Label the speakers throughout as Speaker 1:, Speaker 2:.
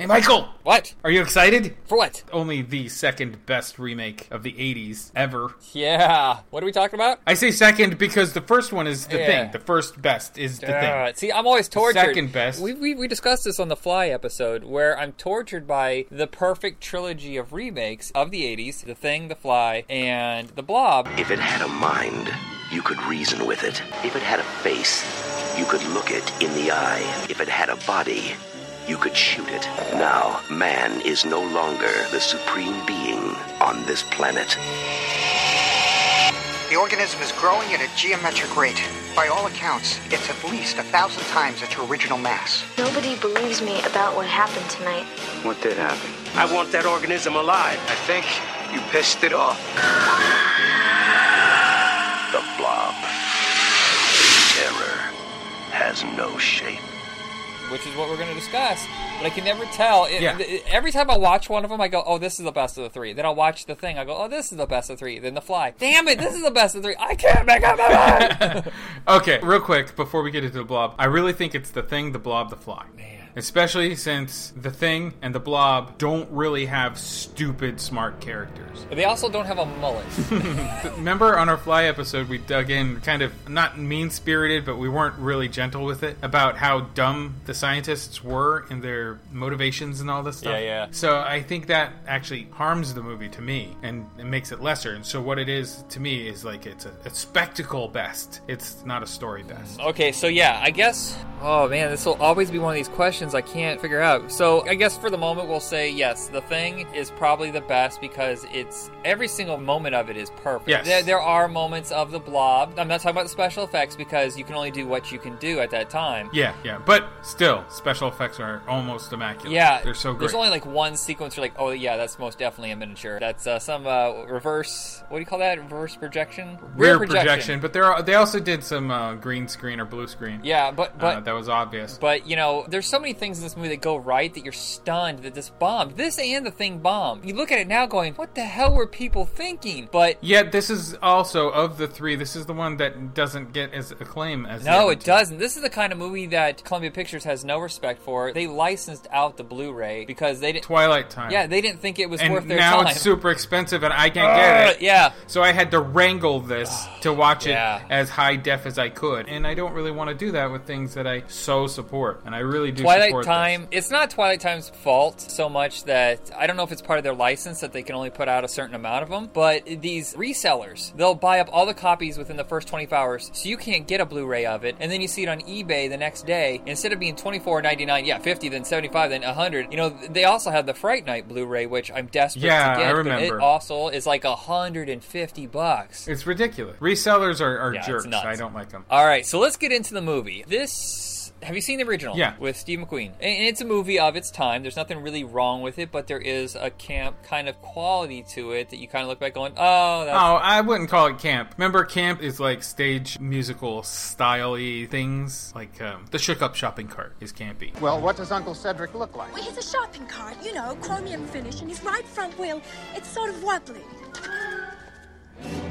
Speaker 1: Hey, Michael!
Speaker 2: What?
Speaker 1: Are you excited?
Speaker 2: For what?
Speaker 1: Only the second best remake of the 80s ever.
Speaker 2: Yeah. What are we talking about?
Speaker 1: I say second because the first one is the
Speaker 2: Yeah.
Speaker 1: thing. The first best is the
Speaker 2: Uh,
Speaker 1: thing.
Speaker 2: see, I'm always tortured.
Speaker 1: Second best.
Speaker 2: We, we, we discussed this on the Fly episode, where I'm tortured by the perfect trilogy of remakes of the 80s The Thing, The Fly, and The Blob.
Speaker 3: If it had a mind, you could reason with it. If it had a face, you could look it in the eye. If it had a body, you could shoot it. Now, man is no longer the supreme being on this planet.
Speaker 4: The organism is growing at a geometric rate. By all accounts, it's at least a thousand times its original mass.
Speaker 5: Nobody believes me about what happened tonight.
Speaker 3: What did happen?
Speaker 6: I want that organism alive.
Speaker 4: I think you pissed it off.
Speaker 3: The blob. Terror has no shape.
Speaker 2: Which is what we're going to discuss. But I can never tell. It,
Speaker 1: Yeah.
Speaker 2: every time I watch one of them, I go, "Oh, this is the best of the three. Then I'll watch the thing. I go, "Oh, this is the best of three. Then the Fly. Damn it, this is the best of three. I can't make up my mind.
Speaker 1: Okay, real quick before we get into the blob, I really think it's the thing, the blob, the fly. Man. Especially since the thing and the blob don't really have stupid smart characters.
Speaker 2: They also don't have a mullet.
Speaker 1: Remember on our fly episode, we dug in kind of not mean spirited, but we weren't really gentle with it about how dumb the scientists were in their motivations and all this stuff.
Speaker 2: Yeah, yeah.
Speaker 1: So I think that actually harms the movie to me and it makes it lesser. And so what it is to me is like it's a, a spectacle best. It's not a story best.
Speaker 2: Okay, so yeah, I guess. Oh man, this will always be one of these questions I can't figure out. So I guess for the moment we'll say yes, the thing is probably the best because it's every single moment of it is perfect.
Speaker 1: Yes.
Speaker 2: There, there are moments of the blob. I'm not talking about the special effects because you can only do what you can do at that time.
Speaker 1: Yeah, yeah. But still, special effects are almost immaculate.
Speaker 2: Yeah,
Speaker 1: They're so great.
Speaker 2: There's only like one sequence where like, oh yeah, that's most definitely a miniature. That's uh, some uh, reverse. What do you call that? Reverse projection.
Speaker 1: rear projection. but there are, they also did some uh, green screen or blue screen.
Speaker 2: Yeah, but but
Speaker 1: uh, that was obvious.
Speaker 2: But you know, there's so many things in this movie that go right that you're stunned that this bombed. This and the thing bombed. You look at it now, going, "What the hell were people thinking?" But
Speaker 1: Yet this is also of the three. This is the one that doesn't get as acclaim as
Speaker 2: no, it doesn't. This is the kind of movie that Columbia Pictures has no respect for. They licensed out the Blu-ray because they didn't.
Speaker 1: Twilight Time.
Speaker 2: Yeah, they didn't think it was
Speaker 1: and
Speaker 2: worth their
Speaker 1: now
Speaker 2: time.
Speaker 1: it's super expensive, and I can't
Speaker 2: Uh,
Speaker 1: get it.
Speaker 2: yeah.
Speaker 1: So I had to wrangle this to watch
Speaker 2: Yeah.
Speaker 1: it as high def as I could, and I don't really want to do that with things that I so support, and I really do.
Speaker 2: Twilight
Speaker 1: support
Speaker 2: Time.
Speaker 1: this.
Speaker 2: It's not Twilight Time's fault so much that I don't know if it's part of their license that they can only put out a certain amount of them. But these resellers, they'll buy up all the copies within the first 24 hours, so you can't get a Blu-ray of it, and then you see it on eBay the next day. Instead of being 24.99, yeah, 50, then 75, then 100. You know, they also have the Fright Night Blu-ray, which I'm desperate
Speaker 1: Yeah,
Speaker 2: to get.
Speaker 1: I remember.
Speaker 2: it also is like 150 bucks.
Speaker 1: It's ridiculous. Resellers are, are
Speaker 2: Yeah,
Speaker 1: jerks. I don't like them.
Speaker 2: All right, so let's get into the movie. This. Have you seen the original?
Speaker 1: Yeah.
Speaker 2: With Steve McQueen. And it's a movie of its time. There's nothing really wrong with it, but there is a camp kind of quality to it that you kind of look back going, oh, that's.
Speaker 1: Oh, I wouldn't call it camp. Remember, camp is like stage musical style-y things. Like um, the Shook Up shopping cart is campy.
Speaker 4: Well, what does Uncle Cedric look like?
Speaker 7: Well, he's a shopping cart, you know, chromium finish, and his right front wheel, it's sort of wobbly.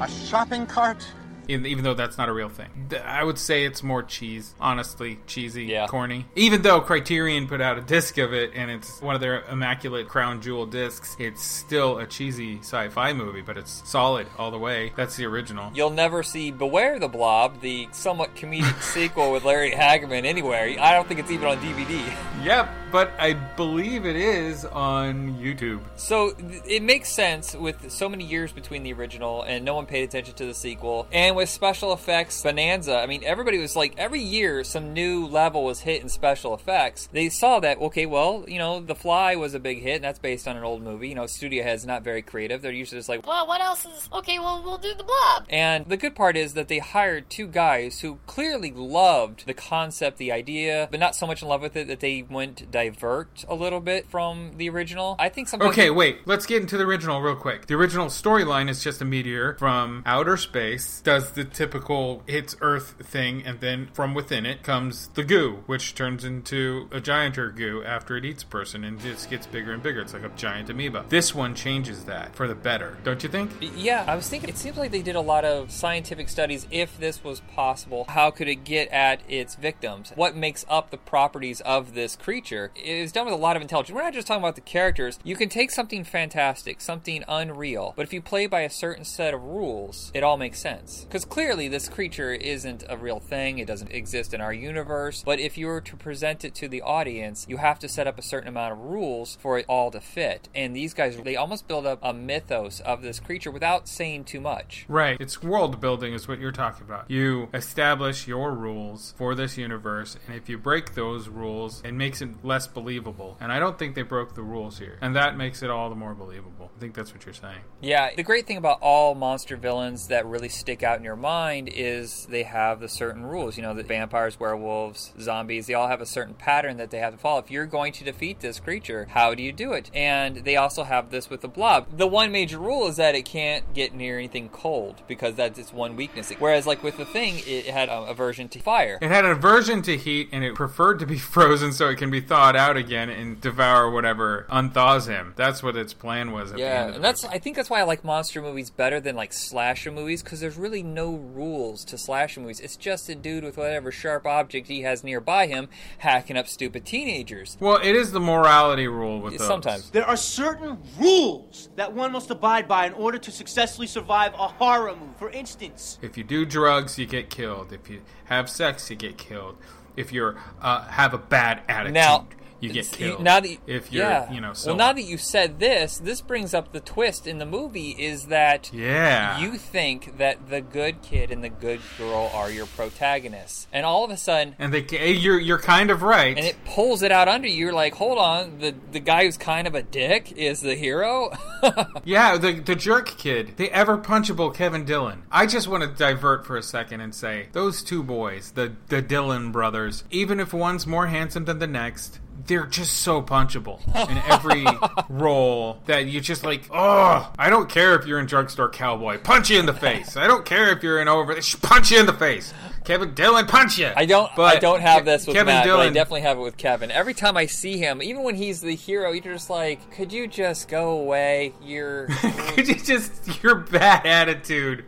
Speaker 4: A shopping cart?
Speaker 1: Even though that's not a real thing. I would say it's more cheese, honestly, cheesy,
Speaker 2: Yeah.
Speaker 1: corny. Even though Criterion put out a disc of it and it's one of their immaculate crown jewel discs, it's still a cheesy sci-fi movie, but it's solid all the way. That's the original.
Speaker 2: You'll never see Beware the Blob, the somewhat comedic sequel with Larry Hagman, anywhere. I don't think it's even on DVD.
Speaker 1: Yep, but I believe it is on YouTube.
Speaker 2: So it makes sense with so many years between the original and no one paid attention to the sequel. And with special effects bonanza, I mean, everybody was like, every year some new level was hit in special effects. They saw that, okay, well, you know, The Fly was a big hit, and that's based on an old movie. You know, studio heads not very creative. They're usually just like,
Speaker 5: Well, what else is. Okay, well, we'll do the blob.
Speaker 2: and the good part is that they hired two guys who clearly loved the concept, the idea, but not so much in love with it that they went divert a little bit from the original. I think sometimes.
Speaker 1: Okay, wait. Let's get into the original real quick. The original storyline is just a meteor from outer space, does the typical hits Earth thing, and then from within it comes the goo, which turns into a gianter goo after it eats a person and just gets bigger and bigger. It's like a giant amoeba. This one changes that for the better, don't you think?
Speaker 2: Yeah, I was thinking it seems like they did a lot of scientific studies if this was possible. How could it get at its victims? What makes up the properties of this creature? Is done with a lot of intelligence. We're not just talking about the characters. You can take something fantastic, something unreal, but if you play by a certain set of rules, it all makes sense. Because clearly, this creature isn't a real thing, it doesn't exist in our universe. But if you were to present it to the audience, you have to set up a certain amount of rules for it all to fit. And these guys, they almost build up a mythos of this creature without saying too much.
Speaker 1: Right. It's world building, is what you're talking about. You establish your rules for this universe, and if you break those rules, it makes it less believable. And I don't think they broke the rules here. And that makes it all the more believable. I think that's what you're saying.
Speaker 2: Yeah, the great thing about all monster villains that really stick out in your mind is they have the certain rules. You know, the vampires, werewolves, zombies, they all have a certain pattern that they have to follow. If you're going to defeat this creature, how do you do it? And they also have this with the blob. The one major rule is that it can't get near anything cold because that's its one weakness. Whereas, like with the thing, it had a aversion to fire.
Speaker 1: It had an aversion to heat, and it preferred to be frozen so it can be thawed out again and devour whatever unthaws him. That's what its plan was. At the
Speaker 2: Yeah,
Speaker 1: end of
Speaker 2: and that's I think that's why I like monster movies better than like slasher movies because there's really no rules to slasher movies. It's just a dude with whatever sharp object he has nearby him hacking up stupid teenagers.
Speaker 1: Well, it is the morality rule with those.
Speaker 2: Sometimes.
Speaker 8: There are certain rules that one must abide by in order to successfully survive a horror movie. For instance,
Speaker 1: If you do drugs, you get killed. If you have sex, you get killed. If you uh, have a bad attitude,
Speaker 2: Now,
Speaker 1: you get killed.
Speaker 2: Now that
Speaker 1: if you're,
Speaker 2: yeah.
Speaker 1: you know, so
Speaker 2: well, now that you said this, this brings up the twist in the movie is that
Speaker 1: Yeah.
Speaker 2: you think that the good kid and the good girl are your protagonists, and all of a sudden,
Speaker 1: and they, eh, you're you're kind of right.
Speaker 2: and it pulls it out under you. You're like, hold on, the the guy who's kind of a dick is the hero.
Speaker 1: Yeah, the the jerk kid, the ever punchable Kevin Dillon. I just want to divert for a second and say those two boys, the the Dillon brothers, even if one's more handsome than the next, they're just so punchable in every role that you're just like. Oh, I don't care if you're in drugstore cowboy, punch you in the face. I don't care if you're in over, punch you in the face. Kevin Dillon, punch you.
Speaker 2: I don't.
Speaker 1: But
Speaker 2: I don't have this with
Speaker 1: Kevin
Speaker 2: Matt, but I
Speaker 1: Dillon.
Speaker 2: definitely have it with Kevin. Every time I see him, even when he's the hero, you're just like, could you just go away? You're.
Speaker 1: Could you just your bad attitude?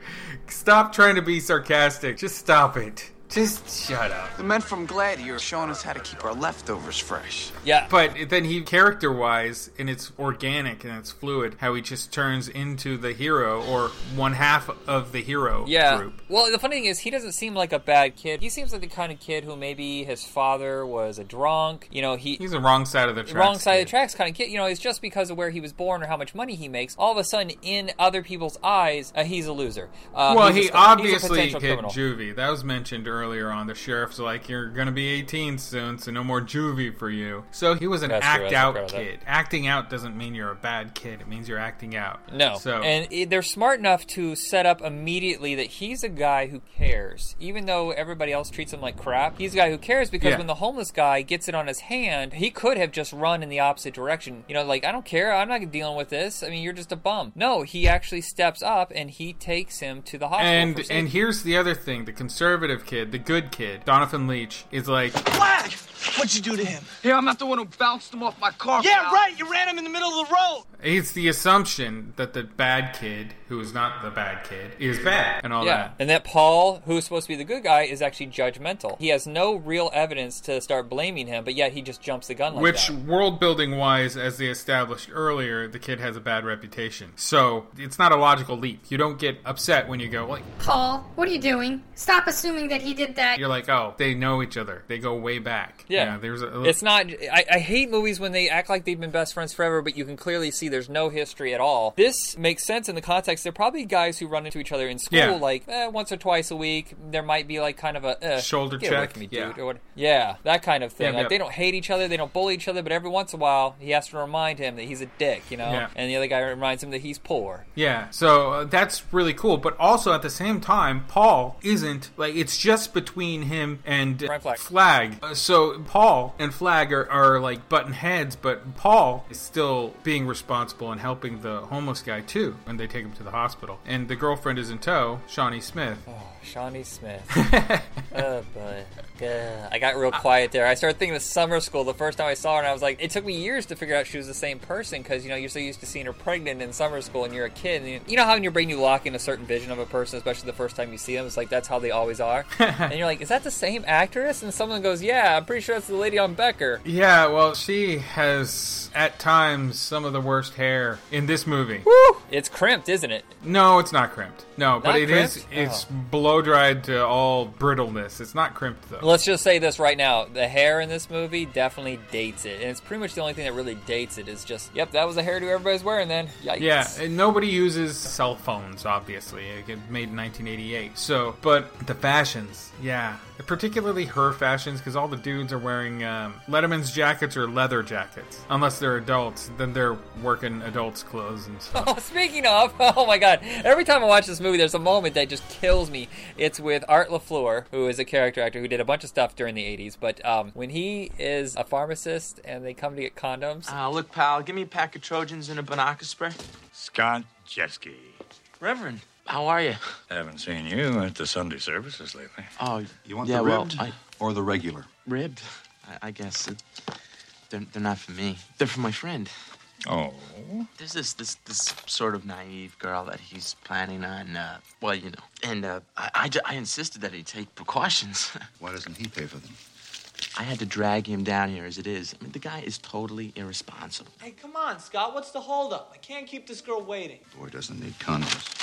Speaker 1: Stop trying to be sarcastic. Just stop it. Just shut up.
Speaker 9: The men from Gladiator are showing us how to keep our leftovers fresh.
Speaker 2: yeah.
Speaker 1: But then he, character wise, and it's organic and it's fluid, how he just turns into the hero or one half of the hero
Speaker 2: Yeah.
Speaker 1: group.
Speaker 2: Well, the funny thing is, he doesn't seem like a bad kid. He seems like the kind of kid who maybe his father was a drunk. You know, he
Speaker 1: He's the wrong side of the tracks.
Speaker 2: wrong side of the tracks kind of kid. You know, it's just because of where he was born or how much money he makes. All of a sudden, in other people's eyes, uh, he's a loser. Uh,
Speaker 1: Well,
Speaker 2: he's
Speaker 1: he
Speaker 2: a
Speaker 1: obviously hit
Speaker 2: criminal.
Speaker 1: juvie. That was mentioned earlier on. The sheriff's like, "You're to be 18 soon, so no more juvie for you." So he was an
Speaker 2: That's
Speaker 1: act
Speaker 2: that's
Speaker 1: out kid. Acting out doesn't mean you're a bad kid. It means you're acting out.
Speaker 2: No.
Speaker 1: So
Speaker 2: And they're smart enough to set up immediately that he's a guy who cares. Even though everybody else treats him like crap, he's a guy who cares because
Speaker 1: Yeah.
Speaker 2: when the homeless guy gets it on his hand, he could have just run in the opposite direction. You know, like, I don't care. I'm not dealing with this. I mean, you're just a bum. No, he actually steps up and he takes him to the hospital.
Speaker 1: And and here's the other thing: the conservative kid, the good kid, Donovan Leitch, is like,
Speaker 9: Flagg! What'd you do to him? Yeah, I'm not the one who bounced him off my car.
Speaker 8: yeah,
Speaker 9: pal.
Speaker 8: right. You ran him in the middle of the road.
Speaker 1: it's the assumption that the bad kid, who is not the bad kid, is bad and all
Speaker 2: Yeah,
Speaker 1: that.
Speaker 2: and that Paul, who's supposed to be the good guy, is actually judgmental. He has no real evidence to start blaming him, but yet he just jumps the gun like
Speaker 1: Which,
Speaker 2: that.
Speaker 1: world building wise, as they established earlier, the kid has a bad reputation. So it's not a logical leap. You don't get upset when you go, like,
Speaker 5: Paul, what are you doing? Stop assuming that he did that.
Speaker 1: you're like, oh, they know each other. They go way back.
Speaker 2: Yeah.
Speaker 1: there's a.
Speaker 2: It's not. I, I hate movies when they act like they've been best friends forever, but you can clearly see there's no history at all. This makes sense in the context. They're probably guys who run into each other in school,
Speaker 1: Yeah.
Speaker 2: like eh, once or twice a week. There might be like kind of a eh,
Speaker 1: Shoulder check?
Speaker 2: me,
Speaker 1: Yeah.
Speaker 2: dude. Or what, yeah, that kind of thing.
Speaker 1: Yeah,
Speaker 2: like
Speaker 1: yeah.
Speaker 2: they don't hate each other, they don't bully each other, but every once in a while he has to remind him that he's a dick, you know.
Speaker 1: Yeah.
Speaker 2: And the other guy reminds him that he's poor.
Speaker 1: Yeah, so uh, that's really cool. But also at the same time, Paul isn't like it's just between him and
Speaker 2: Flagg.
Speaker 1: Flag. Uh, so Paul and Flagg are, are like button heads, but Paul is still being responsible and helping the homeless guy too when they take him to the hospital. And the girlfriend is in tow, Shawnee Smith. Oh.
Speaker 2: Shawnee Smith. oh boy. I got real quiet there. I started thinking of summer school the first time I saw her, and I was like, it took me years to figure out she was the same person because you know you're so used to seeing her pregnant in summer school, and you're a kid, and you, you know how in your brain you lock in a certain vision of a person, especially the first time you see them. It's like that's how they always are, and you're like, is that the same actress? And someone goes, yeah, I'm pretty sure that's the lady on Becker.
Speaker 1: Yeah, well, she has at times some of the worst hair in this movie.
Speaker 2: Woo! It's crimped, isn't it?
Speaker 1: No, it's not crimped. No, but
Speaker 2: Not
Speaker 1: it is.
Speaker 2: crimped?
Speaker 1: It's
Speaker 2: Oh.
Speaker 1: blow dried to all brittleness. It's not crimped though.
Speaker 2: Let's just say this right now: the hair in this movie definitely dates it, and it's pretty much the only thing that really dates it. Is just, yep, that was the hairdo everybody's wearing then. Yikes.
Speaker 1: Yeah, and nobody uses cell phones, obviously. It made in 1988. So, but the fashions, yeah. Particularly her fashions, because all the dudes are wearing um, Letterman's jackets or leather jackets. Unless they're adults, then they're working adults' clothes and stuff.
Speaker 2: Oh, speaking of, oh my god! Every time I watch this movie, there's a moment that just kills me. It's with Art Lafleur, who is a character actor who did a bunch of stuff during the '80s. But um, when he is a pharmacist and they come to get condoms,
Speaker 9: Uh, look, pal, give me a pack of Trojans and a Binaca spray.
Speaker 10: Scott Jeskey.
Speaker 9: Reverend, how are you?
Speaker 10: Haven't seen you at the Sunday services lately.
Speaker 9: Oh,
Speaker 11: You want
Speaker 9: yeah,
Speaker 11: the
Speaker 9: well,
Speaker 11: ribbed
Speaker 9: I,
Speaker 11: or the regular?
Speaker 9: ribbed. I, I guess it, they're they're not for me. They're for my friend.
Speaker 10: Oh.
Speaker 9: There's this this this sort of naive girl that he's planning on. Uh, well, you know, and uh, I, I I insisted that he take precautions.
Speaker 11: Why doesn't he pay for them?
Speaker 9: I had to drag him down here as it is. I mean, the guy is totally irresponsible.
Speaker 8: Hey, come on, Scott. What's the holdup? I can't keep this girl waiting.
Speaker 11: Boy doesn't need condoms.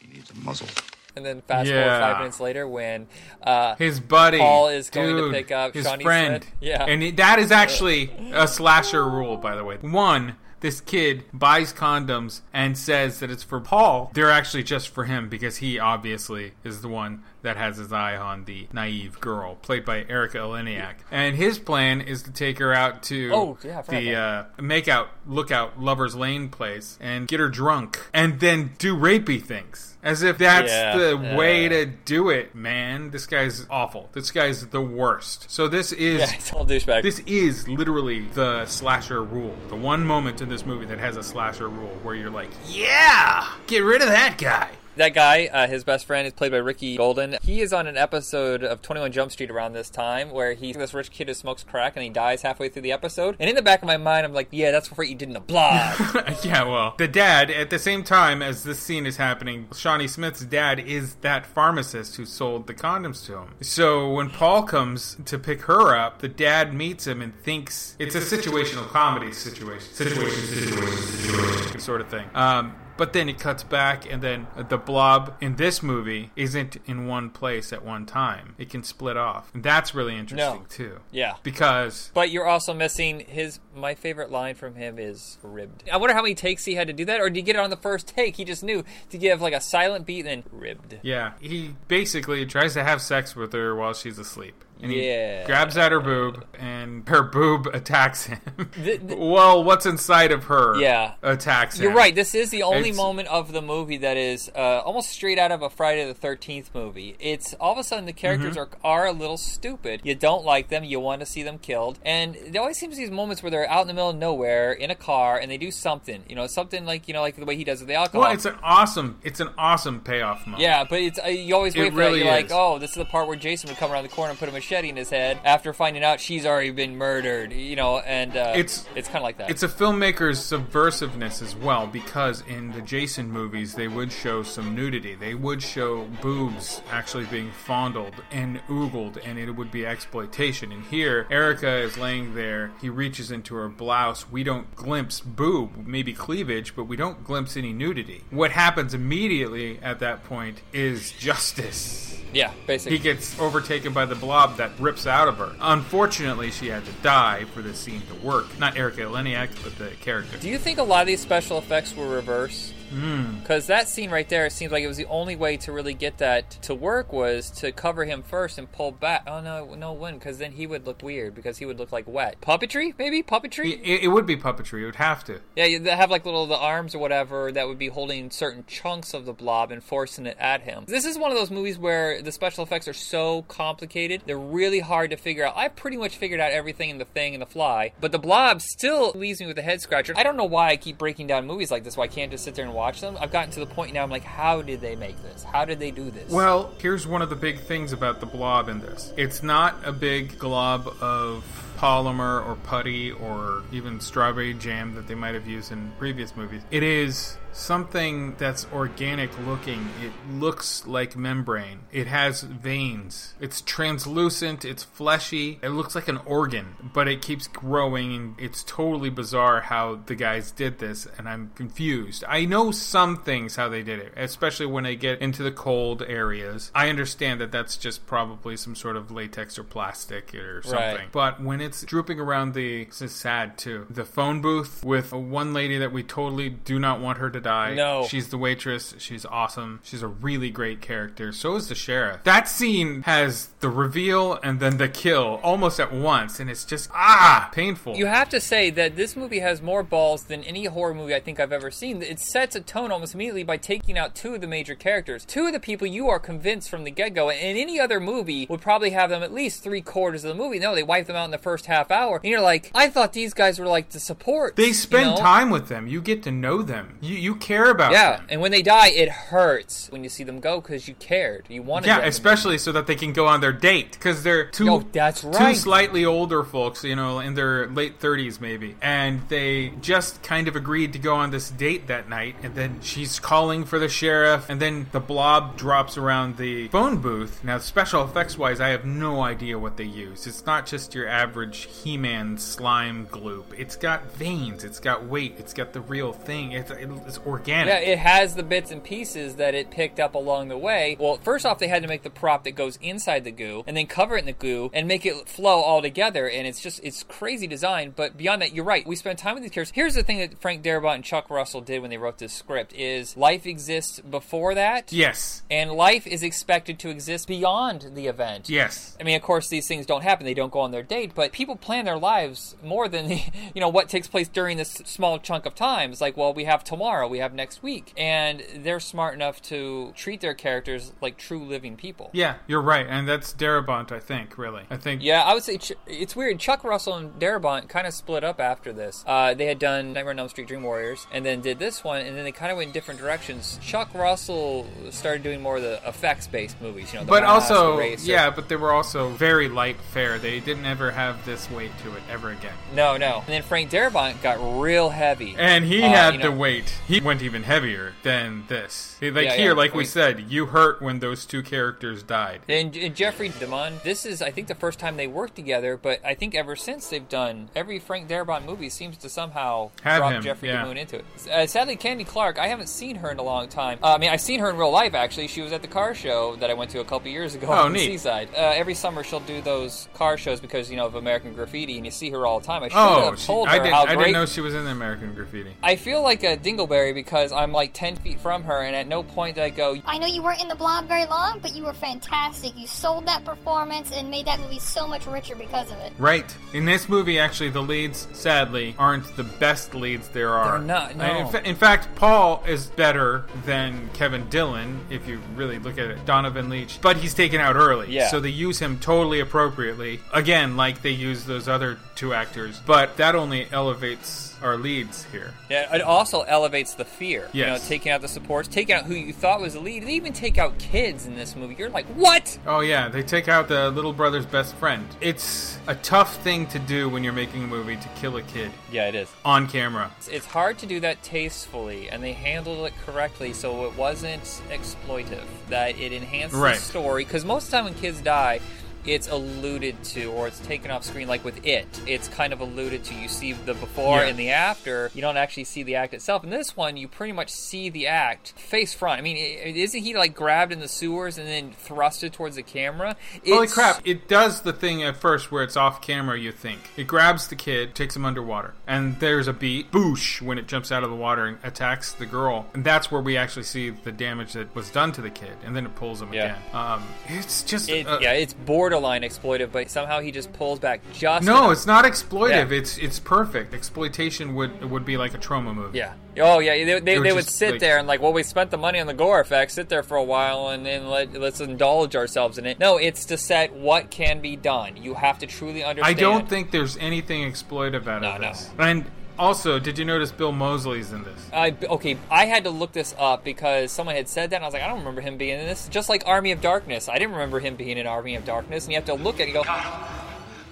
Speaker 11: He needs a muzzle.
Speaker 2: and then fast
Speaker 1: Yeah.
Speaker 2: forward five minutes later when uh,
Speaker 1: His buddy,
Speaker 2: Paul is going
Speaker 1: dude,
Speaker 2: to pick up
Speaker 1: his
Speaker 2: Shawnee
Speaker 1: friend.
Speaker 2: Smith. Yeah.
Speaker 1: and it, that is actually a slasher rule, by the way. One, this kid buys condoms and says that it's for Paul. They're actually just for him because he obviously is the one that has his eye on the naive girl, played by Erika Eleniak. And his plan is to take her out to
Speaker 2: Oh, yeah,
Speaker 1: the
Speaker 2: that.
Speaker 1: uh, make out, look Lover's Lane place and get her drunk and then do rapey things. As if that's
Speaker 2: Yeah,
Speaker 1: the
Speaker 2: yeah.
Speaker 1: way to do it, man. This guy's awful. This guy's the worst. So this is
Speaker 2: yeah, it's all douchebag.
Speaker 1: this is literally the slasher rule. The one moment in this movie that has a slasher rule where you're like, yeah, get rid of that guy.
Speaker 2: That guy, uh, his best friend, is played by Ricky Goldin. He is on an episode of 21 Jump Street around this time where he's this rich kid who smokes crack and he dies halfway through the episode. And in the back of my mind, I'm like, yeah, that's what you did in the blob.
Speaker 1: yeah, well, the dad, at the same time as this scene is happening, Shawnee Smith's dad is that pharmacist who sold the condoms to him. So when Paul comes to pick her up, the dad meets him and thinks it's a situational comedy situation. Situation, situation, situation, sort of thing. Um, but then it cuts back, and then the blob in this movie isn't in one place at one time. It can split off. And that's really interesting,
Speaker 2: No.
Speaker 1: too.
Speaker 2: yeah.
Speaker 1: Because
Speaker 2: But you're also missing his. My favorite line from him is ribbed. I wonder how many takes he had to do that, or did he get it on the first take? He just knew to give like a silent beat and then ribbed.
Speaker 1: Yeah, he basically tries to have sex with her while she's asleep. And he
Speaker 2: Yeah.
Speaker 1: grabs at her boob, and her boob attacks him.
Speaker 2: The- the-
Speaker 1: well, what's inside of her
Speaker 2: Yeah.
Speaker 1: attacks him.
Speaker 2: You're right. This is the only
Speaker 1: It's-
Speaker 2: moment of the movie that is uh, almost straight out of a Friday the Thirteenth movie. It's all of a sudden the characters
Speaker 1: Mm-hmm.
Speaker 2: are are a little stupid. You don't like them. You want to see them killed. And there always seems these moments where they're out in the middle of nowhere in a car and they do something. You know, something like you know, like the way he does with the alcohol.
Speaker 1: Well, it's an awesome, it's an awesome payoff moment.
Speaker 2: yeah, but it's uh, you always
Speaker 1: It
Speaker 2: wait for
Speaker 1: really
Speaker 2: that. You're like, oh, this is the part where Jason would come around the corner and put him a machete in his head after finding out she's already been murdered. You know, and uh,
Speaker 1: It's-
Speaker 2: it's kind of like that.
Speaker 1: It's a filmmaker's subversiveness as well, because in the Jason movies, they would show some nudity. They would show boobs actually being fondled and oogled, and it would be exploitation. And here, Erika is laying there. He reaches into her blouse. We don't glimpse boob, maybe cleavage, but we don't glimpse any nudity. What happens immediately at that point is justice.
Speaker 2: yeah, basically.
Speaker 1: He gets overtaken by the blob that rips out of her. Unfortunately, she had to die for this scene to work. Not Erika Eleniak, but the character.
Speaker 2: Do you think a lot of these special effects were reversed? Hmm. Because that scene right there it seems like it was the only way to really get that to work was to cover him first and pull back. Oh no, no, wouldn't, because then he would look weird because he would look like wet. Puppetry, maybe puppetry.
Speaker 1: It, it would be puppetry. It would have to.
Speaker 2: Yeah, you they have like little the arms or whatever that would be holding certain chunks of the blob and forcing it at him. This is one of those movies where the special effects are so complicated; they're really hard to figure out. I pretty much figured out everything in the Thing and the Fly, but the blob still leaves me with a head scratcher. I don't know why I keep breaking down movies like this. Why I can't just sit there and watch them? I've gotten to the point now. I'm like, how did they make this? How did they do this?
Speaker 1: Well, here's one of the big things about the blob in this. It's not a big glob of polymer or putty or even strawberry jam that they might have used in previous movies. It is something that's organic looking. It looks like membrane. It has veins. It's translucent. It's fleshy. It looks like an organ, but it keeps growing. And it's totally bizarre how the guys did this, and I'm confused. I know some things how they did it, especially when they get into the cold areas. I understand that that's just probably some sort of latex or plastic or something.
Speaker 2: Right.
Speaker 1: But when it's drooping around the, this is sad too. The phone booth with one lady that we totally do not want her to die.
Speaker 2: No.
Speaker 1: She's the waitress. She's awesome. She's a really great character. So is the sheriff. That scene has the reveal and then the kill almost at once, and it's just ah painful.
Speaker 2: You have to say that this movie has more balls than any horror movie I think I've ever seen. It sets a tone almost immediately by taking out two of the major characters, two of the people you are convinced from the get go. And in any other movie would probably have them at least three quarters of the movie. No, they wipe them out in the first half hour, and you're like, I thought these guys were like the support.
Speaker 1: they spend
Speaker 2: you know?
Speaker 1: time with them. You get to know them. You you care about
Speaker 2: Yeah,
Speaker 1: them.
Speaker 2: and when they die, it hurts when you see them go because you cared. You wanted.
Speaker 1: Yeah, especially so that they can go on their date because they're two
Speaker 2: Yo, that's right.
Speaker 1: two slightly older folks, you know, in their late thirties maybe, and they just kind of agreed to go on this date that night, and then she's calling for the sheriff, and then the blob drops around the phone booth. Now, special effects wise, I have no idea what they use. It's not just your average He-Man slime gloop. It's got veins, it's got weight, it's got the real thing. It's it's organic.
Speaker 2: Yeah, it has the bits and pieces that it picked up along the way. Well, first off, they had to make the prop that goes inside the goo, and then cover it in the goo, and make it flow all together. And it's just it's crazy design. But beyond that, you're right. We spend time with these characters. Here's the thing that Frank Darabont and Chuck Russell did when they wrote this script: is life exists before that,
Speaker 1: Yes.
Speaker 2: and life is expected to exist beyond the event.
Speaker 1: Yes.
Speaker 2: I mean, of course, these things don't happen. They don't go on their date, but people plan their lives more than the, you know what takes place during this small chunk of time. It's like, well, we have tomorrow, we have next week, and they're smart enough to treat their characters like true living people.
Speaker 1: Yeah, you're right, and that's Darabont, I think. Really, I think.
Speaker 2: Yeah, I would say Ch- it's weird. Chuck Russell and Darabont kind of split up after this. Uh, they had done Nightmare on Elm Street, Dream Warriors, and then did this one, and then they kind of went in different directions. Chuck Russell started doing more of the effects-based movies, you know. The
Speaker 1: But
Speaker 2: Mask,
Speaker 1: also, yeah, but they were also very light fare. They didn't ever have this weight to it ever again.
Speaker 2: No, no. And then Frank Darabont got real heavy.
Speaker 1: And he
Speaker 2: Uh,
Speaker 1: had
Speaker 2: you know,
Speaker 1: the weight. He went even heavier than this. Like
Speaker 2: Yeah,
Speaker 1: here,
Speaker 2: yeah.
Speaker 1: like we said, you hurt when those two characters died.
Speaker 2: And, and Jeffrey DeMunn, this is, I think, the first time they worked together, but I think ever since they've done every Frank Darabont movie seems to somehow
Speaker 1: Have
Speaker 2: drop
Speaker 1: him,
Speaker 2: Jeffrey
Speaker 1: yeah.
Speaker 2: DeMunn into it. Uh, sadly, Candy Clark, I haven't seen her in a long time. Uh, I mean, I've seen her in real life, actually. She was at the car show that I went to a couple years ago
Speaker 1: Oh,
Speaker 2: in
Speaker 1: neat.
Speaker 2: Seaside. Uh, every summer she'll do those car shows because, you know, of American Graffiti, and you see her all the time. I should
Speaker 1: Oh,
Speaker 2: have
Speaker 1: she-
Speaker 2: told
Speaker 1: I didn't.
Speaker 2: how
Speaker 1: I
Speaker 2: great
Speaker 1: didn't know she was in the American Graffiti.
Speaker 2: I feel like a dingleberry because I'm like 10 feet from her, and at no point did I go,
Speaker 5: I know you weren't in the blob very long, but you were fantastic. You sold that performance and made that movie so much richer because of it.
Speaker 1: Right. In this movie, actually, the leads, sadly, aren't the best leads there are.
Speaker 2: They're not, no.
Speaker 1: In, fa- in fact, Paul is better than Kevin Dillon, if you really look at it. Donovan Leitch. But he's taken out early.
Speaker 2: Yeah.
Speaker 1: So they use him totally appropriately. Again, like they use those other two actors. But that only elevates our leads here.
Speaker 2: Yeah, it also elevates the fear. You know,
Speaker 1: Yes.
Speaker 2: taking out the supports, taking out who you thought was the lead. They even take out kids in this movie. You're like, what?
Speaker 1: Oh yeah, they take out the little brother's best friend. It's a tough thing to do when you're making a movie to kill a kid
Speaker 2: Yeah, it is.
Speaker 1: on camera.
Speaker 2: It's, it's hard to do that tastefully, and they handled it correctly so it wasn't exploitive. That it enhanced
Speaker 1: Right.
Speaker 2: the story. Because most of the time when kids die, it's alluded to or it's taken off screen like with it it's kind of alluded to you see the before
Speaker 1: Yeah.
Speaker 2: and the after you don't actually see the act itself in this one you pretty much see the act face front i mean isn't he like grabbed in the sewers and then thrusted towards the camera
Speaker 1: Holy crap, it does the thing at first where it's off camera, you think. It grabs the kid, takes him underwater, and there's a beat, boosh, when it jumps out of the water and attacks the girl. And that's where we actually see the damage that was done to the kid, and then it pulls him
Speaker 2: Yeah.
Speaker 1: again. Um, it's just.
Speaker 2: it,
Speaker 1: uh,
Speaker 2: yeah it's borderline exploitive but somehow he just pulls back just
Speaker 1: no,
Speaker 2: enough.
Speaker 1: it's not exploitive.
Speaker 2: Yeah.
Speaker 1: It's it's perfect. Exploitation would would be like a trauma movie.
Speaker 2: Yeah. Oh yeah. They, they, they
Speaker 1: would
Speaker 2: sit
Speaker 1: like-
Speaker 2: there and like, well, we spent the money on the gore effects. Sit there for a while and then let let's indulge ourselves in it. No, it's to set what can be done. You have to truly understand.
Speaker 1: I don't think there's anything exploitive out of
Speaker 2: No, no.
Speaker 1: this. And also, did you notice Bill Moseley's in this?
Speaker 2: I, okay, I had to look this up because someone had said that, and I was like, I don't remember him being in this. Just like Army of Darkness, I didn't remember him being in Army of Darkness, and you have to look at it and go,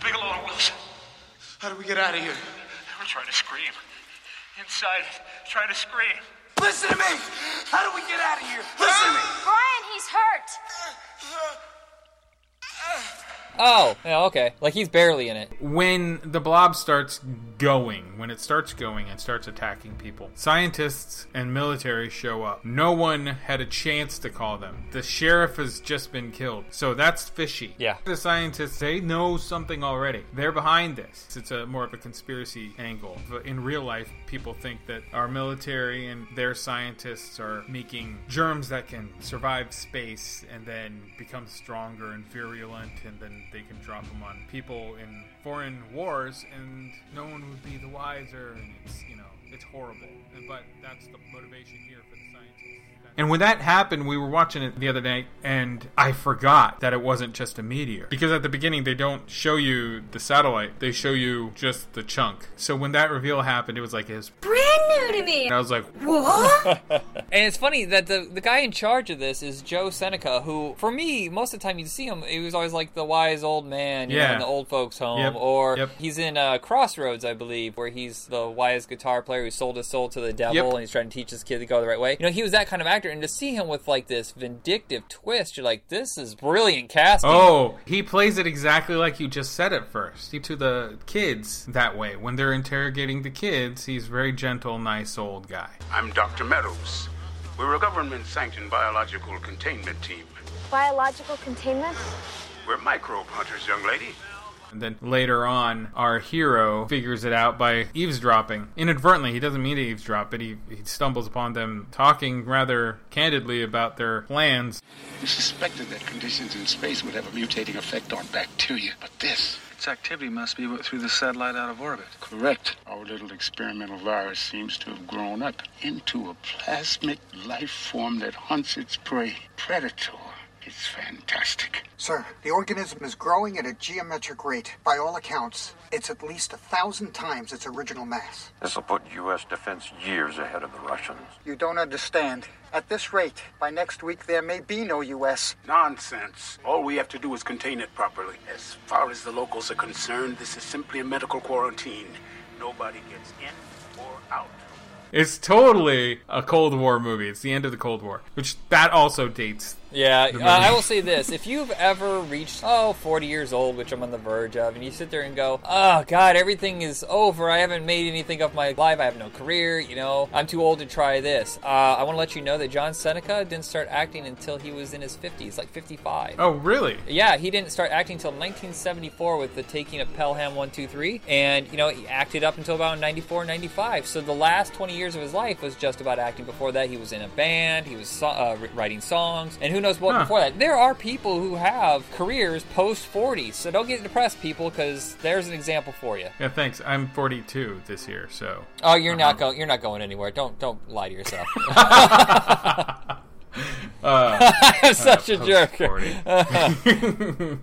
Speaker 6: Bigelow and Wilson.
Speaker 12: How do we get out of here?
Speaker 13: I'm trying to scream. Inside, trying to scream.
Speaker 12: Listen to me! How do we get out of here? Listen to me!
Speaker 14: Brian, he's hurt.
Speaker 2: Oh, yeah, okay. Like he's barely in it.
Speaker 1: when the blob starts going, when it starts going and starts attacking people, scientists and military show up. No one had a chance to call them. The sheriff has just been killed. So that's fishy.
Speaker 2: Yeah.
Speaker 1: The scientists, they know something already. They're behind this. It's a more of a conspiracy angle. But in real life, people think that our military and their scientists are making germs that can survive space and then become stronger and virulent and then they can drop them on people in foreign wars and no one would be the wiser and it's you know it's horrible. But that's the motivation here and when that happened we were watching it the other night and i forgot that it wasn't just a meteor because at the beginning they don't show you the satellite they show you just the chunk so when that reveal happened it was like it was
Speaker 14: Brand new to me.
Speaker 1: and i was like
Speaker 14: What?
Speaker 2: And it's funny that the the guy in charge of this is Joe Seneca, who, for me, most of the time you see him, he was always like the wise old man, you know,
Speaker 1: Yeah.
Speaker 2: in the old folks' home,
Speaker 1: Yep.
Speaker 2: or
Speaker 1: Yep.
Speaker 2: he's in uh, Crossroads, I believe, where he's the wise guitar player who sold his soul to the devil,
Speaker 1: Yep.
Speaker 2: and he's trying to teach his kid to go the right way. You know, he was that kind of actor, and to see him with like this vindictive twist, you're like, this is brilliant casting.
Speaker 1: Oh, he plays it exactly like you just said at first. He, to the kids that way. When they're interrogating the kids, he's very gentle, nice old guy.
Speaker 15: I'm Dr. Meadows. We're a government sanctioned biological containment team.
Speaker 14: Biological containment?
Speaker 15: We're microbe hunters, young lady.
Speaker 1: And then later on, our hero figures it out by eavesdropping. Inadvertently, he doesn't mean to eavesdrop, but he, he stumbles upon them talking rather candidly about their plans.
Speaker 16: We suspected that conditions in space would have a mutating effect on bacteria, but this.
Speaker 17: Its activity must be what threw the satellite out of orbit.
Speaker 16: Correct. Our little experimental virus seems to have grown up into a plasmic life form that hunts its prey. Predator. It's fantastic.
Speaker 4: Sir, the organism is growing at a geometric rate. By all accounts, it's at least a thousand times its original mass.
Speaker 11: This will put U.S. defense years ahead of the Russians.
Speaker 4: You don't understand. At this rate, by next week there may be no U.S.
Speaker 15: Nonsense. All we have to do is contain it properly. As far as the locals are concerned, this is simply a medical quarantine. Nobody gets in or out.
Speaker 1: It's totally a Cold War movie. It's the end of the Cold War, which that also dates.
Speaker 2: Yeah, uh. I will say this. If you've ever reached, oh, 40 years old, which I'm on the verge of, and you sit there and go, oh, God, everything is over. I haven't made anything of my life. I have no career. You know, I'm too old to try this. Uh, I want to let you know that John Seneca didn't start acting until he was in his 50s, like 55.
Speaker 1: Oh, really?
Speaker 2: Yeah, he didn't start acting until 1974 with the taking of Pelham 123. And, you know, he acted up until about 94, 95. So the last 20 years of his life was just about acting. Before that, he was in a band, he was so- uh, writing songs, and who knows what
Speaker 1: Huh.
Speaker 2: before that. There are people who have careers post 40. So don't get depressed, people, because there's an example for you.
Speaker 1: Yeah, thanks. I'm 42 this year, so.
Speaker 2: Oh, you're not going. You're not going anywhere. Don't don't lie to yourself.
Speaker 1: Uh,
Speaker 2: I'm such a jerk.
Speaker 1: 40.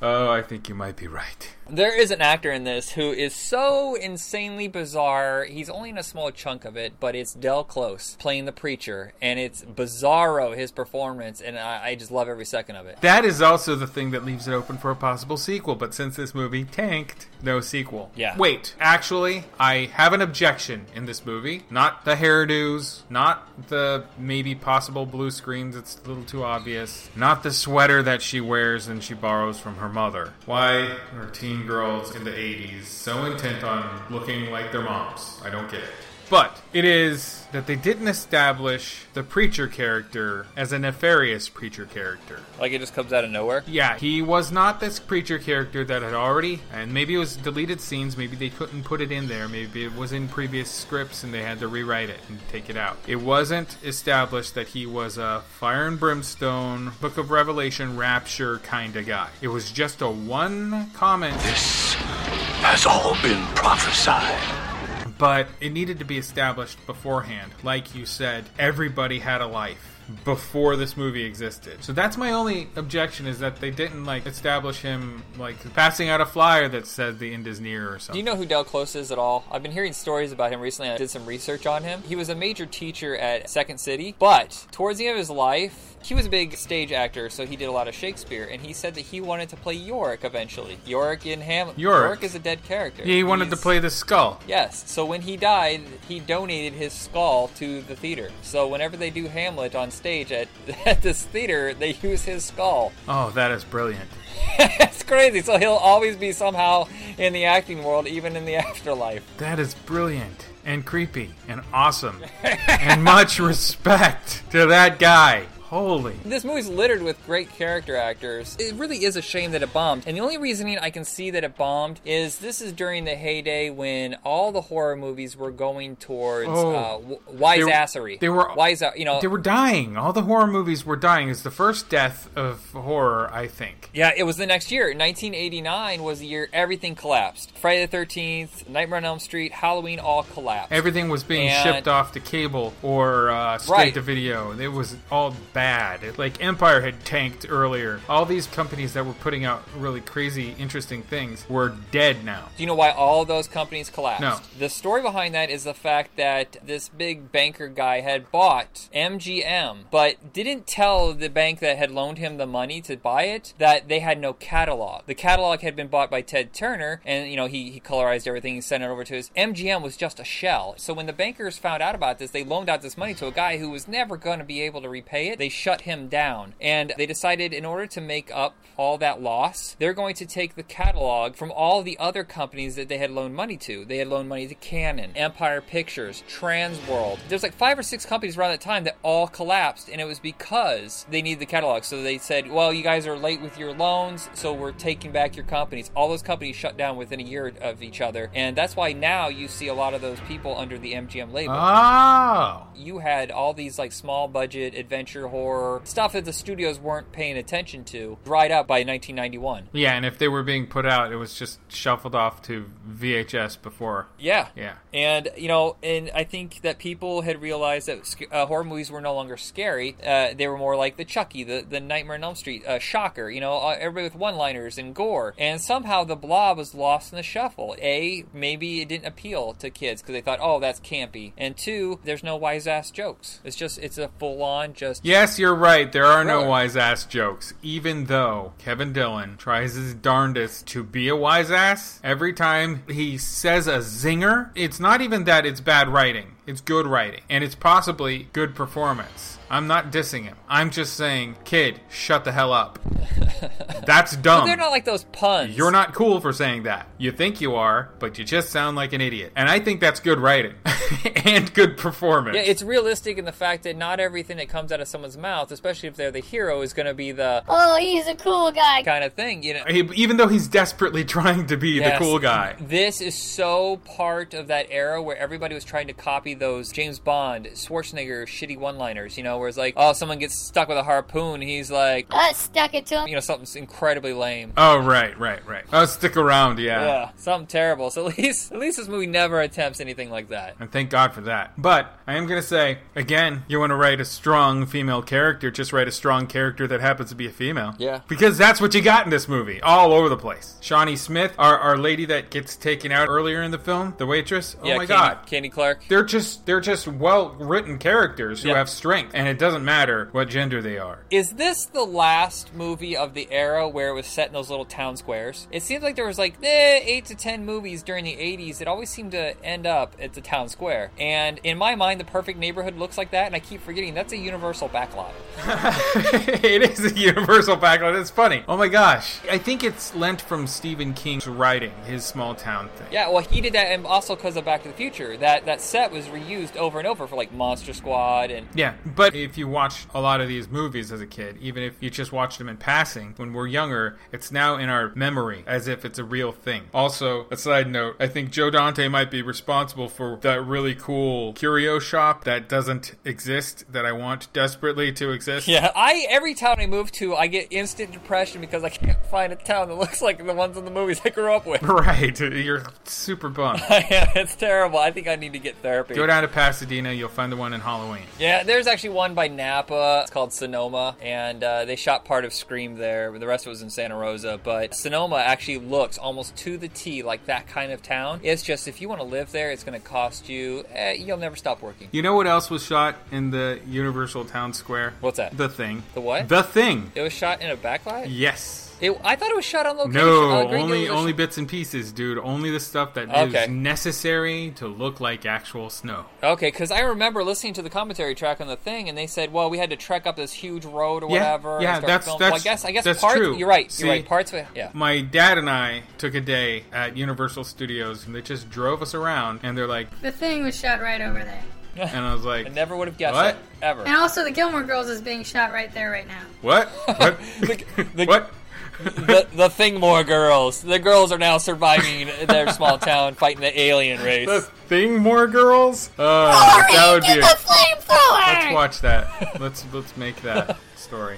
Speaker 1: oh, I think you might be right.
Speaker 2: There is an actor in this who is so insanely bizarre. He's only in a small chunk of it, but it's Del Close playing the preacher, and it's bizarro his performance, and I, I just love every second of it.
Speaker 1: That is also the thing that leaves it open for a possible sequel, but since this movie tanked, no sequel.
Speaker 2: Yeah.
Speaker 1: Wait, actually, I have an objection in this movie. Not the hairdos, not the maybe possible blue screens, it's a little too obvious. Not the sweater that she wears and she borrows from her mother. Why are teen girls in the 80s so intent on looking like their moms? I don't get it. But it is that they didn't establish the preacher character as a nefarious preacher character.
Speaker 2: Like it just comes out of nowhere.
Speaker 1: Yeah, he was not this preacher character that had already, and maybe it was deleted scenes, maybe they couldn't put it in there, maybe it was in previous scripts and they had to rewrite it and take it out. It wasn't established that he was a fire and brimstone, Book of Revelation, rapture kind of guy. It was just a one comment.
Speaker 11: This has all been prophesied.
Speaker 1: But it needed to be established beforehand. Like you said, everybody had a life. Before this movie existed. So that's my only objection is that they didn't like establish him like passing out a flyer that said the end is near or something.
Speaker 2: Do you know who Del Close is at all? I've been hearing stories about him recently. I did some research on him. He was a major teacher at Second City, but towards the end of his life, he was a big stage actor, so he did a lot of Shakespeare. And he said that he wanted to play Yorick eventually. Yorick in Hamlet.
Speaker 1: Yorick.
Speaker 2: is a dead character.
Speaker 1: Yeah, he wanted to play the skull.
Speaker 2: Yes. So when he died, he donated his skull to the theater. So whenever they do Hamlet on stage at, at this theater, they use his skull.
Speaker 1: Oh, that is brilliant.
Speaker 2: it's crazy. So he'll always be somehow in the acting world, even in the afterlife.
Speaker 1: That is brilliant and creepy and awesome. and much respect to that guy. Holy.
Speaker 2: This movie's littered with great character actors. It really is a shame that it bombed. And the only reasoning I can see that it bombed is this is during the heyday when all the horror movies were going towards
Speaker 1: Oh.
Speaker 2: uh, w- wise
Speaker 1: They-
Speaker 2: assery.
Speaker 1: they were-
Speaker 2: wise, you know.
Speaker 1: They were dying. All the horror movies were dying. It's the first death of horror, I think.
Speaker 2: Yeah, it was the next year. 1989 was the year everything collapsed. Friday the 13th, Nightmare on Elm Street, Halloween all collapsed.
Speaker 1: Everything was being
Speaker 2: And-
Speaker 1: shipped off to cable or uh, straight
Speaker 2: Right.
Speaker 1: to video. It was all bad. It- like Empire had tanked earlier. All these companies that were putting out really crazy, interesting things were dead now.
Speaker 2: Do you know why all those companies collapsed?
Speaker 1: No.
Speaker 2: The story behind that is the fact that this big banker guy had bought MGM, but didn't tell the bank that had loaned him the money to buy it that they had no catalog. The catalog had been bought by Ted Turner, and you know he, he colorized everything, he sent it over to his MGM was just a shell. So when the bankers found out about this, they loaned out this money to a guy who was never going to be able to repay it. They shut him down, and they decided in order to make up all that loss, they're going to take the catalog from all the other companies that they had loaned money to. They had loaned money to Cannon, Empire Pictures, Transworld. There's like five or six companies around that time that all collapsed, and it was because they needed the catalog. So they said, "Well, you guys are late with your loans, so we're taking back your companies." All those companies shut down within a year of each other, and that's why now you see a lot of those people under the MGM label
Speaker 1: Oh.
Speaker 2: you had all these like small budget adventure horror stuff that the studios weren't paying attention to dried up by 1991.
Speaker 1: Yeah, and if they were being put out, it was just shuffled off to VHS before.
Speaker 2: Yeah.
Speaker 1: Yeah.
Speaker 2: And, you know, and I think that people had realized that uh, horror movies were no longer scary. Uh, they were more like the Chucky, the, the Nightmare on Elm Street, uh, Shocker, you know, uh, everybody with one liners and gore. And somehow the blob was lost in the shuffle. A, maybe it didn't appeal to kids because they thought, oh, that's campy. And two, there's no wise ass jokes. It's just, it's a full on just.
Speaker 1: Yes, you're right. There are no wise ass jokes. Even though Kevin Dillon tries his darndest to be a wise ass, every time he says a zinger, it's not even that it's bad writing. It's good writing. And it's possibly good performance. I'm not dissing him. I'm just saying, kid, shut the hell up. That's
Speaker 2: But
Speaker 1: dumb.
Speaker 2: they're not like those puns.
Speaker 1: You're not cool for saying that. You think you are, but you just sound like an idiot. And I think that's good writing and good performance.
Speaker 2: Yeah, it's realistic in the fact that not everything that comes out of someone's mouth, especially if they're the hero, is going to be the
Speaker 5: Oh, he's a cool guy.
Speaker 2: kind of thing, you know.
Speaker 1: He- even though he's desperately trying to be
Speaker 2: Yes.
Speaker 1: the cool guy.
Speaker 2: This is so part of that era where everybody was trying to copy those James Bond, Schwarzenegger shitty one-liners, you know, where it's like, oh, someone gets stuck with a harpoon, he's like,
Speaker 5: I stuck it to him.
Speaker 2: you know, something's incredibly lame.
Speaker 1: Oh right, right, right. Oh, stick around, yeah.
Speaker 2: Yeah, something terrible. So at least, at least this movie never attempts anything like that.
Speaker 1: And thank God for that. But I am gonna say again, you want to write a strong female character, just write a strong character that happens to be a female.
Speaker 2: Yeah.
Speaker 1: Because that's what you got in this movie, all over the place. Shawnee Smith, our, our lady that gets taken out earlier in the film, the waitress. Oh
Speaker 2: yeah,
Speaker 1: my
Speaker 2: Candy,
Speaker 1: God.
Speaker 2: Candy Clark.
Speaker 1: They're just they're just well written characters who
Speaker 2: Yeah.
Speaker 1: have strength, and it doesn't matter what gender they are.
Speaker 2: Is this the last movie of the era where it was set in those little town squares? It seems like there was like eh, eight to ten movies during the 80s that always seemed to end up at the town square. And in my mind, the perfect neighborhood looks like that, and I keep forgetting that's a universal backlot.
Speaker 1: it is a universal background. It's funny. Oh my gosh. I think it's lent from Stephen King's writing, his small town thing.
Speaker 2: Yeah, well, he did that, and also because of Back to the Future, that that set was reused over and over for like Monster Squad and
Speaker 1: Yeah, but if you watch a lot of these movies as a kid, even if you just watched them in passing when we're younger, it's now in our memory as if it's a real thing. Also, a side note, I think Joe Dante might be responsible for that really cool curio shop that doesn't exist that I want desperately to exist.
Speaker 2: Yeah, I every town I move to, I get instant depression because I can't find a town that looks like the ones in the movies I grew up with.
Speaker 1: Right. You're super bummed.
Speaker 2: yeah, it's terrible. I think I need to get therapy.
Speaker 1: Go down to Pasadena, you'll find the one in Halloween.
Speaker 2: Yeah, there's actually one by Napa. It's called Sonoma, and uh, they shot part of Scream there. but The rest of it was in Santa Rosa. But Sonoma actually looks almost to the T like that kind of town. It's just if you want to live there, it's going to cost you. Eh, you'll never stop working.
Speaker 1: You know what else was shot in the Universal Town Square?
Speaker 2: What's that?
Speaker 1: The Thing.
Speaker 2: The what?
Speaker 1: The Thing.
Speaker 2: It was shot in a backlight.
Speaker 1: Yes.
Speaker 2: It, I thought it was shot on location.
Speaker 1: No,
Speaker 2: Uh,
Speaker 1: only only
Speaker 2: sh-
Speaker 1: bits and pieces, dude. Only the stuff that is
Speaker 2: Okay.
Speaker 1: necessary to look like actual snow.
Speaker 2: Okay, because I remember listening to the commentary track on the thing, and they said, "Well, we had to trek up this huge road or
Speaker 1: Yeah,
Speaker 2: whatever." and
Speaker 1: yeah,
Speaker 2: start
Speaker 1: that's- that's-
Speaker 2: Well, I guess I guess
Speaker 1: that's
Speaker 2: parts.
Speaker 1: true.
Speaker 2: You're right.
Speaker 1: See,
Speaker 2: you're right. Parts of it. Yeah.
Speaker 1: My dad and I took a day at Universal Studios, and they just drove us around, and they're like,
Speaker 18: The thing was shot right over there.
Speaker 1: and I was like,
Speaker 2: I never would have guessed
Speaker 1: What?
Speaker 2: it ever.
Speaker 18: And also, the Gilmore Girls is being shot right there, right now.
Speaker 1: what? What? what?
Speaker 2: The the Thingmore girls. The girls are now surviving in their small town, fighting the alien race.
Speaker 1: The thing more girls? Oh,
Speaker 2: Hurry,
Speaker 1: that would
Speaker 2: get
Speaker 1: be.
Speaker 2: the
Speaker 1: A,
Speaker 2: flamethrower!
Speaker 1: let's watch that. Let's let's make that story.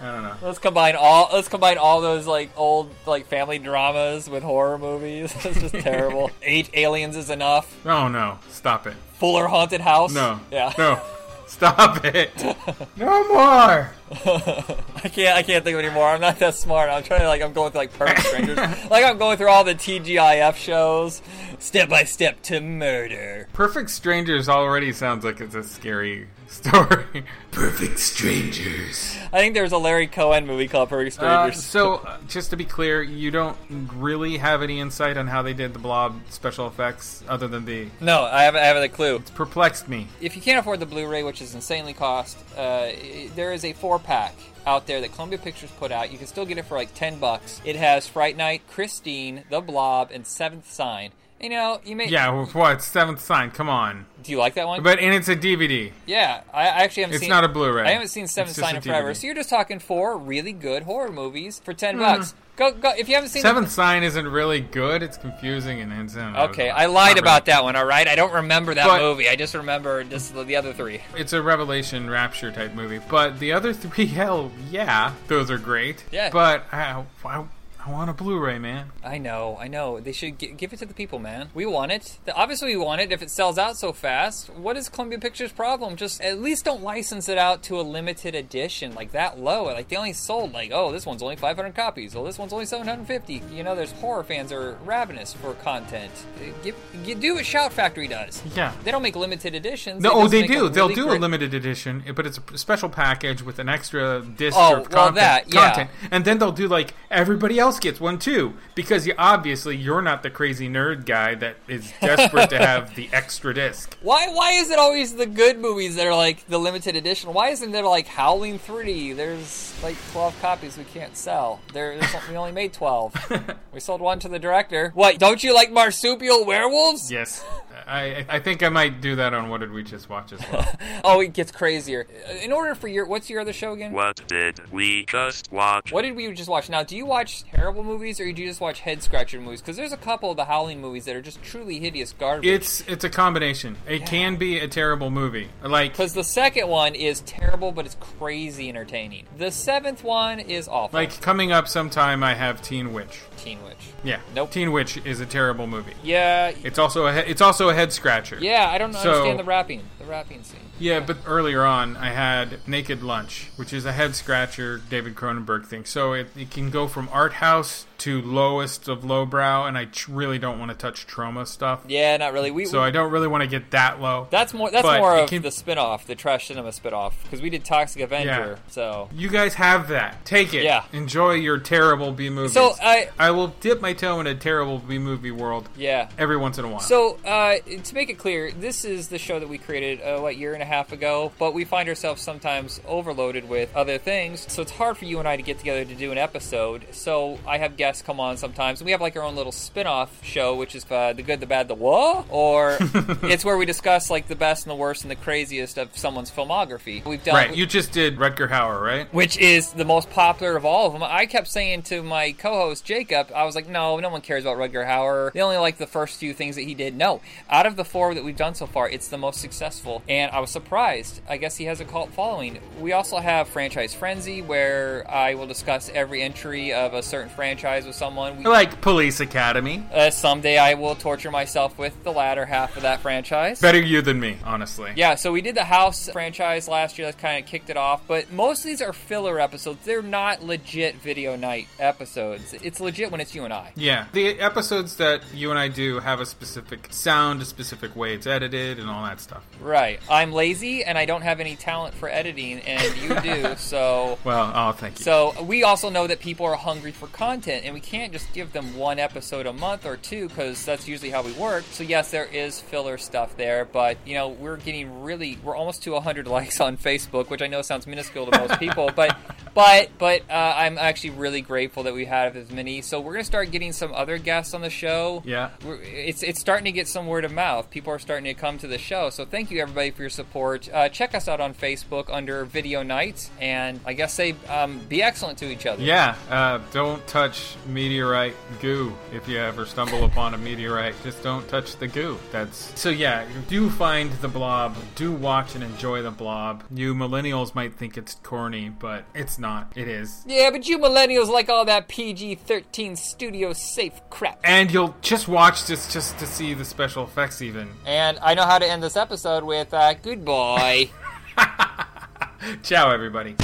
Speaker 1: I don't know.
Speaker 2: Let's combine all. Let's combine all those like old like family dramas with horror movies. It's just terrible. Eight aliens is enough.
Speaker 1: Oh no! Stop it.
Speaker 2: Fuller haunted house.
Speaker 1: No.
Speaker 2: Yeah.
Speaker 1: No. Stop it. No more.
Speaker 2: I can't. I can't think of any more. I'm not that smart. I'm trying to like. I'm going through like Perfect Strangers. like I'm going through all the TGIF shows, step by step to murder.
Speaker 1: Perfect Strangers already sounds like it's a scary story. Perfect Strangers.
Speaker 2: I think there's a Larry Cohen movie called Perfect
Speaker 1: Uh,
Speaker 2: Strangers.
Speaker 1: so, uh, just to be clear, you don't really have any insight on how they did the Blob special effects, other than the.
Speaker 2: no, I haven't. I haven't a clue.
Speaker 1: It's perplexed me.
Speaker 2: If you can't afford the Blu-ray, which is insanely cost, uh, there is a four-pack out there that Columbia Pictures put out. You can still get it for like ten bucks. It has Fright Night, Christine, The Blob, and Seventh Sign. You know, you may.
Speaker 1: Yeah, well, what Seventh Sign? Come on.
Speaker 2: Do you like that one?
Speaker 1: But and it's a DVD.
Speaker 2: Yeah, I I actually haven't
Speaker 1: It's
Speaker 2: seen.
Speaker 1: not a Blu-ray.
Speaker 2: I haven't seen Seventh Sign
Speaker 1: a
Speaker 2: in forever.
Speaker 1: DVD.
Speaker 2: So you're just talking four really good horror movies for ten
Speaker 1: Mm.
Speaker 2: bucks. Go, go. If you haven't seen the-
Speaker 1: Seventh Sign isn't really good. It's confusing and insane.
Speaker 2: Okay, I lied about that one. All right, I don't remember that
Speaker 1: But-
Speaker 2: movie. I just remember just the other three.
Speaker 1: It's a Revelation Rapture type movie, but the other three, hell yeah, those are great.
Speaker 2: Yeah.
Speaker 1: But I, I, I want a Blu-ray, man.
Speaker 2: I know, I know. They should gi- give it to the people, man. We want it. Obviously, we want it. If it sells out so fast, what is Columbia Pictures' problem? Just at least don't license it out to a limited edition like that low. Like they only sold like, oh, this one's only 500 copies. Well, this one's only 750. You know, there's horror fans are ravenous for content. Uh, Give, give, do what Shout Factory does.
Speaker 1: Yeah.
Speaker 2: They don't make limited editions.
Speaker 1: No, oh, they do.
Speaker 2: a
Speaker 1: They'll
Speaker 2: really
Speaker 1: do
Speaker 2: great-
Speaker 1: a limited edition, but it's a special package with an extra disc
Speaker 2: Oh,
Speaker 1: of
Speaker 2: well,
Speaker 1: content,
Speaker 2: that, yeah.
Speaker 1: content, and then they'll do like everybody else gets one too, because you obviously you're not the crazy nerd guy that is desperate to have the extra disc.
Speaker 2: Why why is it always the good movies that are like the limited edition? Why isn't there like Howling 3? There's like 12 copies we can't sell. There we only made 12. we sold one to the director. What, don't you like marsupial werewolves?
Speaker 1: Yes, I I think I might do that on what did we just watch as well.
Speaker 2: Oh, it gets crazier. Uh, in order for your what's your other show again?
Speaker 10: What did we just watch?
Speaker 2: What did we just watch? Now, do you watch terrible movies or do you just watch head scratcher movies? Because there's a couple of the Howling movies that are just truly hideous garbage.
Speaker 1: It's it's a combination. It can be a terrible movie, like
Speaker 2: because the second one is terrible, but it's crazy entertaining. The seventh one is awful.
Speaker 1: like coming up sometime. I have Teen Witch.
Speaker 2: Teen Witch.
Speaker 1: Yeah, nope. Teen Witch is a terrible movie.
Speaker 2: Yeah,
Speaker 1: It's also a it's also a head scratcher.
Speaker 2: yeah. I don't
Speaker 1: So-
Speaker 2: understand the rapping. The rapping scene.
Speaker 1: Yeah, but earlier on, I had Naked Lunch, which is a head scratcher David Cronenberg thing. So it, it can go from art house to lowest of lowbrow, and I tr- really don't want to touch trauma stuff.
Speaker 2: Yeah, not really. We
Speaker 1: So
Speaker 2: we-
Speaker 1: I don't really want to get that low.
Speaker 2: That's more. That's more of
Speaker 1: can-
Speaker 2: the spin-off, the trash cinema spin-off, because we did Toxic Avenger. So
Speaker 1: You guys have that. Take it.
Speaker 2: Yeah.
Speaker 1: Enjoy your terrible B movies.
Speaker 2: So, I-
Speaker 1: I will dip my toe in a terrible B movie world.
Speaker 2: Yeah.
Speaker 1: Every once in a while.
Speaker 2: So, uh, to make it clear, this is the show that we created, uh, what, year and a half ago, but we find ourselves sometimes overloaded with other things, so it's hard for you and I to get together to do an episode. So, I have guests guests come on sometimes. And we have like our own little spin-off show, which is uh, the good, the bad, the what? Or it's where we discuss like the best and the worst and the craziest of someone's filmography. We've done
Speaker 1: Right, you just did Rutger Hauer, right?
Speaker 2: which is the most popular of all of them. I kept saying to my co-host Jacob, I was like, "No, no one cares about Rutger Hauer. They only like the first few things that he did." No, out of the four that we've done so far, it's the most successful, and I was surprised. I guess he has a cult following. We also have Franchise Frenzy, where I will discuss every entry of a certain franchise with someone. We,
Speaker 1: Like Police Academy.
Speaker 2: uh, someday I will torture myself with the latter half of that franchise.
Speaker 1: Better you than me, honestly.
Speaker 2: Yeah, so we did the House franchise last year. That kind of kicked it off. But most of these are filler episodes. They're not legit video night episodes. It's legit when it's you and I.
Speaker 1: Yeah, the episodes that you and I do have a specific sound, a specific way it's edited, and all that stuff.
Speaker 2: Right. I'm lazy and I don't have any talent for editing, and you do. So.
Speaker 1: Well, oh, thank you.
Speaker 2: So we also know that people are hungry for content, and we can't just give them one episode a month or two because that's usually how we work. So yes, there is filler stuff there, but you know we're getting really we're almost to 100 likes on Facebook, which I know sounds minuscule to most people, but but but uh, I'm actually really grateful that we have as many. So we're gonna start getting some other guests on the show.
Speaker 1: Yeah.
Speaker 2: We're, it's it's starting to get some word of mouth. People are starting to come to the show. So thank you everybody for your support. Uh, check us out on Facebook under Video Night, and I guess say um, be excellent to each other.
Speaker 1: Yeah, uh, don't touch meteorite goo if you ever stumble upon a meteorite. Just don't touch the goo. That's so. Yeah, do find the blob. Do watch and enjoy the blob. You millennials might think it's corny, but it's not. It is.
Speaker 2: Yeah, but you millennials like all that PG 13 studio safe crap.
Speaker 1: And you'll just watch this just to see the special effects, even.
Speaker 2: And I know how to end this episode with uh, goodbye.
Speaker 1: Ciao, everybody.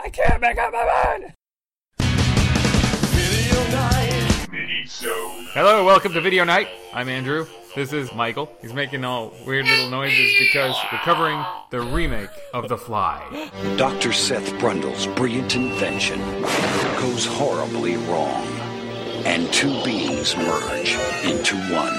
Speaker 2: I can't make up my mind.
Speaker 1: Hello, welcome to Video Night. I'm Andrew. This is Michael. He's making all weird little noises because we're covering the remake of The Fly.
Speaker 3: Dr. Seth Brundle's brilliant invention goes horribly wrong, and two beings merge into one.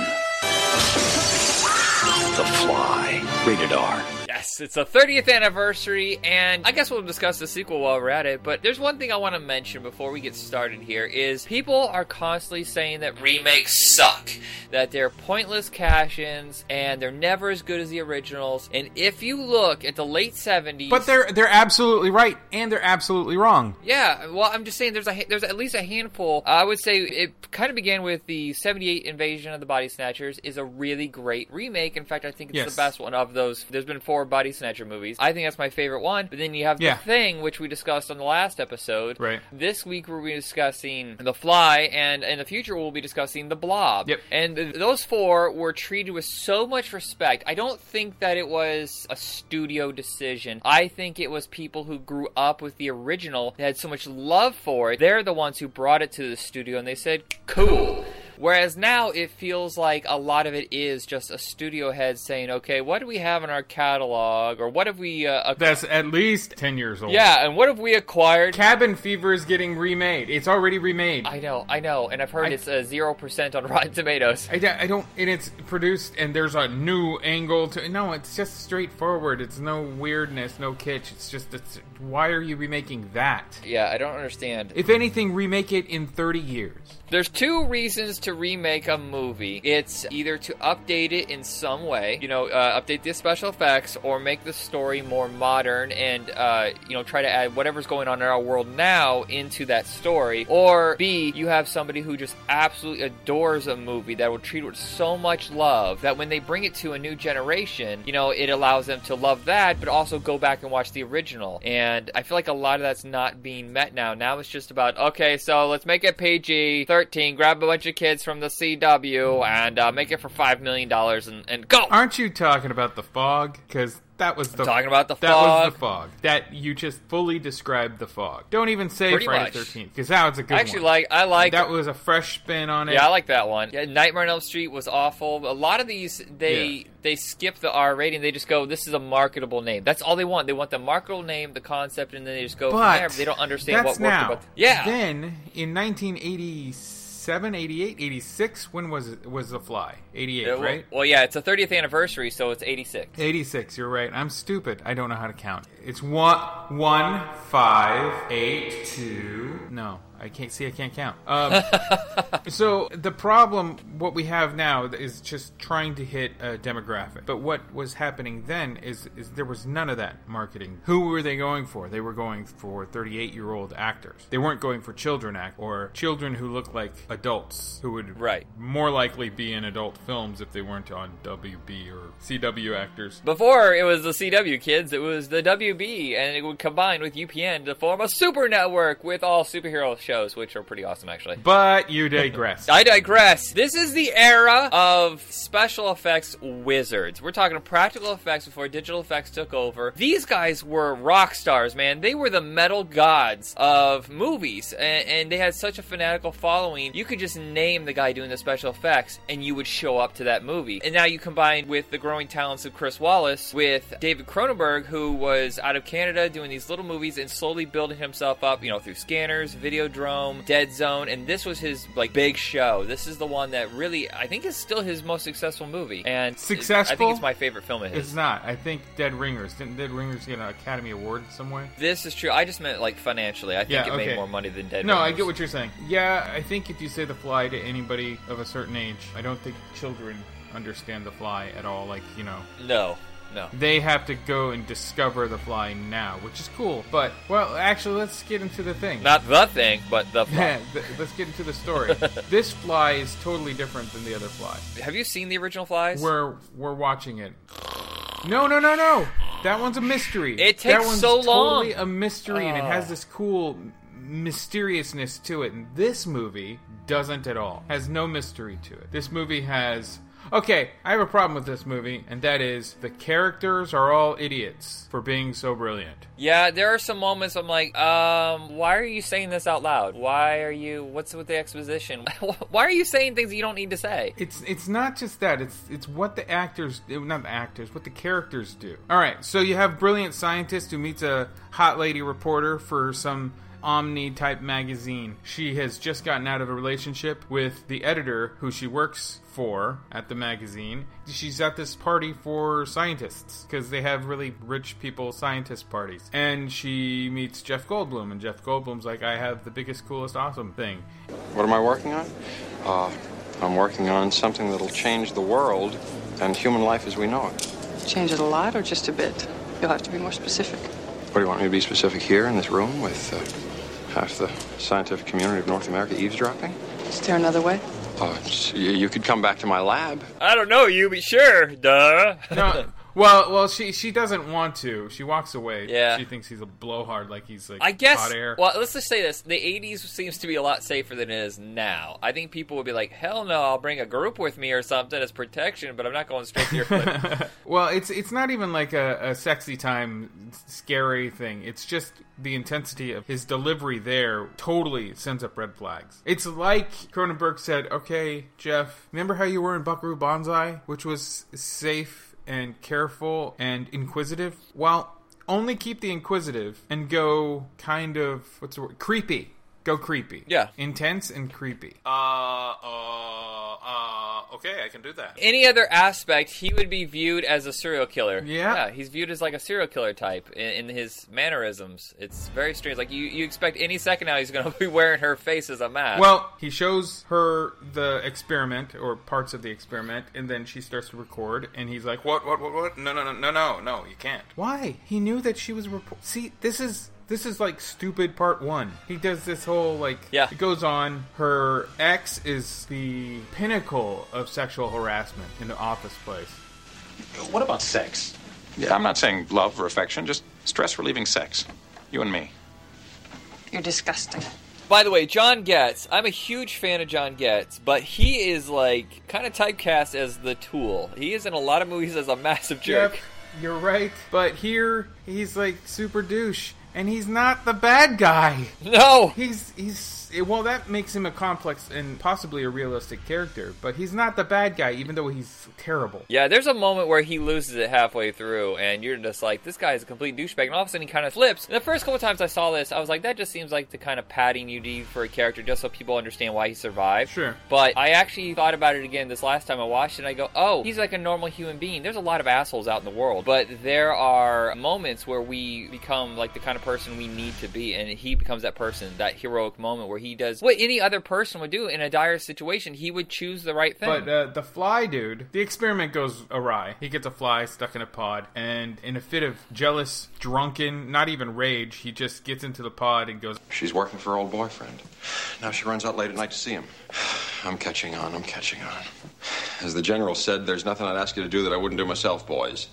Speaker 3: The Fly. Rated R.
Speaker 2: Yes, it's the 30th anniversary, and I guess we'll discuss the sequel while we're at it. But there's one thing I want to mention before we get started here: is people are constantly saying that remakes suck, that they're pointless cash-ins, and they're never as good as the originals. And if you look at the late 70s,
Speaker 1: But they're they're absolutely right, and they're absolutely wrong.
Speaker 2: Yeah, well, I'm just saying there's a there's at least a handful. I would say it kind of began with the '78 Invasion of the Body Snatchers is a really great remake. In fact, I think it's
Speaker 1: Yes.
Speaker 2: the best one of those. There's been four Body Snatcher movies. I think that's my favorite one. But then you have
Speaker 1: Yeah.
Speaker 2: the Thing, which we discussed on the last episode.
Speaker 1: Right.
Speaker 2: This week we'll be discussing The Fly, and in the future we'll be discussing The Blob.
Speaker 1: Yep.
Speaker 2: And th- those four were treated with so much respect. I don't think that it was a studio decision. I think it was people who grew up with the original that had so much love for it. They're the ones who brought it to the studio and they said, cool. Whereas now it feels like a lot of it is just a studio head saying, okay, what do we have in our catalog? Or what have we. Uh, ac-
Speaker 1: That's at least ten years old.
Speaker 2: yeah, and what have we acquired?
Speaker 1: Cabin Fever is getting remade. It's already remade.
Speaker 2: I know, I know, and I've heard
Speaker 1: I-
Speaker 2: it's a 0% on Rotten Tomatoes.
Speaker 1: I, don't- I don't, and it's produced, and there's a new angle to. No, it's just straightforward. It's no weirdness, no kitsch. It's just, it's, why are you remaking that?
Speaker 2: Yeah, I don't understand.
Speaker 1: If anything, remake it in 30 years.
Speaker 2: There's two reasons to remake a movie. It's either to update it in some way, you know, uh, update the special effects, or make the story more modern and, uh, you know, try to add whatever's going on in our world now into that story. Or B, you have somebody who just absolutely adores a movie that will treat it with so much love that when they bring it to a new generation, you know, it allows them to love that, but also go back and watch the original. And I feel like a lot of that's not being met now. Now it's just about, okay, so let's make it PG 13, grab a bunch of kids from the CW, and uh, make it for $5 million and, and go!
Speaker 1: Aren't you talking about the fog? Because that was the
Speaker 2: talking about the fog.
Speaker 1: that was the fog. That you just fully described the fog. Don't even say
Speaker 2: Pretty
Speaker 1: Friday. Thirteenth because that was a good
Speaker 2: I actually
Speaker 1: one.
Speaker 2: like, I like
Speaker 1: that was a fresh spin on it.
Speaker 2: Yeah, I like that one. Yeah, Nightmare on Elm Street was awful. A lot of these, they
Speaker 1: Yeah.
Speaker 2: they skip the R rating. They just go, "This is a marketable name." That's all they want. They want the marketable name, the concept, and then they just go from
Speaker 1: But
Speaker 2: there. But they don't understand what worked
Speaker 1: now.
Speaker 2: about. Yeah,
Speaker 1: Then in 1987, 87, 88, 86. When was it? Was The Fly? 88,
Speaker 2: Uh,
Speaker 1: right?
Speaker 2: Well, yeah, it's a 30th anniversary, so it's 86.
Speaker 1: 86, you're right. I'm stupid. I don't know how to count. It's one, one, five, eight, two. No, I can't see. I can't count. Um, so the problem, what we have now, is just trying to hit a demographic. But what was happening then is, is there was none of that marketing. Who were they going for? They were going for 38 year old actors. They weren't going for children act or children who look like adults who would
Speaker 2: right
Speaker 1: more likely be in adult films if they weren't on WB or CW actors.
Speaker 2: Before it was the CW kids, it was the WB, and it would combine with UPN to form a super network with all superhero shows, which are pretty awesome, actually.
Speaker 1: But you digress.
Speaker 2: I digress. This is the era of special effects wizards. We're talking practical effects before digital effects took over. These guys were rock stars, man. They were the metal gods of movies, and, and they had such a fanatical following. You could just name the guy doing the special effects, and you would show up to that movie. And now you combine with the growing talents of Chris Walas with David Cronenberg, who was out of Canada doing these little movies and slowly building himself up, you know, through Scanners, Videodrome, Dead Zone, and this was his like big show. This is the one that really I think is still his most successful movie, and
Speaker 1: Successful?
Speaker 2: I think it's my favorite film of his.
Speaker 1: It's not. I think Dead Ringers. Didn't Dead Ringers get an Academy Award some way?
Speaker 2: This is true. I just meant like financially. I think
Speaker 1: Yeah,
Speaker 2: it
Speaker 1: okay.
Speaker 2: made more money than Dead
Speaker 1: No, I get what you're saying. Yeah, I think if you say The Fly to anybody of a certain age, I don't think children understand The Fly at all. Like, you know.
Speaker 2: No, no.
Speaker 1: They have to go and discover The Fly now, which is cool. But, well, actually, let's get into the thing.
Speaker 2: Not the thing, but the fly.
Speaker 1: Let's get into the story. this fly is totally different than the other fly.
Speaker 2: Have you seen the original Flies?
Speaker 1: We're we're watching it. No, no, no, no. That one's a mystery.
Speaker 2: It
Speaker 1: that
Speaker 2: takes
Speaker 1: one's
Speaker 2: so long.
Speaker 1: Totally a mystery, and it has
Speaker 2: Oh.
Speaker 1: this cool mysteriousness to it. And this movie doesn't at all. Has no mystery to it. This movie has. Okay, I have a problem with this movie, and that is the characters are all idiots for being so brilliant.
Speaker 2: Yeah, there are some moments I'm like, um, why are you saying this out loud? Why are you? What's with the exposition? why are you saying things you don't need to say?
Speaker 1: It's it's not just that. It's it's what the actors, not the actors, what the characters do. All right, so you have brilliant scientist who meets a hot lady reporter for some Omni type magazine. She has just gotten out of a relationship with the editor who she works for at the magazine. She's at this party for scientists because they have really rich people scientist parties. And she meets Jeff Goldblum, and Jeff Goldblum's like, I have the biggest, coolest, awesome thing.
Speaker 19: What am I working on? Uh, I'm working on something that'll change the world and human life as we know it.
Speaker 20: Change it a lot or just a bit? You'll have to be more specific.
Speaker 19: What do you want me to be specific here in this room with uh, half the scientific community of North America eavesdropping?
Speaker 20: Is there another way?
Speaker 19: Uh, s- you, you could come back to my lab.
Speaker 2: I don't know you, but sure, duh.
Speaker 1: no, well, well, she she doesn't want to. She walks away.
Speaker 2: Yeah.
Speaker 1: she thinks he's a blowhard, like he's like
Speaker 2: I guess.
Speaker 1: hot air.
Speaker 2: Well, let's just say this: the '80s seems to be a lot safer than it is now. I think people would be like, "Hell no, I'll bring a group with me or something as protection, but I'm not going straight to your clip."
Speaker 1: well, it's it's not even like a, a sexy time scary thing. It's just the intensity of his delivery there totally sends up red flags. It's like Cronenberg said, "Okay, Jeff, remember how you were in Buckaroo Banzai, which was safe and careful and inquisitive? Well, only keep the inquisitive and go kind of what's the word? Creepy. Go creepy.
Speaker 2: Yeah.
Speaker 1: Intense and creepy. Uh, uh, uh, okay, I can do that.
Speaker 2: Any other aspect, he would be viewed as a serial killer.
Speaker 1: Yeah.
Speaker 2: yeah, he's viewed as like a serial killer type in, in his mannerisms. It's very strange. Like you, you expect any second now he's going to be wearing her face as a mask.
Speaker 1: Well, he shows her the experiment or parts of the experiment, and then she starts to record, and he's like, "What? What? What? What? No, no, no, no, no, no! You can't." Why? He knew that she was a report. See, this is this is like stupid part one. He does this whole like
Speaker 2: Yeah.
Speaker 1: It goes on. Her ex is the pinnacle of sexual harassment in the office place.
Speaker 21: What about sex? Yeah, I'm not saying love or affection, just stress relieving sex. You and me.
Speaker 20: You're disgusting.
Speaker 2: By the way, John Getz, I'm a huge fan of John Getz, but he is like kind of typecast as the tool. He is in a lot of movies as a massive jerk.
Speaker 1: Yep, you're right. But here he's like super douche, and he's not the bad guy.
Speaker 2: No,
Speaker 1: he's he's Well, that makes him a complex and possibly a realistic character, but he's not the bad guy, even though he's terrible.
Speaker 2: Yeah, there's a moment where he loses it halfway through, and you're just like, this guy is a complete douchebag. And all of a sudden, he kind of flips. And the first couple times I saw this, I was like, that just seems like the kind of padding you need for a character, just so people understand why he survived.
Speaker 1: Sure.
Speaker 2: But I actually thought about it again this last time I watched it, and I go, oh, he's like a normal human being. There's a lot of assholes out in the world, but there are moments where we become like the kind of person we need to be, and he becomes that person, that heroic moment where he does what any other person would do in a dire situation. He would choose the right thing.
Speaker 1: But uh, the fly dude, the experiment goes awry. He gets a fly stuck in a pod, and in a fit of jealous, drunken, not even rage, he just gets into the pod and goes.
Speaker 19: She's working for her old boyfriend. Now she runs out late at night to see him. I'm catching on, I'm catching on. As the general said, there's nothing I'd ask you to do that I wouldn't do myself, boys.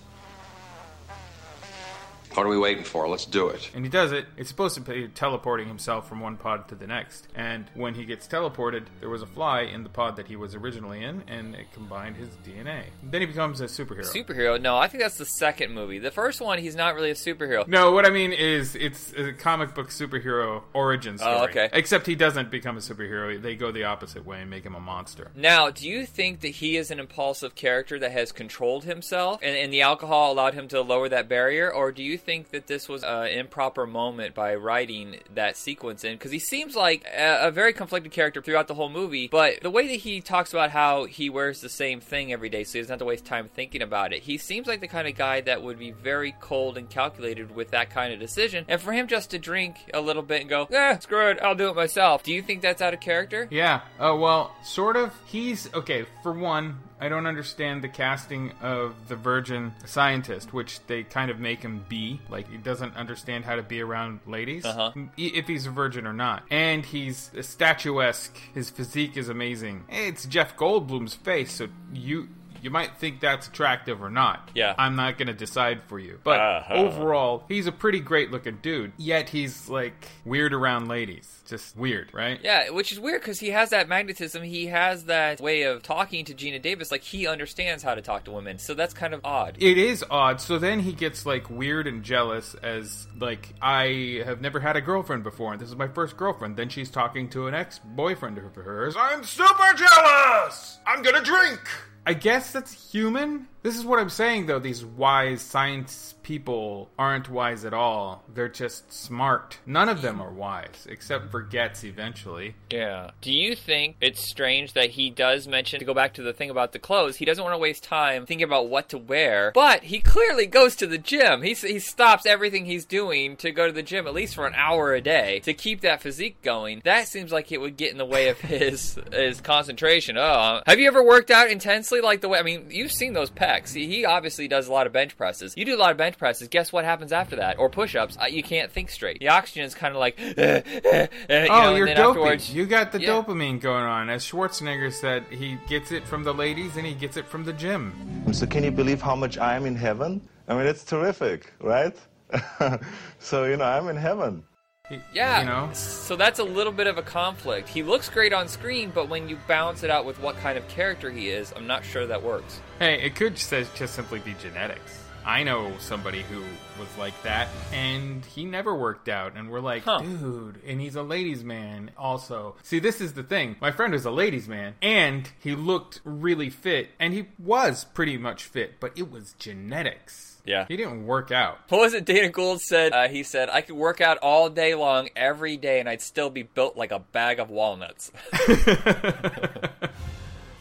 Speaker 19: What are we waiting for? Let's do it.
Speaker 1: And he does it. It's supposed to be teleporting himself from one pod to the next. And when he gets teleported, there was a fly in the pod that he was originally in, and it combined his DNA. Then he becomes a superhero.
Speaker 2: Superhero? No, I think that's the second movie. The first one, he's not really a superhero.
Speaker 1: No, what I mean is it's a comic book superhero origin oh, story.
Speaker 2: Oh, okay.
Speaker 1: Except he doesn't become a superhero. They go the opposite way and make him a monster.
Speaker 2: Now, do you think that he is an impulsive character that has controlled himself and, and the alcohol allowed him to lower that barrier? Or do you think that this was an improper moment by writing that sequence in? Because he seems like a, a very conflicted character throughout the whole movie, but the way that he talks about how he wears the same thing every day so he doesn't have to waste time thinking about it, he seems like the kind of guy that would be very cold and calculated with that kind of decision. And for him just to drink a little bit and go, eh, screw it, I'll do it myself. Do you think that's out of character?
Speaker 1: Yeah. Oh, well, sort of. He's okay, for one, I don't understand the casting of the virgin scientist, which they kind of make him be. Like, he doesn't understand how to be around ladies,
Speaker 2: Uh-huh.
Speaker 1: if he's a virgin or not. And he's statuesque. His physique is amazing. It's Jeff Goldblum's face, so you. You might think that's attractive or not.
Speaker 2: Yeah.
Speaker 1: I'm not going to decide for you. But
Speaker 2: Uh-huh.
Speaker 1: overall, he's a pretty great looking dude. Yet he's like weird around ladies. Just weird, right?
Speaker 2: Yeah, which is weird because he has that magnetism. He has that way of talking to Geena Davis. Like he understands how to talk to women. So that's kind of odd.
Speaker 1: It is odd. So then he gets like weird and jealous as like I have never had a girlfriend before and this is my first girlfriend. Then she's talking to an ex-boyfriend of hers. I'm super jealous. I'm to drink. I guess that's human. This is what I'm saying though. These wise science people aren't wise at all. They're just smart. None of them are wise except for Getz eventually.
Speaker 2: Yeah. Do you think it's strange that he does mention to go back to the thing about the clothes? He doesn't want to waste time thinking about what to wear, but he clearly goes to the gym. He he stops everything he's doing to go to the gym at least for an hour a day to keep that physique going. That seems like it would get in the way of his his concentration. Oh, um, have you ever worked out intensely like the way? I mean, you've seen those pecs. He, he obviously does a lot of bench presses. You do a lot of bench presses. Guess what happens after that? Or push-ups? Uh, you can't think straight. The oxygen is kind of like. you
Speaker 1: oh,
Speaker 2: know,
Speaker 1: you're
Speaker 2: then
Speaker 1: dopey.
Speaker 2: afterwards-
Speaker 1: You got the
Speaker 2: Yeah.
Speaker 1: dopamine going on. As Schwarzenegger said, he gets it from the ladies and he gets it from the gym.
Speaker 22: So can you believe how much I am in heaven? I mean, it's terrific, right? so, you know, I'm in heaven.
Speaker 2: Yeah.
Speaker 1: You know?
Speaker 2: So that's a little bit of a conflict. He looks great on screen, but when you balance it out with what kind of character he is, I'm not sure that works.
Speaker 1: Hey, it could just, uh, just simply be genetics. I know somebody who was like that, and he never worked out. And we're like, dude, and he's a ladies' man also. See, this is the thing. My friend was a ladies' man, and he looked really fit, and he was pretty much fit, but it was genetics.
Speaker 2: Yeah.
Speaker 1: He didn't work out.
Speaker 2: What was it Dana Gould said? Uh, he said, I could work out all day long, every day, and I'd still be built like a bag of walnuts.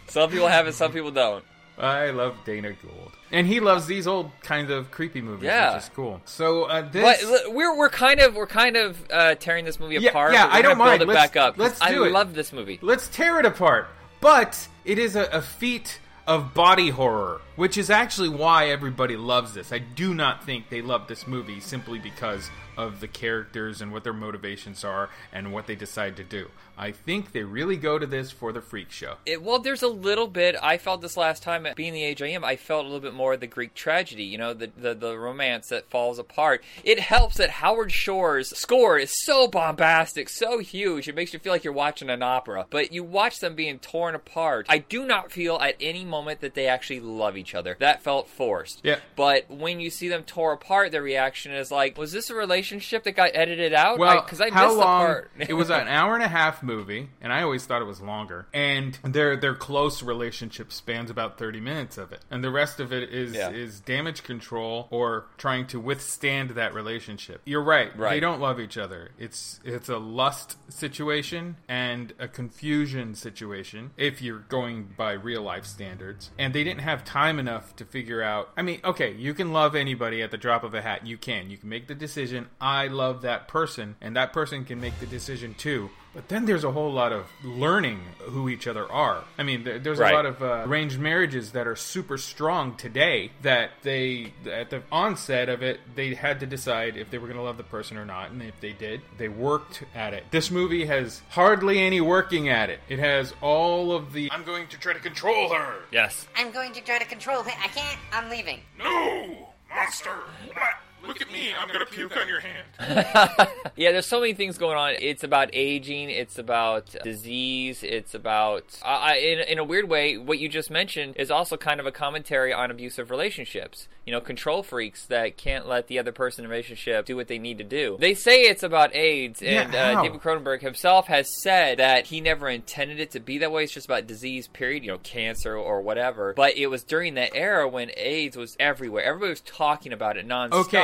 Speaker 2: some people have it, some people don't.
Speaker 1: I love Dana Gould. And he loves these old kind of creepy movies,
Speaker 2: Yeah.
Speaker 1: which is cool. So uh, this
Speaker 2: l- we're we're kind of we're kind of uh, tearing this movie
Speaker 1: Yeah,
Speaker 2: apart.
Speaker 1: yeah, I don't mind.
Speaker 2: Build it
Speaker 1: Let's-
Speaker 2: back up.
Speaker 1: let's
Speaker 2: I
Speaker 1: it.
Speaker 2: love this movie.
Speaker 1: Let's tear it apart. But it is a, a feat of body horror, which is actually why everybody loves this. I do not think they love this movie simply because of the characters and what their motivations are and what they decide to do. I think they really go to this for the freak show.
Speaker 2: It, well, there's a little bit. I felt this last time at being the age I am. I felt a little bit more of the Greek tragedy. You know, the the, the romance that falls apart. It helps that Howard Shore's score is so bombastic, so huge. It makes you feel like you're watching an opera. But you watch them being torn apart. I do not feel at any moment that they actually love each other. That felt forced.
Speaker 1: Yeah.
Speaker 2: But when you see them tore apart, their reaction is like, "Was this a relationship that got edited out?"
Speaker 1: Well,
Speaker 2: because I,
Speaker 1: how
Speaker 2: missed
Speaker 1: long?
Speaker 2: the part.
Speaker 1: it was an hour and a half movie, and I always thought it was longer. And their their close relationship spans about thirty minutes of it, and the rest of it is
Speaker 2: Yeah.
Speaker 1: is damage control or trying to withstand that relationship. You're right;
Speaker 2: Right.
Speaker 1: they don't love each other. It's it's a lust situation and a confusion situation if you're going by real life standards. And they didn't have time enough to figure out. I mean, okay, you can love anybody at the drop of a hat. You can. You can make the decision. I love that person, and that person can make the decision too. But then there's a whole lot of learning who each other are. I mean, there's
Speaker 2: Right.
Speaker 1: a lot of uh, arranged marriages that are super strong today that they, at the onset of it, they had to decide if they were going to love the person or not. And if they did, they worked at it. This movie has hardly any working at it. It has all of the, I'm going to try to control her.
Speaker 2: Yes.
Speaker 23: I'm going to try to control him. I can't. I'm leaving.
Speaker 1: No! Monster! Look at me, I'm going to puke on your hand.
Speaker 2: yeah, there's so many things going on. It's about aging. It's about disease. It's about, I I- in, in a weird way, what you just mentioned is also kind of a commentary on abusive relationships. You know, control freaks that can't let the other person in a relationship do what they need to do. They say it's about AIDS,
Speaker 1: Yeah,
Speaker 2: and uh. David Cronenberg himself has said that he never intended it to be that way. It's just about disease, period. You know, cancer or whatever. But it was during that era when AIDS was everywhere. Everybody was talking about it nonstop.
Speaker 1: Okay,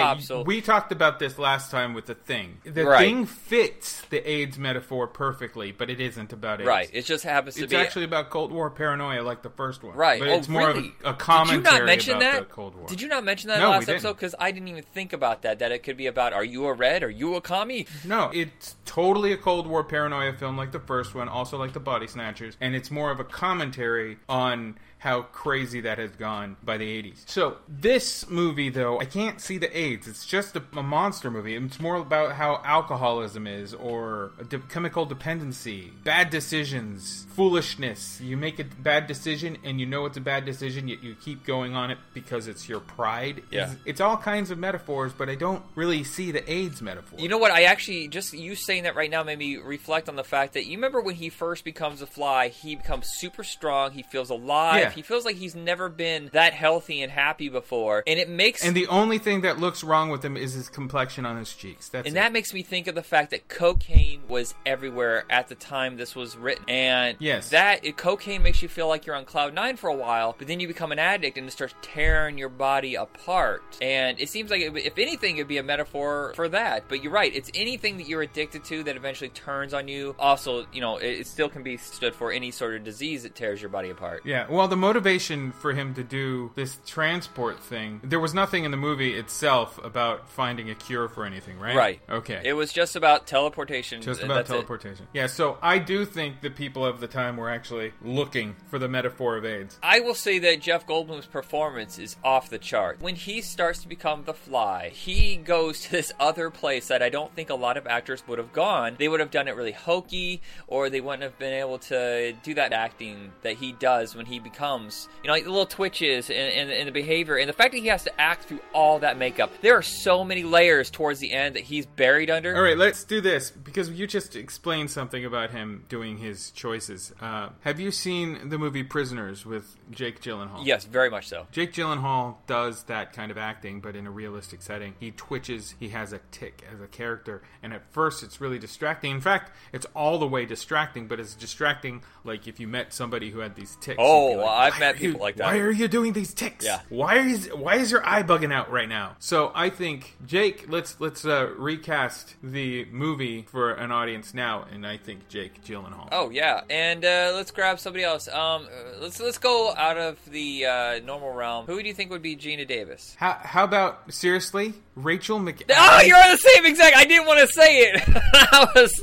Speaker 1: we talked about this last time with the thing. The
Speaker 2: Right.
Speaker 1: thing fits the AIDS metaphor perfectly, but it isn't about AIDS.
Speaker 2: Right. It just happens to
Speaker 1: It's
Speaker 2: be It's
Speaker 1: actually about Cold War paranoia, like the first one.
Speaker 2: Right.
Speaker 1: But
Speaker 2: oh,
Speaker 1: it's more
Speaker 2: really?
Speaker 1: of a, a
Speaker 2: Did you not mention
Speaker 1: about
Speaker 2: that?
Speaker 1: Cold War.
Speaker 2: Did you not mention that
Speaker 1: No,
Speaker 2: last episode? Because I didn't even think about that. That it could be about Are you a red? Are you a commie?
Speaker 1: No, it's totally a Cold War paranoia film like the first one, also like the Body Snatchers, and it's more of a commentary on how crazy that has gone by the 80s. So, this movie, though, I can't see the AIDS. It's just a, a monster movie. It's more about how alcoholism is, or a de- chemical dependency, bad decisions, foolishness. You make a bad decision and you know it's a bad decision, yet you keep going on it because it's your pride.
Speaker 2: Yeah.
Speaker 1: It's, it's all kinds of metaphors, but I don't really see the AIDS metaphor.
Speaker 2: You know what? I actually just you saying that right now made me reflect on the fact that you remember when he first becomes a fly, he becomes super strong. He feels alive.
Speaker 1: Yeah.
Speaker 2: He feels like he's never been that healthy and happy before, and it makes
Speaker 1: And the only thing that looks wrong with him is his complexion on his cheeks. That's
Speaker 2: and
Speaker 1: it.
Speaker 2: that makes me think of the fact that cocaine was everywhere at the time this was written. And
Speaker 1: Yes.
Speaker 2: that it, cocaine makes you feel like you're on cloud nine for a while, but then you become an addict and it starts tearing your body apart. And it seems like, it, if anything, it'd be a metaphor for that. But you're right; it's anything that you're addicted to that eventually turns on you. Also, you know, it, it still can be stood for any sort of disease that tears your body apart.
Speaker 1: Yeah, well, the motivation for him to do this transport thing, there was nothing in the movie itself about finding a cure for anything, right?
Speaker 2: Right.
Speaker 1: Okay.
Speaker 2: It was just about teleportation.
Speaker 1: Just about
Speaker 2: that's it.
Speaker 1: teleportation. Yeah, so I do think the people of the time were actually looking for the metaphor of AIDS.
Speaker 2: I will say that Jeff Goldblum's performance is off the chart. When he starts to become the fly, he goes to this other place that I don't think a lot of actors would have gone. They would have done it really hokey, or they wouldn't have been able to do that acting that he does when he becomes, you know, like the little twitches and, and, and the behavior, and the fact that he has to act through all that makeup. There are so many layers towards the end that he's buried under.
Speaker 1: All right, let's do this because you just explained something about him doing his choices. Uh, have you seen the movie Prisoners with Jake Gyllenhaal?
Speaker 2: Yes, very much so.
Speaker 1: Jake Gyllenhaal does that kind of acting, but in a realistic setting. He twitches, he has a tick as a character, and at first it's really distracting. In fact, it's all the way distracting, but it's distracting like if you met somebody who had these ticks.
Speaker 2: Oh,
Speaker 1: like,
Speaker 2: I've
Speaker 1: "Why
Speaker 2: met
Speaker 1: are you-
Speaker 2: people like that."
Speaker 1: Why are you doing these ticks?
Speaker 2: Yeah.
Speaker 1: Why is why is your eye bugging out right now? So I think Jake, let's let's uh, recast the movie for an audience now, and I think Jake Gyllenhaal.
Speaker 2: Oh yeah, and uh, let's grab somebody else. Um, uh, let's let's go out of the uh, normal realm. Who do you think would be Geena Davis?
Speaker 1: How, how about seriously, Rachel McAdams?
Speaker 2: Oh, you're on the same exact. I didn't want to say it. I was.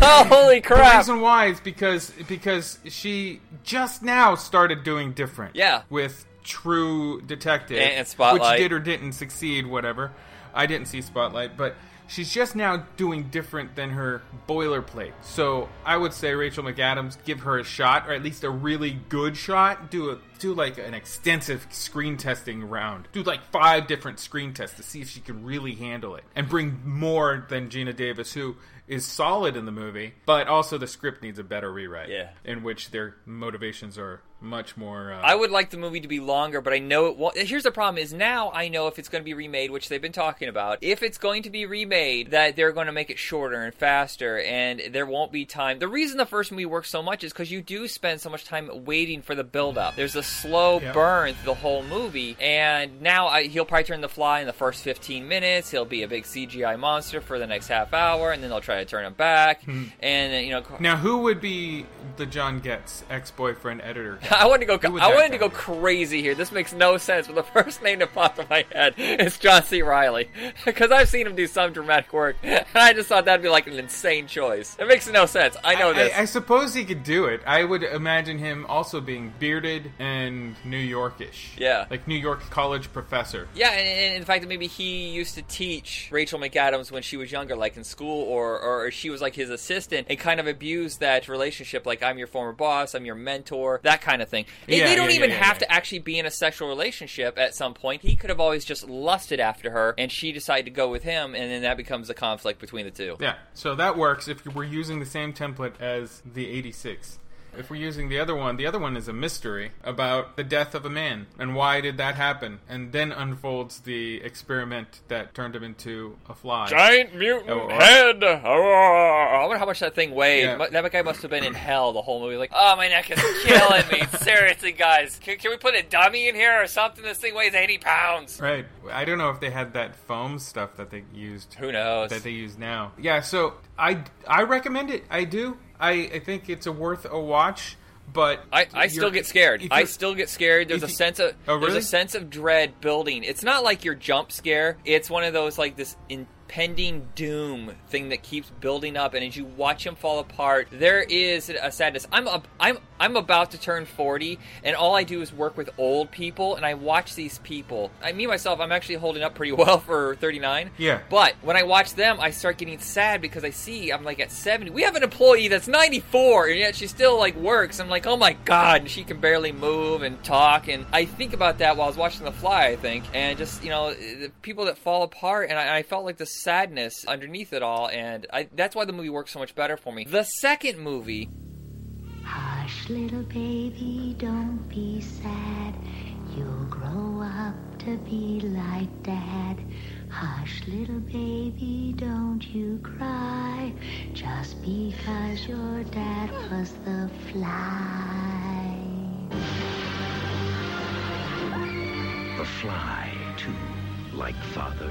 Speaker 2: Oh, holy
Speaker 1: The
Speaker 2: crap!
Speaker 1: reason why is because because she just now started doing different.
Speaker 2: Yeah.
Speaker 1: With True Detective
Speaker 2: And- and Spotlight.
Speaker 1: which did or didn't succeed, whatever. I didn't see Spotlight, but she's just now doing different than her boilerplate. So I would say Rachel McAdams, give her a shot, or at least a really good shot. Do a do like an extensive screen testing round. Do like five different screen tests to see if she can really handle it, and bring more than Geena Davis, who is solid in the movie, but also the script needs a better rewrite.
Speaker 2: Yeah.
Speaker 1: in which their motivations are much more. Uh,
Speaker 2: I would like the movie to be longer, but I know it won't. Here's the problem: is now I know if it's going to be remade, which they've been talking about. If it's going to be remade, that they're going to make it shorter and faster, and there won't be time. The reason the first movie works so much is because you do spend so much time waiting for the build-up. There's a slow
Speaker 1: Yep.
Speaker 2: burn through the whole movie, and now I, he'll probably turn the fly in the first 15 minutes. He'll be a big CGI monster for the next half hour, and then they'll try to turn him back.
Speaker 1: Hmm.
Speaker 2: And you know,
Speaker 1: Now, who would be the John Getz ex-boyfriend editor?
Speaker 2: I wanted to go. I wanted to go crazy here. This makes no sense, but the first name that popped in my head is John C. Reilly because I've seen him do some dramatic work, and I just thought that'd be like an insane choice. It makes no sense. I know this.
Speaker 1: I, I suppose he could do it. I would imagine him also being bearded and New Yorkish.
Speaker 2: Yeah.
Speaker 1: like New York college professor.
Speaker 2: Yeah, and, and in fact, maybe he used to teach Rachel McAdams when she was younger, like in school, or or she was like his assistant, and kind of abused that relationship, like I'm your former boss, I'm your mentor, that kind of thing. And
Speaker 1: Yeah,
Speaker 2: they don't
Speaker 1: yeah,
Speaker 2: even
Speaker 1: yeah,
Speaker 2: have to actually be in a sexual relationship at some point. He could have always just lusted after her, and she decided to go with him, and then that becomes a conflict between the two.
Speaker 1: Yeah, so that works if we're using the same template as the 86. If we're using the other one, the other one is a mystery about the death of a man and why did that happen, and then unfolds the experiment that turned him into a fly.
Speaker 2: Giant mutant
Speaker 1: Oh, or-
Speaker 2: head. Oh, oh, oh, I wonder how much that thing weighed.
Speaker 1: Yeah.
Speaker 2: That guy must have been in hell the whole movie. Like, oh, my neck is killing me. Seriously, guys, can, can we put a dummy in here or something? This thing weighs eighty pounds.
Speaker 1: Right. I don't know if they had that foam stuff that they used.
Speaker 2: Who knows?
Speaker 1: That they use now. Yeah. So I I recommend it. I do. I I think it's a worth a watch. But
Speaker 2: I, I still get scared. I still get scared. There's a
Speaker 1: you-
Speaker 2: sense of
Speaker 1: Oh,
Speaker 2: there's a sense of dread building. It's not like your jump scare. It's one of those like this impending doom thing that keeps building up, and as you watch him fall apart, there is a sadness. I'm a, I'm I'm about to turn 40, and all I do is work with old people, and I watch these people. I me myself, I'm actually holding up pretty well for 39.
Speaker 1: Yeah.
Speaker 2: But when I watch them, I start getting sad because I see I'm like at 70. We have an employee that's 94, and yet she still like works. I'm like, oh my god, and she can barely move and talk. And I think about that while I was watching The Fly, I think, and just you know the people that fall apart, and I, I felt like the sadness underneath it all, and I, that's why the movie works so much better for me. The second movie.
Speaker 24: Hush, little baby, don't be sad. You'll grow up to be like Dad. Hush, little baby, don't you cry. Just because your dad was the fly.
Speaker 3: The Fly too, Like father,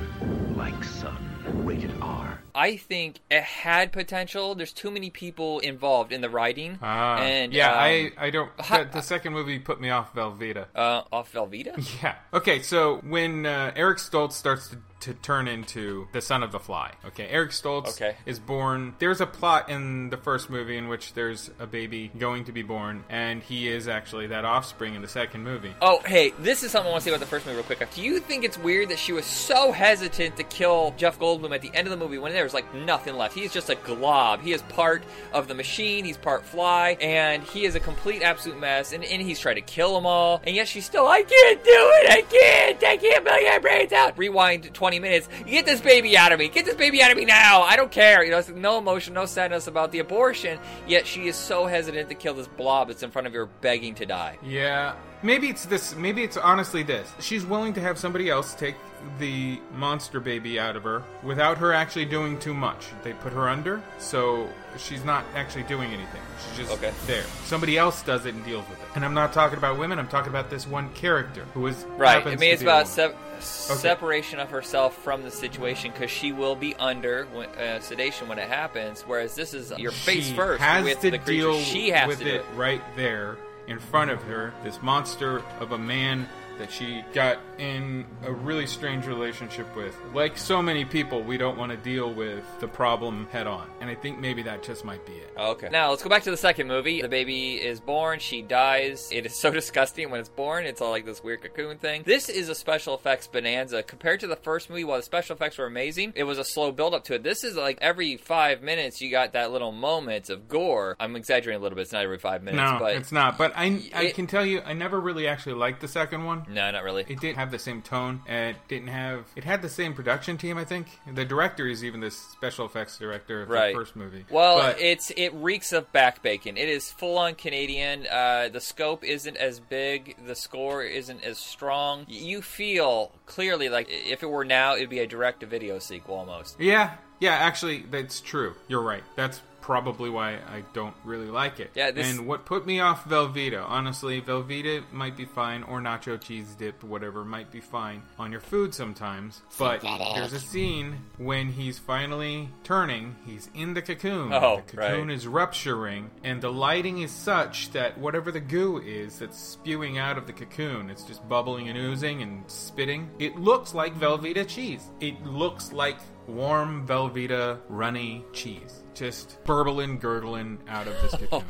Speaker 3: like son. Rated R.
Speaker 2: I think it had potential. There's too many people involved in the writing.
Speaker 1: Ah,
Speaker 2: and
Speaker 1: yeah,
Speaker 2: um,
Speaker 1: I I don't. The, the second movie put me off Velveeta.
Speaker 2: Uh, off Velveeta?
Speaker 1: Yeah. Okay, so when uh, Eric Stoltz starts to, to turn into the son of the fly, okay, Eric Stoltz
Speaker 2: Okay.
Speaker 1: is born. There's a plot in the first movie in which there's a baby going to be born, and he is actually that offspring in the second movie.
Speaker 2: Oh, hey, this is something I want to say about the first movie real quick. Do you think it's weird that she was so hesitant to kill Jeff Goldblum at the end of the movie when there's like nothing left? He's just a glob. He is part of the machine, he's part fly, and he is a complete absolute mess, and, and he's trying to kill them all, and yet she's still, I can't do it, I can't, I can't blow your brains out. Rewind 20 minutes, get this baby out of me, get this baby out of me now, I don't care. You know, it's no emotion, no sadness about the abortion, yet she is so hesitant to kill this blob that's in front of her begging to die.
Speaker 1: Yeah. Maybe it's this. Maybe it's honestly this. She's willing to have somebody else take the monster baby out of her without her actually doing too much. They put her under, so she's not actually doing anything. She's just
Speaker 2: Okay.
Speaker 1: there. Somebody else does it and deals with it. And I'm not talking about women. I'm talking about this one character who is
Speaker 2: Right. I mean, it's about
Speaker 1: woman.
Speaker 2: Se- separation of herself from the situation because she will be under when, uh, sedation when it happens. Whereas this is your face
Speaker 1: she
Speaker 2: first
Speaker 1: has
Speaker 2: with
Speaker 1: to
Speaker 2: the creature.
Speaker 1: deal
Speaker 2: she has
Speaker 1: with
Speaker 2: to do
Speaker 1: it
Speaker 2: it.
Speaker 1: right there in front of her. This monster of a man that she got in a really strange relationship with. Like so many people, we don't want to deal with the problem head on, and I think maybe that just might be it.
Speaker 2: Oh, okay. Now let's go back to the second movie. The baby is born. She dies. It is so disgusting when it's born. It's all like this weird cocoon thing. This is a special effects bonanza compared to the first movie. While the special effects were amazing, it was a slow build up to it. This is like every five minutes you got that little moment of gore. I'm exaggerating a little bit. It's not every five minutes,
Speaker 1: no,
Speaker 2: but
Speaker 1: it's not. But I, I
Speaker 2: it-
Speaker 1: can tell you, I never really actually liked the second one.
Speaker 2: No, not really.
Speaker 1: It didn't have the same tone. and It didn't have. It had the same production team. I think the director is even the special effects director of
Speaker 2: Right.
Speaker 1: the first movie.
Speaker 2: Well,
Speaker 1: But-
Speaker 2: it's it reeks of back bacon. It is full on Canadian. Uh, the scope isn't as big. The score isn't as strong. You feel clearly like if it were now, it'd be a direct to video sequel almost.
Speaker 1: Yeah, yeah, actually, that's true. You're right. That's probably why I don't really like it.
Speaker 2: Yeah, this-
Speaker 1: And what put me off Velveeta, honestly, Velveeta might be fine, or nacho cheese dip, whatever, might be fine on your food sometimes. But there's a scene when he's finally turning, he's in the cocoon.
Speaker 2: Oh,
Speaker 1: the cocoon
Speaker 2: right.
Speaker 1: is rupturing, and the lighting is such that whatever the goo is that's spewing out of the cocoon, it's just bubbling and oozing and spitting. It looks like Velveeta cheese. It looks like warm Velveeta runny cheese. Just burbling, gurgling out of this cocoon.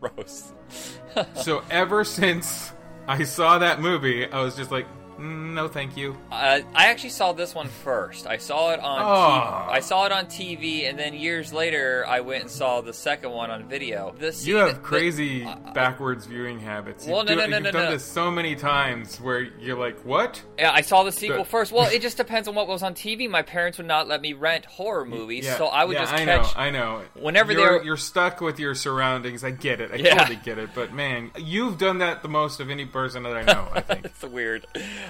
Speaker 2: Gross.
Speaker 1: so ever since I saw that movie, I was just like, "Mm, Mm, no, thank you.
Speaker 2: Uh, I actually saw this one first. I saw it on ah.
Speaker 1: Oh.
Speaker 2: TV. I saw it on TV, and then years later, I went and saw the second one on video. The scene
Speaker 1: You
Speaker 2: that-
Speaker 1: have crazy uh, backwards viewing habits.
Speaker 2: Well,
Speaker 1: you've
Speaker 2: no,
Speaker 1: do-
Speaker 2: no, no,
Speaker 1: you've
Speaker 2: no,
Speaker 1: done
Speaker 2: no.
Speaker 1: this so many times where you're like, what?
Speaker 2: Yeah, I saw the sequel
Speaker 1: The-
Speaker 2: first. Well, it just depends on what was on TV. My parents would not let me rent horror movies,
Speaker 1: Yeah,
Speaker 2: so I would
Speaker 1: yeah,
Speaker 2: just
Speaker 1: I
Speaker 2: catch.
Speaker 1: know, I know.
Speaker 2: Whenever
Speaker 1: you're,
Speaker 2: they're
Speaker 1: you're stuck with your surroundings, I get it. I
Speaker 2: Yeah.
Speaker 1: totally get it. But man, you've done that the most of any person that I know. I think.
Speaker 2: it's weird.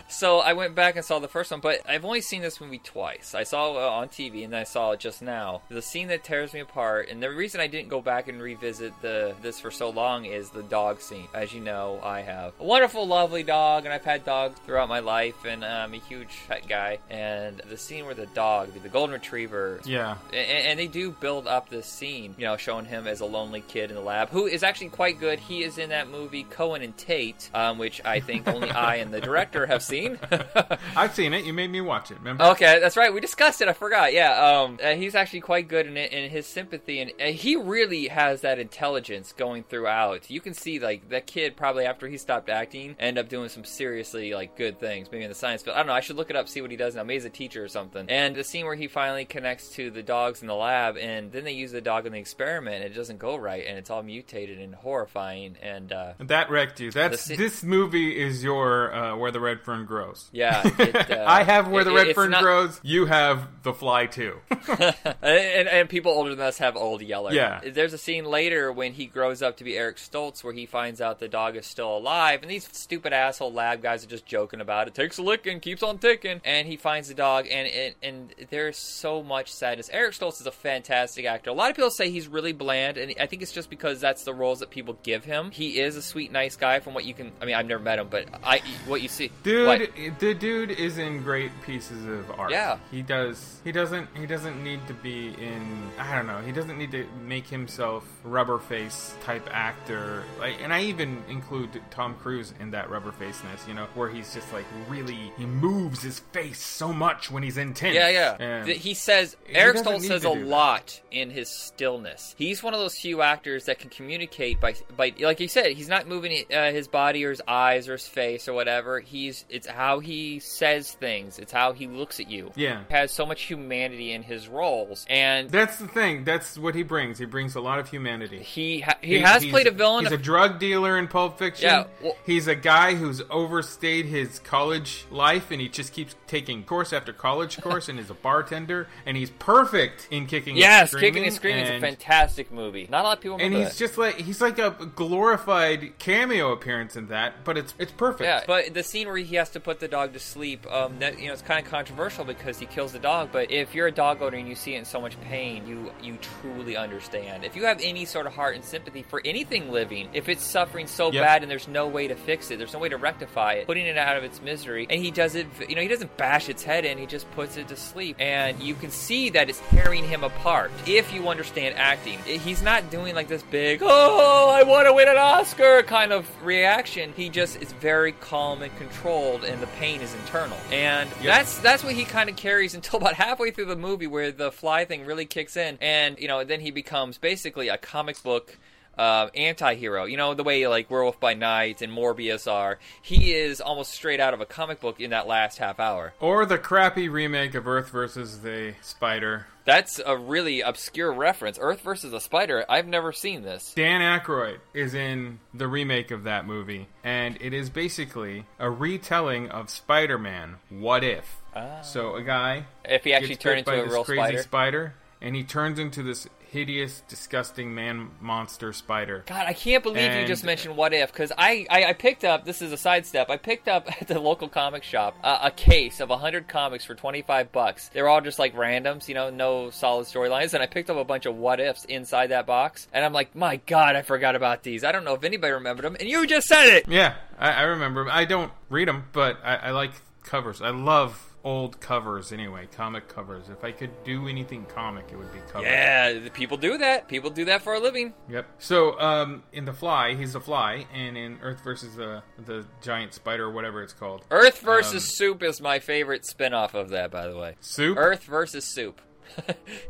Speaker 2: So I went back and saw the first one, but I've only seen this movie twice. I saw it on TV and then I saw it just now. The scene that tears me apart, and the reason I didn't go back and revisit the this for so long is the dog scene. As you know, I have a wonderful, lovely dog, and I've had dogs throughout my life, and I'm a huge pet guy. And the scene where the dog, the golden retriever,
Speaker 1: Yeah.
Speaker 2: and, and they do build up this scene, you know, showing him as a lonely kid in the lab, who is actually quite good. He is in that movie Cohen and Tate, um, which I think only I and the director have seen.
Speaker 1: I've seen it. You made me watch it. Remember?
Speaker 2: Okay, that's right. We discussed it. I forgot. Yeah, um, uh, he's actually quite good in it, and his sympathy, and uh, he really has that intelligence going throughout. You can see like that kid probably after he stopped acting, end up doing some seriously like good things, maybe in the science field. I don't know. I should look it up, see what he does now. Maybe he's a teacher or something. And the scene where he finally connects to the dogs in the lab, and then they use the dog in the experiment, and it doesn't go right, and it's all mutated and horrifying. And uh,
Speaker 1: That wrecked you. That's
Speaker 2: The
Speaker 1: this movie is your uh, where the red fern grows.
Speaker 2: Yeah, it, uh,
Speaker 1: I have where
Speaker 2: it-
Speaker 1: the red fern
Speaker 2: not-
Speaker 1: grows. You have the fly too.
Speaker 2: and, and people older than us have old Yeller.
Speaker 1: Yeah.
Speaker 2: There's a scene later when he grows up to be Eric Stoltz where he finds out the dog is still alive, and these stupid asshole lab guys are just joking about it. Takes a lick and keeps on ticking, and he finds the dog, and and, and there's so much sadness. Eric Stoltz is a fantastic actor. A lot of people say he's really bland, and I think it's just because that's the roles that people give him. He is a sweet, nice guy from what you can. I mean, I've never met him, but I what you see,
Speaker 1: Dude,
Speaker 2: What?
Speaker 1: the dude is in great pieces of art.
Speaker 2: Yeah.
Speaker 1: he does. He doesn't. He doesn't need to be in. I don't know. He doesn't need to make himself rubber face type actor. Like, and I even include Tom Cruise in that rubber faceness. You know, where he's just like really. He moves his face so much when he's intense.
Speaker 2: Yeah, yeah.
Speaker 1: And
Speaker 2: he says Eric Stoltz says a
Speaker 1: do that.
Speaker 2: lot in his stillness. He's one of those few actors that can communicate by by like you said. He's not moving uh, his body or his eyes or his face or whatever. He's it's how he says things. It's how he looks at you.
Speaker 1: Yeah.
Speaker 2: has so much humanity in his roles, and
Speaker 1: That's the thing. That's what he brings. He brings a lot of humanity.
Speaker 2: He ha- he has played a villain.
Speaker 1: He's a drug dealer in Pulp Fiction.
Speaker 2: Yeah, well-
Speaker 1: he's a guy who's overstayed his college life, and he just keeps taking course after college course, and is a bartender, and he's perfect in kicking.
Speaker 2: yes,
Speaker 1: and
Speaker 2: kicking and screaming is a fantastic movie. Not a lot of people
Speaker 1: And he's
Speaker 2: that.
Speaker 1: just like he's like a glorified cameo appearance in that, but it's it's perfect.
Speaker 2: Yeah, but the scene where he has to put the dog to sleep, um, that you know, it's kind of controversial because he kills the dog. But if you're a dog owner and you see it in so much pain, you you truly understand. If you have any sort of heart and sympathy for anything living, if it's suffering so
Speaker 1: Yep.
Speaker 2: bad and there's no way to fix it, there's no way to rectify it, putting it out of its misery, and he does it, you know, he doesn't bash its head in, he just puts it to sleep, and you can see that it's tearing him apart. If you understand acting, he's not doing like this big, oh, I want to win an Oscar kind of reaction. He just is very calm and controlled, and the pain is internal. And that's that's what he kind of carries until about halfway through the movie, where the fly thing really kicks in, and you know, then he becomes basically a comic book uh, anti-hero. You know the way like Werewolf by Night and Morbius are. He is almost straight out of a comic book in that last half hour.
Speaker 1: Or the crappy remake of Earth versus the Spider.
Speaker 2: That's a really obscure reference. Earth versus a Spider. I've never seen this.
Speaker 1: Dan Aykroyd is in the remake of that movie, and it is basically a retelling of Spider-Man. What if? Ah. So a guy,
Speaker 2: If he actually turned into a real
Speaker 1: crazy
Speaker 2: spider?
Speaker 1: spider, and he turns into this hideous, disgusting man monster spider.
Speaker 2: God, I can't believe you just mentioned What If because I, I I picked up. This is a sidestep. I picked up at the local comic shop uh, a case of hundred comics for twenty five bucks. They're all just like randoms, you know, no solid storylines. And I picked up a bunch of What Ifs inside that box. And I'm like, my God, I forgot about these. I don't know if anybody remembered them, and you just said it.
Speaker 1: Yeah, I, I remember. I don't read them, but I, I like covers. I love old covers anyway, comic covers. If I could do anything comic, it would be covers.
Speaker 2: Yeah, the people do that. People do that for a living.
Speaker 1: Yep. So, um, in The Fly, he's a fly, and in Earth versus the the giant spider, or whatever it's called,
Speaker 2: Earth versus
Speaker 1: um,
Speaker 2: Soup is my favorite spin-off of that, by the way.
Speaker 1: Soup?
Speaker 2: Earth versus Soup.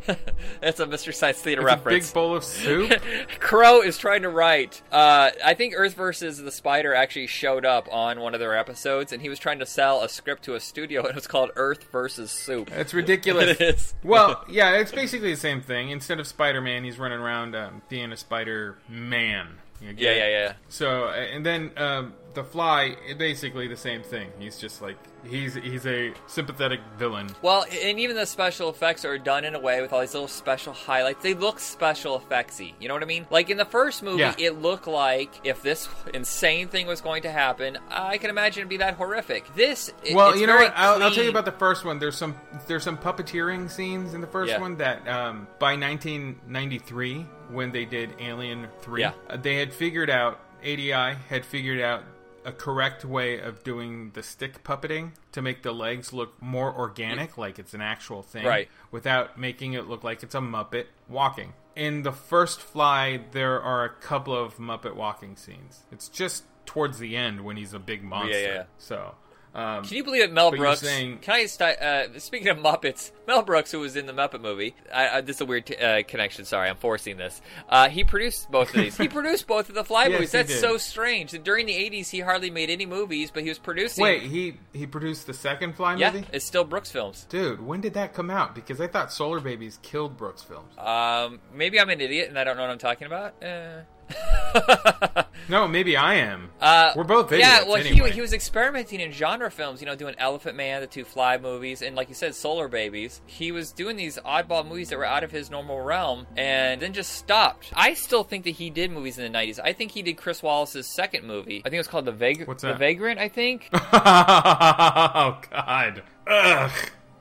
Speaker 2: That's a Mystery Science Theater
Speaker 1: It's
Speaker 2: reference.
Speaker 1: big bowl of soup?
Speaker 2: Crow is trying to write. Uh, I think Earth versus the Spider actually showed up on one of their episodes, and he was trying to sell a script to a studio, and it was called Earth versus Soup.
Speaker 1: It's ridiculous.
Speaker 2: it is.
Speaker 1: well, yeah, it's basically the same thing. Instead of Spider Man, he's running around um, being a Spider Man.
Speaker 2: Yeah, yeah, yeah.
Speaker 1: So, uh, and then um, the Fly, basically the same thing. He's just like he's he's a sympathetic villain.
Speaker 2: Well, and even the special effects are done in a way with all these little special highlights. They look special effectsy. You know what I mean? Like in the first movie,
Speaker 1: Yeah.
Speaker 2: it looked like if this insane thing was going to happen, I can imagine it'd be that horrific. This, it-
Speaker 1: well,
Speaker 2: it's
Speaker 1: you know what? I'll, I'll tell you about the first one. There's some there's some puppeteering scenes in the first
Speaker 2: Yeah.
Speaker 1: one that um, by 1993, when they did Alien Three,
Speaker 2: Yeah.
Speaker 1: uh, they had figured out ADI had figured out a correct way of doing the stick puppeting to make the legs look more organic, like it's an actual thing,
Speaker 2: Right.
Speaker 1: Without making it look like it's a Muppet walking. In the first fly, there are a couple of Muppet walking scenes. It's just towards the end when he's a big monster.
Speaker 2: yeah.
Speaker 1: So. Um,
Speaker 2: Can you believe it, Mel Brooks?
Speaker 1: saying-
Speaker 2: Can I sti- uh, speaking of Muppets, Mel Brooks, who was in the Muppet movie, I, I, this is a weird t- uh, connection. Sorry, I'm forcing this. Uh, he produced both of these. he produced both of the Fly
Speaker 1: Yes,
Speaker 2: movies. That's so strange. During the '80s, he hardly made any movies, but he was producing.
Speaker 1: Wait, he he produced the second Fly
Speaker 2: yeah,
Speaker 1: movie?
Speaker 2: it's still Brooks films.
Speaker 1: Dude, when did that come out? Because I thought Solar Babies killed Brooks Films.
Speaker 2: Um, maybe I'm an idiot and I don't know what I'm talking about. Uh,
Speaker 1: No, maybe I am.
Speaker 2: Uh,
Speaker 1: We're both idiots.
Speaker 2: Yeah, well,
Speaker 1: anyway.
Speaker 2: he, he was experimenting in genre films, you know, doing Elephant Man, the two Fly movies, and like you said, Solar Babies. He was doing these oddball movies that were out of his normal realm, and then just stopped. I still think that he did movies in the '90s. I think he did Chris Walas's second movie. I think it was called The Vag-
Speaker 1: What's
Speaker 2: The? Vagrant. I think.
Speaker 1: oh God! Ugh!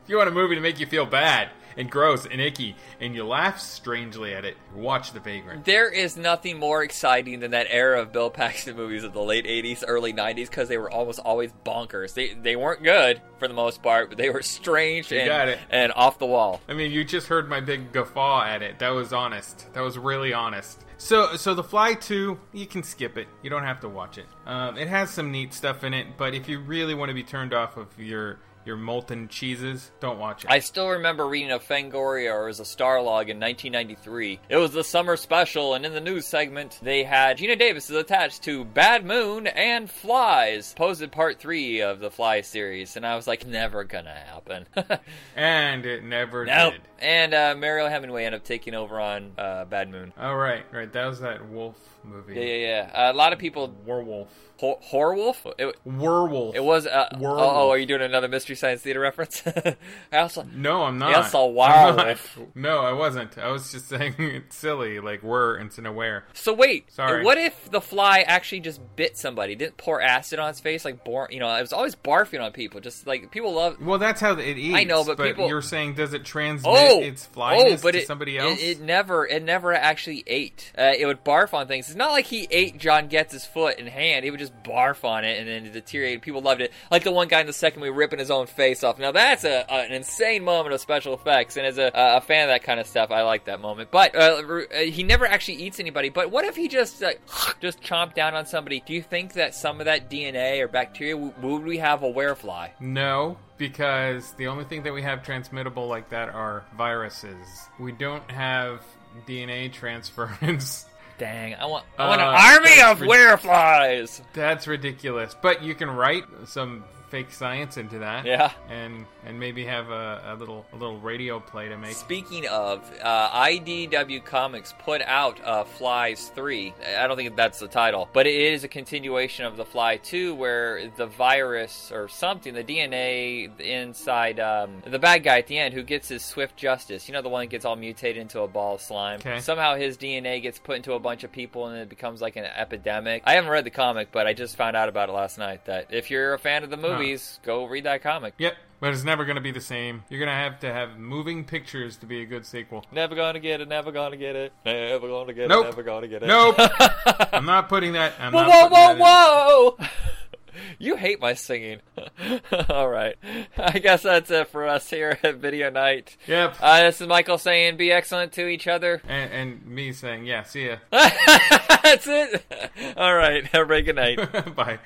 Speaker 1: If you want a movie to make you feel bad and gross and icky, and you laugh strangely at it, watch The Vagrant.
Speaker 2: There is nothing more exciting than that era of Bill Paxton movies of the late '80s, early '90s, because they were almost always bonkers. They they weren't good for the most part, but they were strange and,
Speaker 1: got it.
Speaker 2: and off the wall.
Speaker 1: I mean, you just heard my big guffaw at it. That was honest. That was really honest. So, so the Fly Two, you can skip it. You don't have to watch it. Um, it has some neat stuff in it, but if you really want to be turned off of your your molten cheeses, don't watch it.
Speaker 2: I still remember reading a Fangoria or as a Starlog in 1993. It was the summer special, and in the news segment, they had Geena Davis is attached to Bad Moon and Flies, posted part three of the Fly series, and I was like, never gonna happen.
Speaker 1: and it never
Speaker 2: nope.
Speaker 1: did.
Speaker 2: And uh, Mariel Hemingway ended up taking over on uh, Bad Moon.
Speaker 1: Oh right, right. That was that wolf movie.
Speaker 2: Yeah, yeah, yeah. Uh, a lot of people.
Speaker 1: Werewolf.
Speaker 2: Hor- Horrorwolf? It,
Speaker 1: Werewolf.
Speaker 2: It was. Uh,
Speaker 1: Werewolf.
Speaker 2: Oh, oh, are you doing another Mystery Science Theater reference? I also.
Speaker 1: No, I'm not.
Speaker 2: A
Speaker 1: I'm
Speaker 2: werewolf.
Speaker 1: No, I wasn't. I was just saying it's silly, like we're instead of where.
Speaker 2: So wait,
Speaker 1: Sorry.
Speaker 2: what if the fly actually just bit somebody? Didn't pour acid on his face like bor- you know, it was always barfing on people. Just like people love.
Speaker 1: Well, that's how it eats.
Speaker 2: I know, but people-
Speaker 1: you're saying does it transmit
Speaker 2: Oh,
Speaker 1: its flyness
Speaker 2: oh, but
Speaker 1: to
Speaker 2: it,
Speaker 1: somebody
Speaker 2: it-
Speaker 1: else?
Speaker 2: It, never, it never actually ate. Uh, it would barf on things. It's not like he ate John Getz's foot and hand. He would just barf on it, and then it deteriorated. People loved it. Like the one guy in the second movie ripping his own face off. Now that's a, a- an insane moment of special effects, and as a, a fan of that kind of stuff, I like that moment. But uh, uh, he never actually eats anybody. But what if he just like, just chomped down on somebody? Do you think that some of that DNA or bacteria would we have a werefly?
Speaker 1: No, because the only thing that we have transmittable like that are viruses. We don't have DNA transference.
Speaker 2: Dang, I want I want an
Speaker 1: Uh,
Speaker 2: army of wereflies.
Speaker 1: That's ridiculous. But you can write some fake science into that.
Speaker 2: Yeah.
Speaker 1: And and maybe have a, a little a little radio play to make.
Speaker 2: Speaking of, uh, IDW Comics put out uh, Flies 3. I don't think that's the title, but it is a continuation of The Fly 2, where the virus or something, the DNA inside um, the bad guy at the end who gets his swift justice, you know, the one that gets all mutated into a ball of slime.
Speaker 1: Okay.
Speaker 2: Somehow his DNA gets put into a bunch of people and it becomes like an epidemic. I haven't read the comic, but I just found out about it last night that if you're a fan of the movies, go read that comic.
Speaker 1: Yep. But it's never going to be the same. You're going to have to have moving pictures to be a good sequel.
Speaker 2: Never gonna get it, never gonna get it, never gonna get
Speaker 1: Nope.
Speaker 2: it, never gonna get it.
Speaker 1: Nope. I'm not putting that. I'm
Speaker 2: whoa,
Speaker 1: not
Speaker 2: whoa, whoa, whoa! you hate my singing. All right, I guess that's it for us here at Video Night.
Speaker 1: Yep.
Speaker 2: Uh, this is Michael saying, "Be excellent to each other."
Speaker 1: And, and me saying, yeah, see ya.
Speaker 2: that's it. All right, have a good night.
Speaker 1: Bye.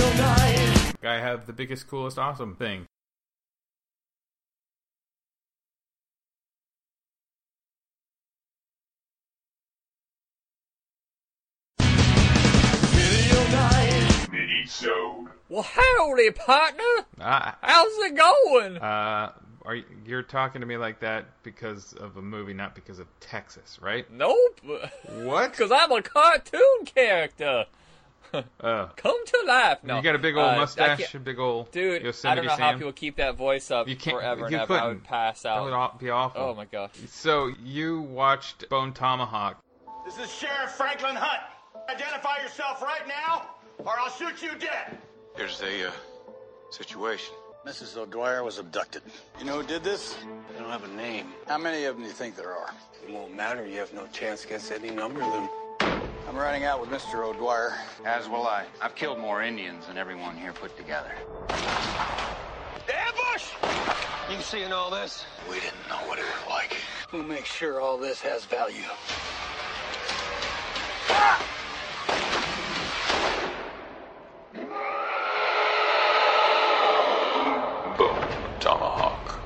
Speaker 1: Guy have the biggest, coolest, awesome thing.
Speaker 2: Well, howdy, partner.
Speaker 1: Ah,
Speaker 2: How's it going?
Speaker 1: uh, are you, you're talking to me like that because of a movie, not because of Texas, right?
Speaker 2: Nope.
Speaker 1: What?
Speaker 2: Because I'm a cartoon character.
Speaker 1: Uh,
Speaker 2: Come to life. No,
Speaker 1: you got a big old
Speaker 2: uh,
Speaker 1: mustache, a big old
Speaker 2: Dude,
Speaker 1: Yosemite
Speaker 2: I don't know
Speaker 1: Sam.
Speaker 2: how people keep that voice up
Speaker 1: You can't-
Speaker 2: forever and
Speaker 1: you
Speaker 2: ever. I would pass out.
Speaker 1: That would be awful.
Speaker 2: Oh my gosh.
Speaker 1: So you watched Bone Tomahawk.
Speaker 12: This is Sheriff Franklin Hunt. Identify yourself right now, or I'll shoot you dead.
Speaker 11: Here's the uh, situation.
Speaker 25: Mrs. O'Dwyer was abducted. You know who did this?
Speaker 11: They don't have a name.
Speaker 25: How many of them do you think there are?
Speaker 11: It won't matter. You have no chance against any number of them.
Speaker 25: I'm running out with Mr. O'Dwyer.
Speaker 26: As will I. I've killed more Indians than everyone here put together.
Speaker 12: Ambush!
Speaker 11: You seeing all this? We didn't know what it was like.
Speaker 25: We'll make sure all this has value.
Speaker 19: Boom. Tomahawk.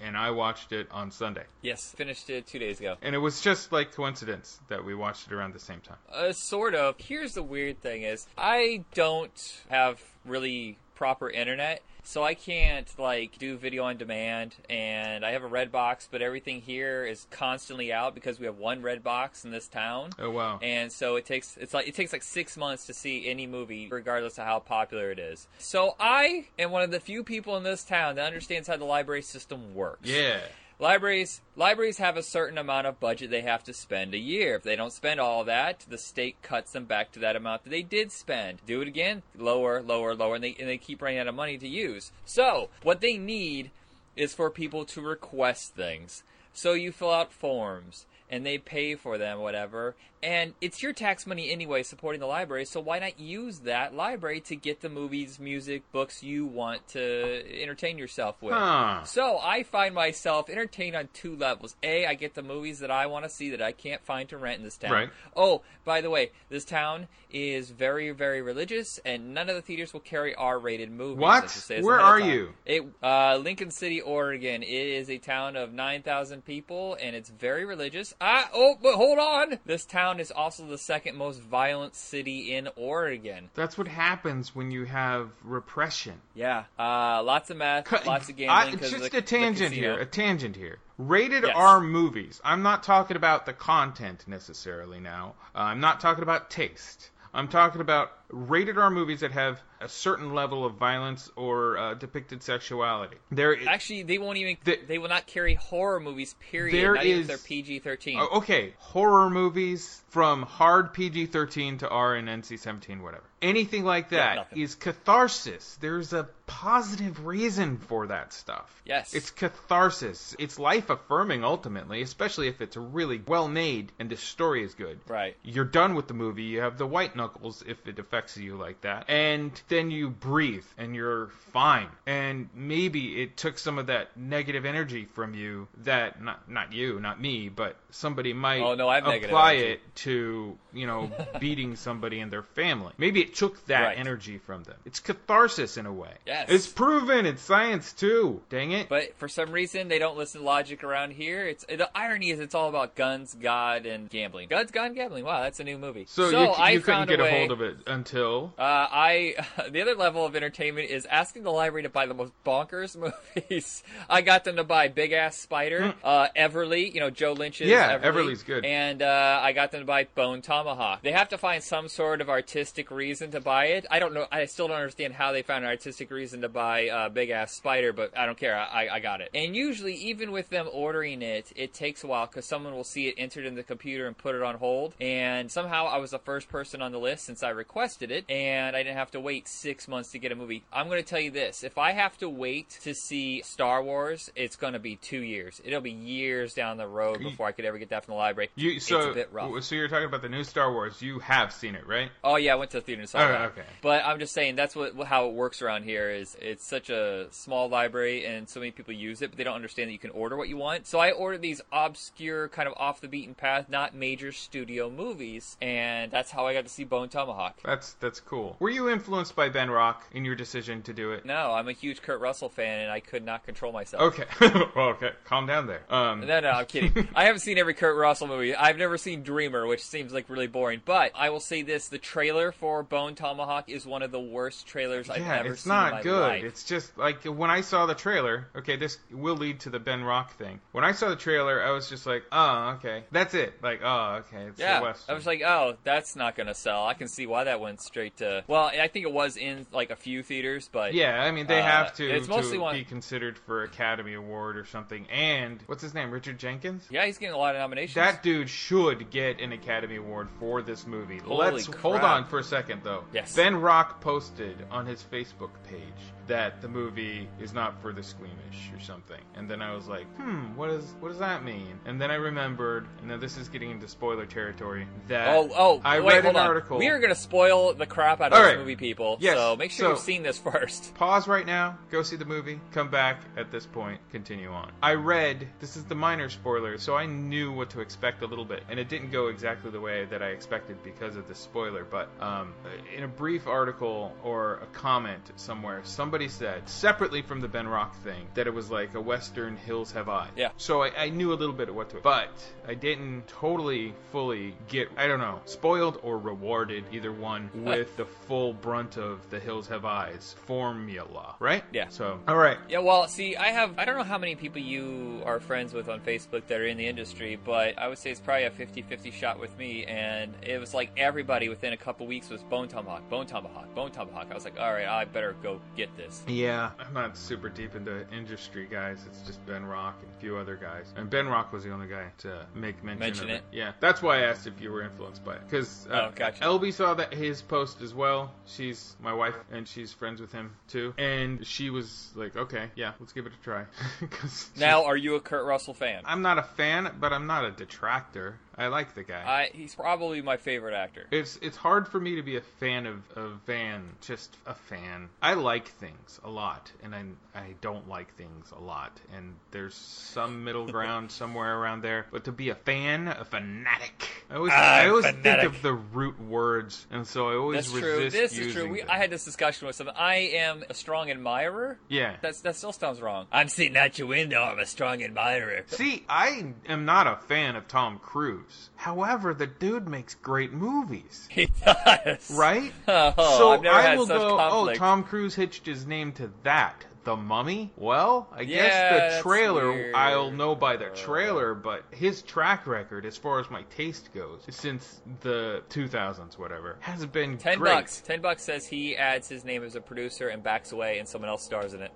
Speaker 1: and I watched it on Sunday.
Speaker 2: Yes, finished it two days ago.
Speaker 1: And it was just like coincidence that we watched it around the same time.
Speaker 2: Uh, sort of. Here's the weird thing: is I don't have really proper internet, so I can't like do video on demand. And I have a red box, but everything here is constantly out because we have one red box in this town.
Speaker 1: Oh wow.
Speaker 2: And so it takes it's like it takes like six months to see any movie, regardless of how popular it is. So I am one of the few people in this town that understands how the library system works.
Speaker 1: Yeah.
Speaker 2: Libraries libraries have a certain amount of budget they have to spend a year. If they don't spend all that, the state cuts them back to that amount that they did spend. Do it again, lower, lower, lower, and they and they keep running out of money to use. So what they need is for people to request things. So you fill out forms and they pay for them, whatever. And it's your tax money anyway supporting the library, so why not use that library to get the movies, music, books you want to entertain yourself with?
Speaker 1: Huh.
Speaker 2: So I find myself entertained on two levels. A, I get the movies that I want to see that I can't find to rent in this town.
Speaker 1: Right.
Speaker 2: Oh, by the way, this town is very, very religious, and none of the theaters will carry R-rated movies.
Speaker 1: What? Where are you?
Speaker 2: It, uh, Lincoln City, Oregon. It is a town of 9,000 people, and it's very religious. Ah, oh, but hold on. This town is also the second most violent city in Oregon.
Speaker 1: That's what happens when you have repression.
Speaker 2: Yeah, uh, lots of meth, lots of
Speaker 1: I,
Speaker 2: gambling. 'cause
Speaker 1: just
Speaker 2: of the,
Speaker 1: a tangent here. A tangent here. Rated
Speaker 2: Yes.
Speaker 1: R movies. I'm not talking about the content necessarily now. Uh, I'm not talking about taste. I'm talking about rated R movies that have a certain level of violence or uh, depicted sexuality. There,
Speaker 2: Actually, they won't even. they will not carry horror movies. Period.
Speaker 1: There
Speaker 2: not
Speaker 1: is-
Speaker 2: they're PG thirteen.
Speaker 1: Oh, okay, horror movies from hard PG-13 to R and NC-17, whatever. Anything like
Speaker 2: Yeah,
Speaker 1: that is catharsis. There's a positive reason for that stuff.
Speaker 2: Yes.
Speaker 1: It's catharsis. It's life affirming ultimately, especially if it's really well made and the story is good.
Speaker 2: Right.
Speaker 1: You're done with the movie. You have the white knuckles if it affects you like that. And then you breathe and you're fine. And maybe it took some of that negative energy from you that not not you, not me, but somebody might
Speaker 2: Oh, no, I have
Speaker 1: apply it to, you know, beating somebody and their family. Maybe it took that
Speaker 2: Right.
Speaker 1: energy from them. It's catharsis in a way.
Speaker 2: Yes.
Speaker 1: It's proven. It's science too. Dang it.
Speaker 2: But for some reason, they don't listen to logic around here. It's the irony is it's all about guns, God, and gambling. Guns, God, and gambling. Wow, that's a new movie.
Speaker 1: so, you,
Speaker 2: I
Speaker 1: you couldn't
Speaker 2: found
Speaker 1: get
Speaker 2: a,
Speaker 1: a, hold of it until
Speaker 2: Uh, I the other level of entertainment is asking the library to buy the most bonkers movies. I got them to buy Big Ass Spider, uh, Everly, you know Joe Lynch's
Speaker 1: Hmm. Yeah,
Speaker 2: Everly,
Speaker 1: Everly's good.
Speaker 2: and uh, I got them to buy Bone Tomahawk. They have to find some sort of artistic reason to buy it. I don't know. I still don't understand how they found an artistic reason to buy uh, Big Ass Spider, but I don't care. I, I got it. And usually, even with them ordering it, it takes a while because someone will see it entered in the computer and put it on hold. And somehow, I was the first person on the list since I requested it, and I didn't have to wait six months to get a movie. I'm going to tell you this: if I have to wait to see Star Wars, it's going to be two years. It'll be years down the road before I could ever get that from the library.
Speaker 1: you. So,
Speaker 2: it's a bit rough.
Speaker 1: so you're talking about the new Star Wars. You have seen it, right?
Speaker 2: Oh yeah, I went to the theater and saw
Speaker 1: Oh,
Speaker 2: that.
Speaker 1: okay.
Speaker 2: But I'm just saying that's what how it works around here is it's such a small library and so many people use it, but they don't understand that you can order what you want. So I ordered these obscure, kind of off the beaten path, not major studio movies, and that's how I got to see Bone Tomahawk.
Speaker 1: That's that's cool. Were you influenced by Ben Rock in your decision to do it?
Speaker 2: No, I'm a huge Kurt Russell fan, and I could not control myself.
Speaker 1: Okay. well, okay. Calm down there. Um,
Speaker 2: No, no, I'm kidding. I haven't seen every Kurt Russell movie. I've never seen Dreamer, which seems like really boring. But I will say this: the trailer for Bone Tomahawk is one of the worst trailers I've
Speaker 1: yeah,
Speaker 2: ever
Speaker 1: it's
Speaker 2: seen in
Speaker 1: not
Speaker 2: my
Speaker 1: good.
Speaker 2: life.
Speaker 1: It's just like when I saw the trailer. Okay, this will lead to the Ben Rock thing. When I saw the trailer, I was just like, oh, okay, that's it. Like, oh, okay, it's
Speaker 2: Yeah,
Speaker 1: the West.
Speaker 2: I was like, oh, that's not gonna sell. I can see why that went straight to. Well, I think it was in like a few theaters, but
Speaker 1: Yeah, I mean they
Speaker 2: uh,
Speaker 1: have to,
Speaker 2: It's mostly
Speaker 1: to
Speaker 2: one.
Speaker 1: be considered for Academy Award or something. And what's his name? Richard Jenkins.
Speaker 2: Yeah, he's getting a lot of nominations.
Speaker 1: That dude should get an Academy Award for this movie.
Speaker 2: Holy
Speaker 1: Let's
Speaker 2: crap.
Speaker 1: hold on for a second though.
Speaker 2: Yes.
Speaker 1: Ben Rock posted on his Facebook page that the movie is not for the squeamish or something. And then I was like, "Hmm, what is what does that mean?" And then I remembered, and now this is getting into spoiler territory, that
Speaker 2: Oh, oh!
Speaker 1: I
Speaker 2: wait,
Speaker 1: read an
Speaker 2: on.
Speaker 1: article.
Speaker 2: We are gonna spoil the crap out of
Speaker 1: All
Speaker 2: this
Speaker 1: right.
Speaker 2: movie, people.
Speaker 1: Yes,
Speaker 2: So make sure
Speaker 1: so-
Speaker 2: you've seen this first.
Speaker 1: Pause right now, go see the movie, come back at this point, continue on. I read, this is the minor spoiler, so I knew what to expect a little bit, and it didn't go exactly the way that I expected because of the spoiler, but um, in a brief article or a comment somewhere, somebody said, separately from the Ben Rock thing, that it was like a Western Hills Have Eyes.
Speaker 2: Yeah.
Speaker 1: So I, I knew a little bit of what to but I didn't totally fully get, I don't know, spoiled or rewarded, either one, with the full brunt of the Hills Have Eyes formula, right?
Speaker 2: Yeah.
Speaker 1: So, all right.
Speaker 2: Yeah, well, see, I have, I don't know how many people you are friends with on Facebook that are in the industry, but I would say it's probably a 50 50 shot with me. And it was like everybody within a couple weeks was Bone Tomahawk, Bone Tomahawk, Bone Tomahawk. I was like, all right, I better go get this.
Speaker 1: Yeah, I'm not super deep into industry guys. It's just Ben Rock and a few other guys. And Ben Rock was the only guy to make mention,
Speaker 2: Mention
Speaker 1: of
Speaker 2: it.
Speaker 1: Yeah, that's why I asked if you were influenced by it. Because uh,
Speaker 2: Oh, gotcha.
Speaker 1: LB saw that his post as well. She's my wife, and she's friends with him too. And she was like, "Okay, yeah, let's give it a try." 'Cause
Speaker 2: Now, are you a Kurt Russell fan?
Speaker 1: I'm not a fan, but I'm not a detractor. I like the guy.
Speaker 2: I, he's probably my favorite actor.
Speaker 1: It's it's hard for me to be a fan of, of Van, just a fan. I like things a lot, and I I don't like things a lot, and there's some middle ground somewhere around there. But to be a fan, a fanatic, I always
Speaker 2: Ah,
Speaker 1: I always
Speaker 2: fanatic.
Speaker 1: think of the root words, and so I always
Speaker 2: That's true.
Speaker 1: resist
Speaker 2: This
Speaker 1: using
Speaker 2: is true. We. I had this discussion with someone. I am a strong admirer.
Speaker 1: Yeah.
Speaker 2: That's that still sounds wrong. I'm sitting at your window. I'm a strong admirer.
Speaker 1: See, I am not a fan of Tom Cruise. However, the dude makes great movies.
Speaker 2: He does.
Speaker 1: Right?
Speaker 2: Oh,
Speaker 1: so
Speaker 2: I've never
Speaker 1: I
Speaker 2: had
Speaker 1: will
Speaker 2: such
Speaker 1: go, oh,
Speaker 2: conflict.
Speaker 1: oh, Tom Cruise hitched his name to that. The Mummy? Well, I
Speaker 2: Yeah,
Speaker 1: guess the trailer,
Speaker 2: weird.
Speaker 1: I'll know by the uh. trailer, but his track record, as far as my taste goes, since the 2000s, whatever, has been
Speaker 2: Ten
Speaker 1: great.
Speaker 2: bucks. Ten bucks says he adds his name as a producer and backs away, and someone else stars in it.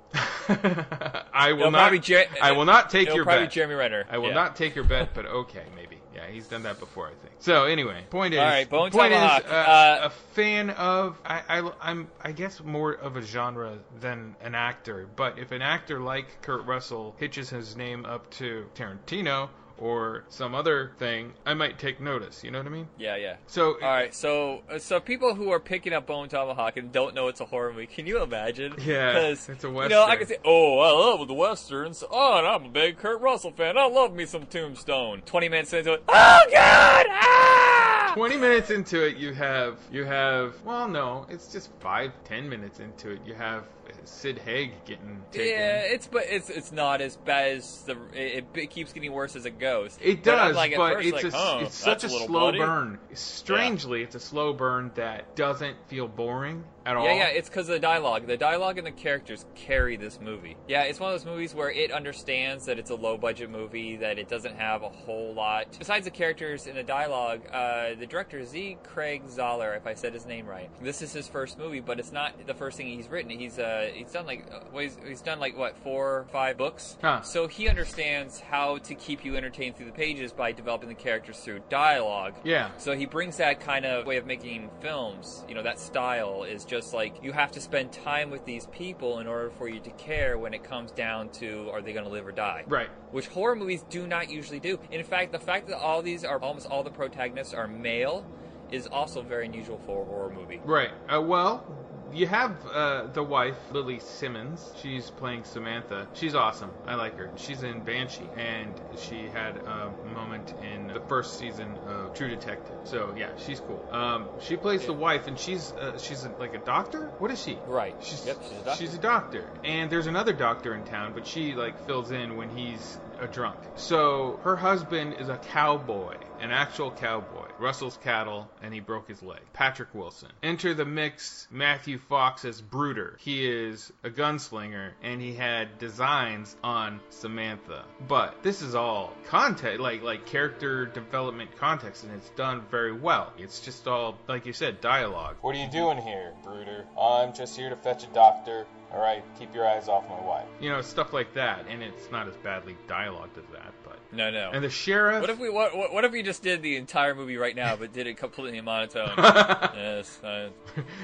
Speaker 1: I will
Speaker 2: It'll
Speaker 1: not.
Speaker 2: Jer-
Speaker 1: I will not take your
Speaker 2: probably
Speaker 1: bet.
Speaker 2: Jeremy Renner.
Speaker 1: I will
Speaker 2: Yeah.
Speaker 1: not take your bet, but okay, maybe. Yeah, he's done that before, I think. So anyway, point is,
Speaker 2: All right, Bone
Speaker 1: point is, uh,
Speaker 2: Uh,
Speaker 1: a fan of. I, I, I'm, I guess, more of a genre than an actor. But if an actor like Kurt Russell hitches his name up to Tarantino or some other thing, I might take notice. You know what I mean?
Speaker 2: Yeah, yeah.
Speaker 1: So,
Speaker 2: all right, so so people who are picking up Bone Tomahawk and don't know it's a horror movie, can you imagine?
Speaker 1: Yeah, it's a
Speaker 2: You know, I can say, "Oh, I love the westerns. Oh, and I'm a big Kurt Russell fan. I love me some Tombstone." Twenty minutes into it, oh god! Ah!
Speaker 1: 20 minutes into it, you have you have well, no, it's just five, ten minutes into it. You have Sid Haig getting taken.
Speaker 2: Yeah, it's but it's it's not as bad as the it, it keeps getting worse as it goes.
Speaker 1: It
Speaker 2: But
Speaker 1: does,
Speaker 2: like, at
Speaker 1: but
Speaker 2: first,
Speaker 1: it's
Speaker 2: like,
Speaker 1: a,
Speaker 2: oh,
Speaker 1: it's such a, slow
Speaker 2: bloody.
Speaker 1: burn. Strangely, it's a slow burn that doesn't feel boring at all.
Speaker 2: Yeah, yeah, it's because of the dialogue. The dialogue and the characters carry this movie. Yeah, it's one of those movies where it understands that it's a low budget movie, that it doesn't have a whole lot. Besides the characters and the dialogue, uh, the director, Z. Craig Zahler, if I said his name right, this is his first movie, but it's not the first thing he's written. He's uh, he's done like uh, well, he's, he's done like what four, or five books.
Speaker 1: Huh.
Speaker 2: So he understands how to keep you entertained through the pages by developing the characters through dialogue.
Speaker 1: Yeah.
Speaker 2: So he brings that kind of way of making films. You know, that style is just like you have to spend time with these people in order for you to care when it comes down to are they going to live or die.
Speaker 1: Right.
Speaker 2: Which horror movies do not usually do. In fact, the fact that all these are almost all the protagonists are male is also very unusual for a horror movie.
Speaker 1: Right. Uh, well, you have uh, the wife, Lili Simmons. She's playing Samantha. She's awesome. I like her. She's in Banshee, and she had a moment in the first season of True Detective. So yeah, she's cool. Um, she plays the wife, and she's uh, she's a, like a doctor. What is she?
Speaker 2: Right.
Speaker 1: She's,
Speaker 2: Yep, she's a doctor.
Speaker 1: She's a doctor, and there's another doctor in town, but she like fills in when he's a drunk. So her husband is a cowboy, an actual cowboy, rustles cattle, and he broke his leg. Patrick Wilson. Enter the mix Matthew Fox as Brooder. He is a gunslinger, and he had designs on Samantha. But this is all context, like like character development context, and it's done very well. It's just all like you said, dialogue.
Speaker 27: What are you doing here, Brooder? I'm just here to fetch a doctor. All right, keep your eyes off my wife.
Speaker 1: You know, stuff like that, and it's not as badly dialogued as that.
Speaker 2: No, no.
Speaker 1: And the sheriff.
Speaker 2: What if we what, what, what if we just did the entire movie right now, but did it completely monotone? yes, uh,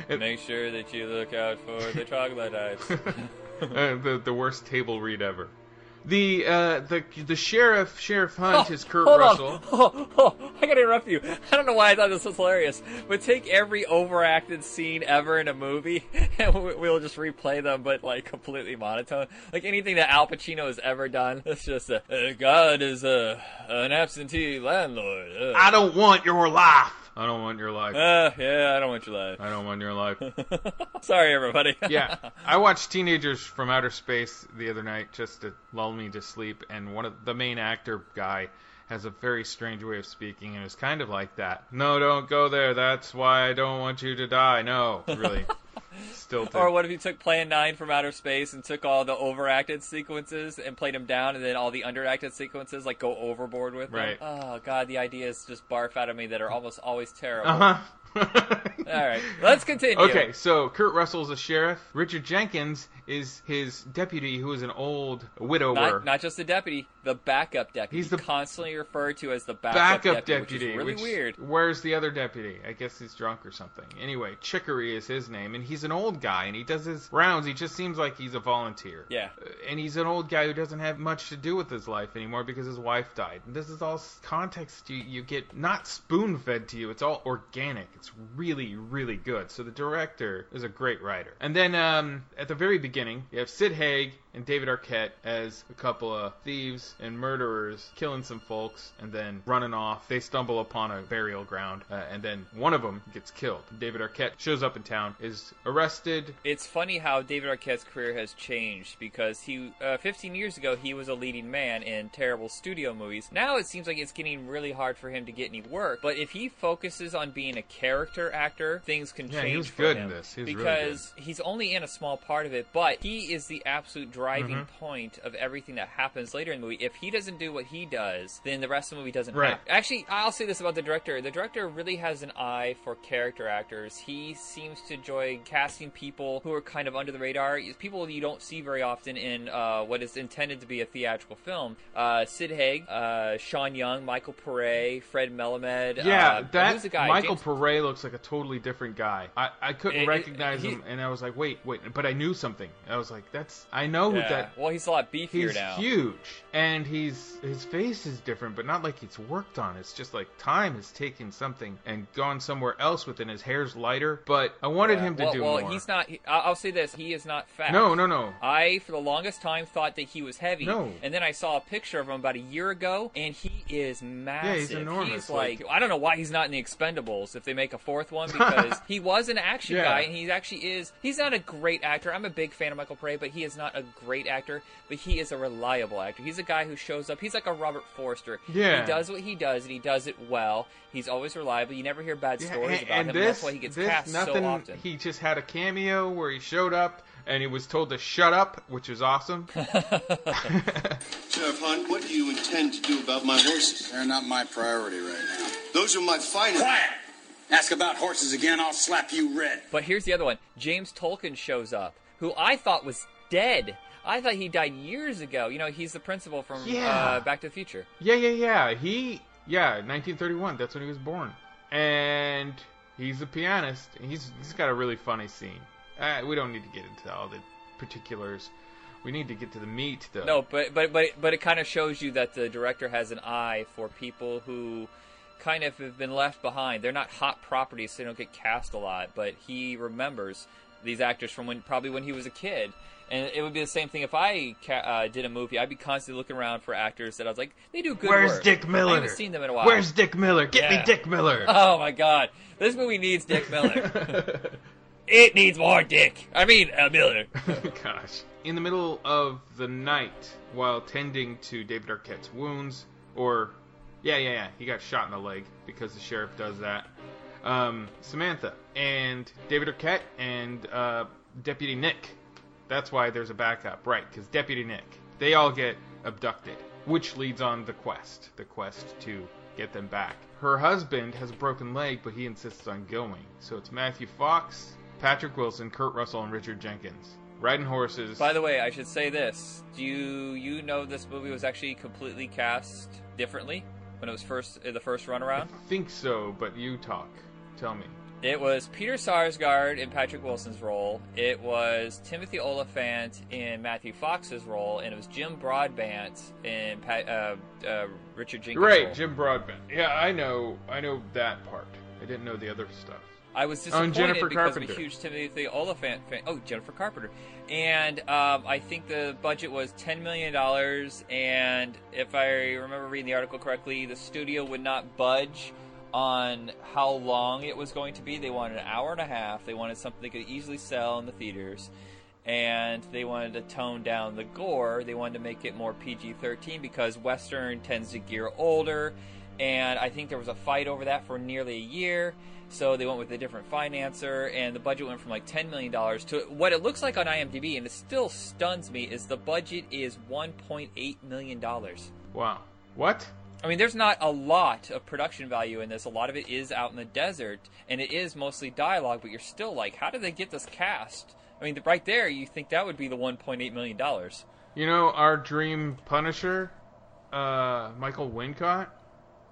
Speaker 2: make sure that you look out for the troglodytes.
Speaker 1: uh, the the worst table read ever. The uh, the the sheriff Sheriff Hunt is Kurt
Speaker 2: Hold
Speaker 1: Russell.
Speaker 2: on. Oh, oh, I gotta interrupt you. I don't know why I thought this was hilarious, but take every overacted scene ever in a movie, and we- we'll just replay them, but like completely monotone. Like anything that Al Pacino has ever done. It's just a, uh, God is a an absentee landlord. Uh.
Speaker 1: I don't want your life. I don't want your life.
Speaker 2: Uh, yeah, I don't want your life.
Speaker 1: I don't want your life.
Speaker 2: Sorry, everybody.
Speaker 1: yeah, I watched Teenagers from Outer Space the other night just to lull me to sleep, and one of the main actor guy has a very strange way of speaking, and it's kind of like that. No, don't go there. That's why I don't want you to die. No, really.
Speaker 2: Or what if you took Plan 9 from outer space and took all the overacted sequences and played them down, and then all the underacted sequences, like, go overboard with them?
Speaker 1: Right.
Speaker 2: Oh, God, the ideas just barf out of me that are almost always terrible.
Speaker 1: Uh huh.
Speaker 2: all right, let's continue.
Speaker 1: Okay, so Kurt Russell's a sheriff. Richard Jenkins is his deputy, who is an old widower.
Speaker 2: Not, not just the deputy, the backup deputy.
Speaker 1: He's the-
Speaker 2: constantly referred to as the backup,
Speaker 1: backup
Speaker 2: deputy,
Speaker 1: deputy,
Speaker 2: which is really
Speaker 1: which-
Speaker 2: weird.
Speaker 1: Where's the other deputy? I guess he's drunk or something. Anyway, Chicory is his name, and he's an old guy, and he does his rounds. He just seems like he's a volunteer.
Speaker 2: Yeah.
Speaker 1: Uh, And he's an old guy who doesn't have much to do with his life anymore because his wife died. And this is all context you, you get not spoon fed to you. It's all organic. It's really, really good. So the director is a great writer. And then um, at the very beginning, you have Sid Haig and David Arquette as a couple of thieves and murderers killing some folks and then running off. They stumble upon a burial ground, uh, and then one of them gets killed. David Arquette shows up in town, is arrested.
Speaker 2: It's funny how David Arquette's career has changed because he, uh, 15 years ago, he was a leading man in terrible studio movies. Now it seems like it's getting really hard for him to get any work. But if he focuses on being a character actor, things can
Speaker 1: Yeah,
Speaker 2: change
Speaker 1: he was
Speaker 2: for
Speaker 1: good
Speaker 2: him.
Speaker 1: in this. He was really
Speaker 2: because he's only in a small part of it, but he is the absolute driving
Speaker 1: Mhm.
Speaker 2: point of everything that happens later in the movie. If he doesn't do what he does, then the rest of the movie doesn't
Speaker 1: Right.
Speaker 2: happen. Actually, I'll say this about the director. The director really has an eye for character actors. He seems to enjoy casting people who are kind of under the radar, people you don't see very often in uh, what is intended to be a theatrical film. Uh, Sid Haig, uh, Sean Young, Michael Paré, Fred Melamed.
Speaker 1: Yeah,
Speaker 2: uh,
Speaker 1: that
Speaker 2: who's the guy?
Speaker 1: Michael
Speaker 2: James-
Speaker 1: Paré looks like a totally different guy. I, I couldn't
Speaker 2: It- it-
Speaker 1: recognize
Speaker 2: he-
Speaker 1: him, and I was like, wait, wait, but I knew something. I was like, that's I know
Speaker 2: Yeah.
Speaker 1: that
Speaker 2: Well, he's a lot beefier
Speaker 1: he's
Speaker 2: now.
Speaker 1: huge and he's his face is different, but not like it's worked on. It's just like time has taken something and gone somewhere else with it. His hair's lighter, but I wanted
Speaker 2: Yeah.
Speaker 1: him to
Speaker 2: well,
Speaker 1: do
Speaker 2: well,
Speaker 1: more.
Speaker 2: he's not. he- I'll I'll say this: he is not fat.
Speaker 1: No, no, no.
Speaker 2: I, for the longest time, thought that he was heavy.
Speaker 1: No.
Speaker 2: And then I saw a picture of him about a year ago, and he is massive.
Speaker 1: Yeah, he's enormous,
Speaker 2: He's
Speaker 1: like-
Speaker 2: like, I don't know why he's not in the Expendables if they make a fourth one because he was an action
Speaker 1: Yeah.
Speaker 2: guy, and he actually is. He's not a great actor. I'm a big fan of Michael Paré, but he is not a great actor. But he is a reliable actor. He's a guy who shows up. He's like a Robert Forster.
Speaker 1: Yeah.
Speaker 2: He does what he does, and he does it well. He's always reliable. You never hear bad
Speaker 1: Yeah,
Speaker 2: stories
Speaker 1: and,
Speaker 2: about
Speaker 1: and
Speaker 2: him.
Speaker 1: this,
Speaker 2: that's why he gets
Speaker 1: this
Speaker 2: cast
Speaker 1: nothing.
Speaker 2: so often.
Speaker 1: He just had a cameo where he showed up and he was told to shut up, which is awesome.
Speaker 28: Sheriff Hunt, what do you intend to do about my horses?
Speaker 25: They're not my priority right now.
Speaker 28: Those are my finest.
Speaker 25: Quiet! Ask about horses again, I'll slap you red.
Speaker 2: But here's the other one. James Tolkan shows up, who I thought was dead. I thought he died years ago. You know, he's the principal from
Speaker 1: Yeah.
Speaker 2: uh, Back to the Future.
Speaker 1: Yeah, yeah, yeah. He, yeah, 1931. That's when he was born, and he's a pianist. He's he's got a really funny scene. Uh, we don't need to get into all the particulars. We need to get to the meat, though.
Speaker 2: No, but but but but it kind of shows you that the director has an eye for people who kind of have been left behind. They're not hot properties, so they don't get cast a lot. But he remembers these actors from when probably when he was a kid. And it would be the same thing if I ca- uh, did a movie. I'd be constantly looking around for actors that I was like, they do good
Speaker 1: Where's
Speaker 2: work.
Speaker 1: Dick Miller?
Speaker 2: I haven't seen them in a while.
Speaker 1: Where's Dick Miller? Get me Dick Miller.
Speaker 2: Oh my god, this movie needs Dick Miller. it needs more Dick. I mean, uh, Miller.
Speaker 1: Gosh. In the middle of the night, while tending to David Arquette's wounds, or, yeah, yeah, yeah, he got shot in the leg because the sheriff does that. Um, Samantha and David Arquette and uh, Deputy Nick. That's why there's a backup, right? Because Deputy Nick. They all get abducted, which leads on the quest. The quest to get them back. Her husband has a broken leg, but he insists on going. So it's Matthew Fox, Patrick Wilson, Kurt Russell, and Richard Jenkins riding horses.
Speaker 2: By the way, I should say this: Do you you know this movie was actually completely cast differently when it was first the first run around?
Speaker 1: think so, but you talk. Tell me.
Speaker 2: It was Peter Sarsgaard in Patrick Wilson's role. It was Timothy Olyphant in Matthew Fox's role, and it was Jim Broadbent in Pat, uh, uh, Richard Jenkins'
Speaker 1: Right,
Speaker 2: role.
Speaker 1: Jim Broadbent. Yeah, I know. I know that part. I didn't know the other stuff.
Speaker 2: I was
Speaker 1: Oh,
Speaker 2: disappointed
Speaker 1: Jennifer
Speaker 2: because
Speaker 1: Carpenter.
Speaker 2: I'm a huge Timothy Olyphant fan. Oh, Jennifer Carpenter. And um, I think the budget was $10 million. And if I remember reading the article correctly, the studio would not budge on how long it was going to be. They wanted an hour and a half. They wanted something they could easily sell in the theaters. And they wanted to tone down the gore. They wanted to make it more PG 13 because Western tends to gear older. And I think there was a fight over that for nearly a year. So they went with a different financer, and the budget went from like $10 million to what it looks like on IMDb, and it still stuns me, is the budget is $1.8 million.
Speaker 1: Wow. What?
Speaker 2: I mean, there's not a lot of production value in this. A lot of it is out in the desert, and it is mostly dialogue, but you're still like, how did they get this cast? I mean, right there, you think that would be the $1.8 million.
Speaker 1: You know, our dream Punisher, uh, Michael Wincott,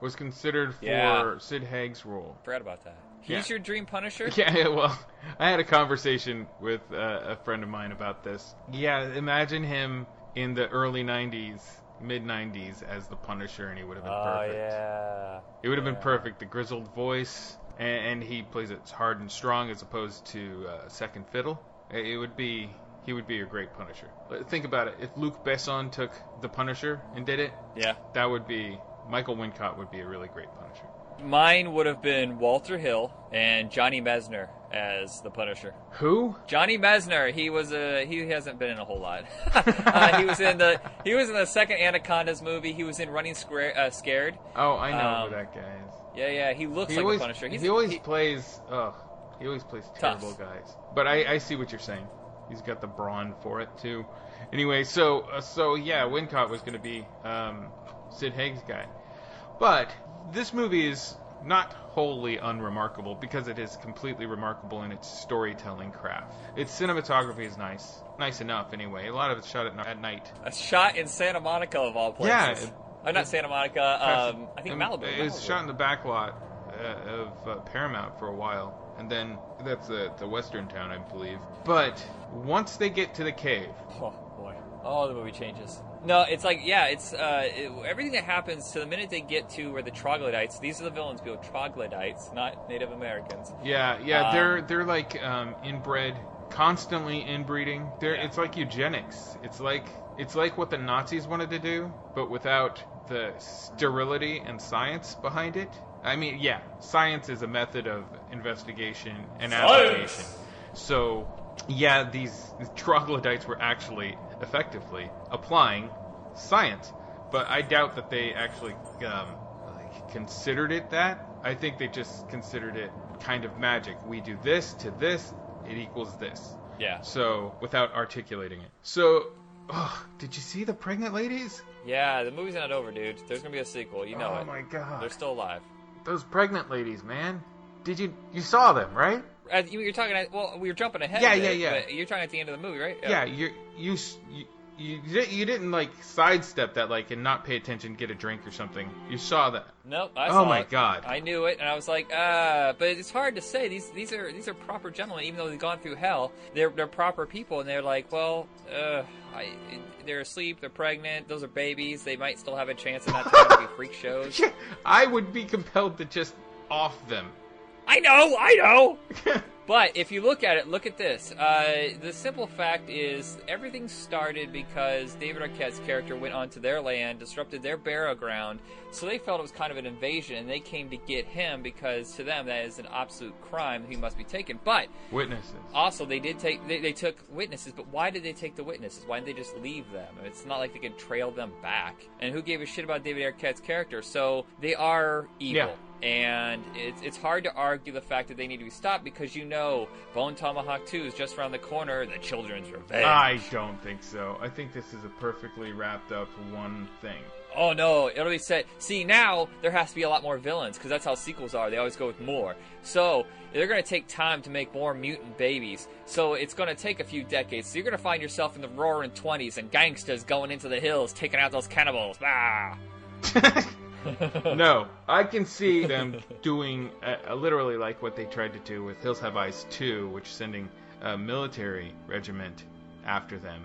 Speaker 1: was considered for
Speaker 2: Yeah.
Speaker 1: Sid Haig's role.
Speaker 2: Forgot about that. He's
Speaker 1: Yeah.
Speaker 2: your dream Punisher?
Speaker 1: Yeah, yeah, well, I had a conversation with uh, a friend of mine about this. Yeah, imagine him in the early 90s, mid 90s as the Punisher, and he would have been
Speaker 2: Oh,
Speaker 1: perfect.
Speaker 2: yeah.
Speaker 1: It would have been perfect. The grizzled voice, and, and he plays it hard and strong as opposed to uh, second fiddle. It it would be. He would be a great Punisher. Think about it. If Luc Besson took the Punisher and did it,
Speaker 2: Yeah.
Speaker 1: that would be Michael Wincott would be a really great Punisher.
Speaker 2: Mine would have been Walter Hill and Johnny Messner as the Punisher.
Speaker 1: Who?
Speaker 2: Johnny Messner. He was a he hasn't been in a whole lot. uh, he was in the he was in the second Anacondas movie. He was in Running Square, uh, Scared.
Speaker 1: Oh, I know
Speaker 2: Um,
Speaker 1: who that guy is.
Speaker 2: Yeah, yeah. He looks
Speaker 1: he
Speaker 2: like
Speaker 1: always,
Speaker 2: the Punisher. He's
Speaker 1: he always plays. Ugh, he always plays
Speaker 2: Tough.
Speaker 1: terrible guys. But I, I see what you're saying. He's got the brawn for it too. Anyway, so uh, so yeah, Wincott was going to be um, Sid Haig's guy, but this movie is not wholly unremarkable because it is completely remarkable in its storytelling craft. Its cinematography is nice, nice enough anyway. A lot of it's shot at, at night.
Speaker 2: a shot in Santa Monica of all places.
Speaker 1: Yeah, it-
Speaker 2: Uh, not Santa Monica. Um, I think Malibu.
Speaker 1: It was
Speaker 2: Malibu.
Speaker 1: shot in the back lot uh, of uh, Paramount for a while, and then that's the the western town, I believe. But once they get to the cave,
Speaker 2: Oh boy. Oh, the movie changes. No, it's like yeah, it's uh, it, everything that happens to the minute they get to where the troglodytes. These are the villains, people. Troglodytes, not Native Americans.
Speaker 1: Yeah, yeah,
Speaker 2: Um,
Speaker 1: they're they're like um, inbred, constantly inbreeding. They're it's like eugenics. It's like it's like what the Nazis wanted to do, but without the sterility and science behind it. I mean, yeah, science is a method of investigation and
Speaker 2: Science!
Speaker 1: application. So, yeah, these troglodytes were actually effectively applying science, but I doubt that they actually um, considered it that. I think they just considered it kind of magic. We do this to this, it equals this.
Speaker 2: Yeah.
Speaker 1: So, without articulating it. So, oh, did you see the pregnant ladies?
Speaker 2: Yeah, the movie's not over, dude. There's gonna be a sequel. You know
Speaker 1: Oh
Speaker 2: it.
Speaker 1: Oh my God.
Speaker 2: They're still alive.
Speaker 1: Those pregnant ladies, man. Did you you saw them, right?
Speaker 2: You- you're talking. At, well, we were jumping ahead.
Speaker 1: Yeah, yeah, yeah.
Speaker 2: but You're talking at the end of the movie, right?
Speaker 1: Yeah, you you you you, you didn't like sidestep that like and not pay attention, get a drink or something. You saw that.
Speaker 2: Nope. I
Speaker 1: Oh
Speaker 2: saw
Speaker 1: my
Speaker 2: it.
Speaker 1: God.
Speaker 2: I knew it, and I was like, uh, but it's hard to say. These these are these are proper gentlemen, even though they've gone through hell. They're they're proper people, and they're like, well, uh, I, they're asleep, they're pregnant, those are babies. They might still have a chance of not to be freak shows.
Speaker 1: I would be compelled to just off them.
Speaker 2: I know, I know. but if you look at it, look at this. Uh, the simple fact is, everything started because David Arquette's character went onto their land, disrupted their burial ground, so they felt it was kind of an invasion, and they came to get him because to them that is an absolute crime. He must be taken. But
Speaker 1: Witnesses.
Speaker 2: also, they did take they, they took witnesses, but why did they take the witnesses? Why didn't they just leave them? It's not like they could trail them back. And who gave a shit about David Arquette's character? So they are evil. And it's, it's hard to argue the fact that they need to be stopped because you know Bone Tomahawk 2 is just around the corner, the children's revenge.
Speaker 1: I don't think so. I think this is a perfectly wrapped up one thing.
Speaker 2: Oh no, it'll be set. See, now there has to be a lot more villains because that's how sequels are. They always go with more. So they're going to take time to make more mutant babies. So it's going to take a few decades. So you're going to find yourself in the roaring 20s and gangsters going into the hills taking out those cannibals. Ah.
Speaker 1: no, I can see them doing uh, literally like what they tried to do with Hills Have Eyes 2, which sending a military regiment after them.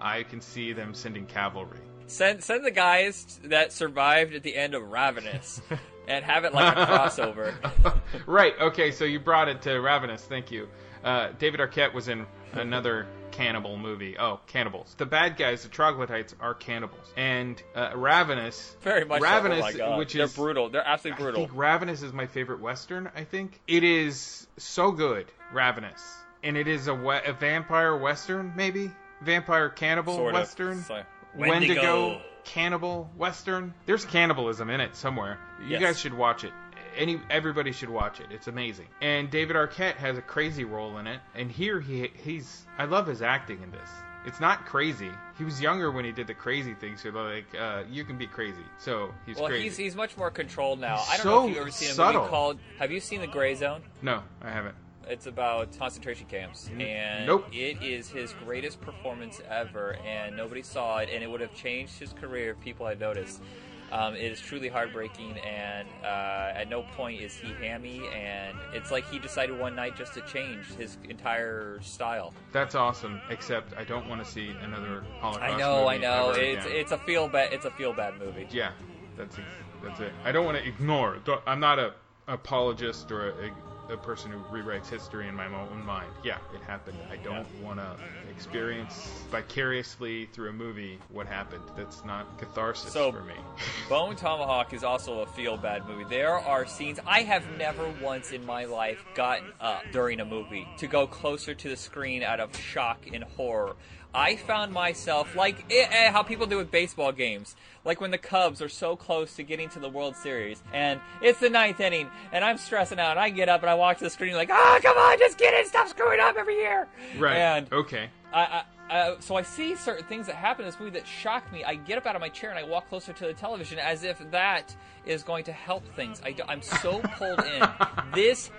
Speaker 1: I can see them sending cavalry.
Speaker 2: Send send the guys that survived at the end of Ravenous and have it like a crossover.
Speaker 1: right. Okay. So you brought it to Ravenous. Thank you. Uh, David Arquette was in another cannibal movie. Oh, cannibals. The bad guys, the troglodytes, are cannibals. And uh, Ravenous,
Speaker 2: Very much. so.
Speaker 1: Ravenous,
Speaker 2: oh my God.
Speaker 1: which
Speaker 2: they're
Speaker 1: is
Speaker 2: brutal. They're absolutely brutal.
Speaker 1: I think Ravenous is my favorite western. I think it is so good. Ravenous, and it is a, we- a vampire western, maybe vampire cannibal
Speaker 2: Sort
Speaker 1: western.
Speaker 2: So-
Speaker 1: Wendigo.
Speaker 2: Wendigo.
Speaker 1: cannibal western. There's cannibalism in it somewhere. You
Speaker 2: Yes.
Speaker 1: guys should watch it. Any everybody should watch it. It's amazing. And David Arquette has a crazy role in it. And here he he's I love his acting in this. It's not crazy. He was younger when he did the crazy things. So like, uh, you can be crazy. So he's
Speaker 2: well,
Speaker 1: crazy.
Speaker 2: he's he's much more controlled now.
Speaker 1: He's
Speaker 2: I don't know if you've ever seen a
Speaker 1: subtle.
Speaker 2: movie called. Have you seen The Gray Zone?
Speaker 1: No, I haven't.
Speaker 2: It's about concentration camps, and
Speaker 1: Nope.
Speaker 2: it is his greatest performance ever, and nobody saw it, and it would have changed his career if people had noticed. Um, it is truly heartbreaking, and uh, at no point is he hammy, and it's like he decided one night just to change his entire style.
Speaker 1: That's awesome. Except I don't want to see another Holocaust.
Speaker 2: I know, I know. It's
Speaker 1: again.
Speaker 2: it's a feel bad it's a feel bad movie.
Speaker 1: Yeah, that's it. That's it. I don't want to ignore. I'm not a apologist or a, a person who rewrites history in my own mind. Yeah, it happened. I don't want to experience vicariously through a movie what happened. That's not catharsis
Speaker 2: So-
Speaker 1: for me.
Speaker 2: Bone Tomahawk is also a feel bad movie. There are scenes I have never once in my life gotten up during a movie to go closer to the screen out of shock and horror. I found myself like eh, eh, how people do with baseball games, like when the Cubs are so close to getting to the World Series, and it's the ninth inning, and I'm stressing out, and I get up and I walk to the screen like, ah, come on, just get it, stop screwing up every year.
Speaker 1: Right.
Speaker 2: And
Speaker 1: okay.
Speaker 2: I, I, uh, so I see certain things that happen in this movie that shock me. I get up out of my chair and I walk closer to the television as if that is going to help things. I am so pulled in. This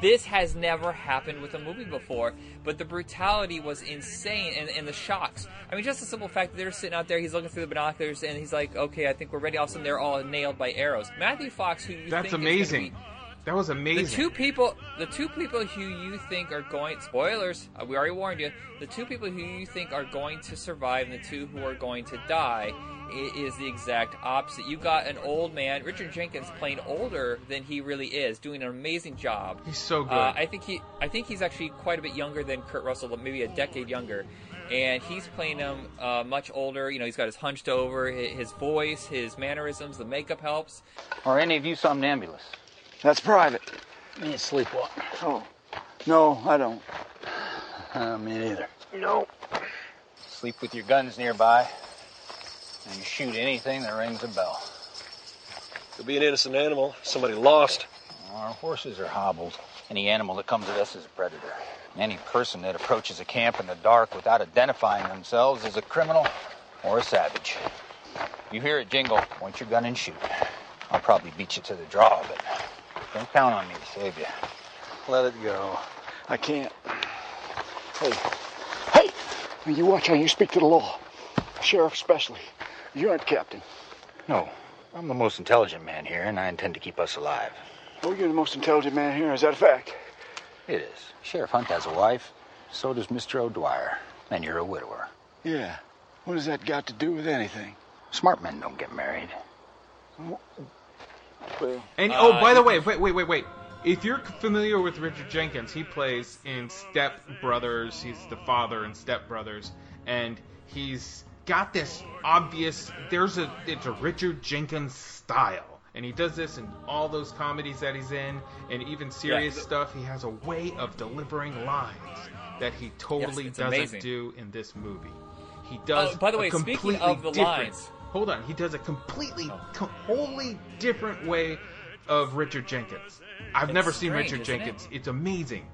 Speaker 2: this has never happened with a movie before, but the brutality was insane and, and the shocks. I mean, just the simple fact that they're sitting out there, he's looking through the binoculars, and he's like, "Okay, I think we're ready." All of a sudden, they're all nailed by arrows. Matthew Fox, who you
Speaker 1: That's
Speaker 2: think
Speaker 1: amazing.
Speaker 2: Is be,
Speaker 1: That was amazing.
Speaker 2: The two people, the two people who you think are going spoilers, uh, we already warned you. The two people who you think are going to survive and the two who are going to die is the exact opposite. You got an old man, Richard Jenkins, playing older than he really is, doing an amazing job.
Speaker 1: He's so good.
Speaker 2: Uh, I think he, I think he's actually quite a bit younger than Kurt Russell, maybe a decade younger. And he's playing him uh, much older. You know, he's got his hunched over, his voice, his mannerisms, the makeup helps.
Speaker 29: Are any of you somnambulists?
Speaker 15: That's private.
Speaker 29: Me a sleepwalk.
Speaker 15: Oh. No, I don't.
Speaker 29: Uh, me neither.
Speaker 15: No.
Speaker 29: Sleep with your guns nearby, and you shoot anything that rings a bell.
Speaker 30: Could be an innocent animal, somebody lost.
Speaker 29: Our horses are hobbled. Any animal that comes at us is a predator. Any person that approaches a camp in the dark without identifying themselves is a criminal or a savage. You hear it jingle, point your gun and shoot. I'll probably beat you to the draw, but don't count on me to save you. Let it go.
Speaker 15: I can't. Hey. Hey! You watch how you speak to the law. Sheriff especially. You aren't captain.
Speaker 29: No, I'm the most intelligent man here, and I intend to keep us alive.
Speaker 15: Oh, you're the most intelligent man here. Is that a fact?
Speaker 29: It is. Sheriff Hunt has a wife. So does Mr. O'Dwyer. And you're a widower.
Speaker 15: Yeah. What has that got to do with anything?
Speaker 29: Smart men don't get married.
Speaker 15: Well,
Speaker 1: And
Speaker 2: Uh,
Speaker 1: oh, by the way, wait, wait, wait, wait. If you're familiar with Richard Jenkins, he plays in Step Brothers. He's the father in Step Brothers, and he's got this obvious. There's a it's a Richard Jenkins style, and he does this in all those comedies that he's in, and even serious
Speaker 2: Yeah.
Speaker 1: stuff. He has a way of delivering lines that he totally
Speaker 2: it's
Speaker 1: doesn't
Speaker 2: amazing.
Speaker 1: do in this movie. He oh, does.
Speaker 2: Oh, by the way, speaking
Speaker 1: completely
Speaker 2: of the
Speaker 1: different-
Speaker 2: lines-
Speaker 1: hold on. He does a completely, oh. co- wholly different way of Richard Jenkins. I've
Speaker 2: It's
Speaker 1: never seen
Speaker 2: strange,
Speaker 1: Richard
Speaker 2: isn't it?
Speaker 1: Jenkins. It's amazing.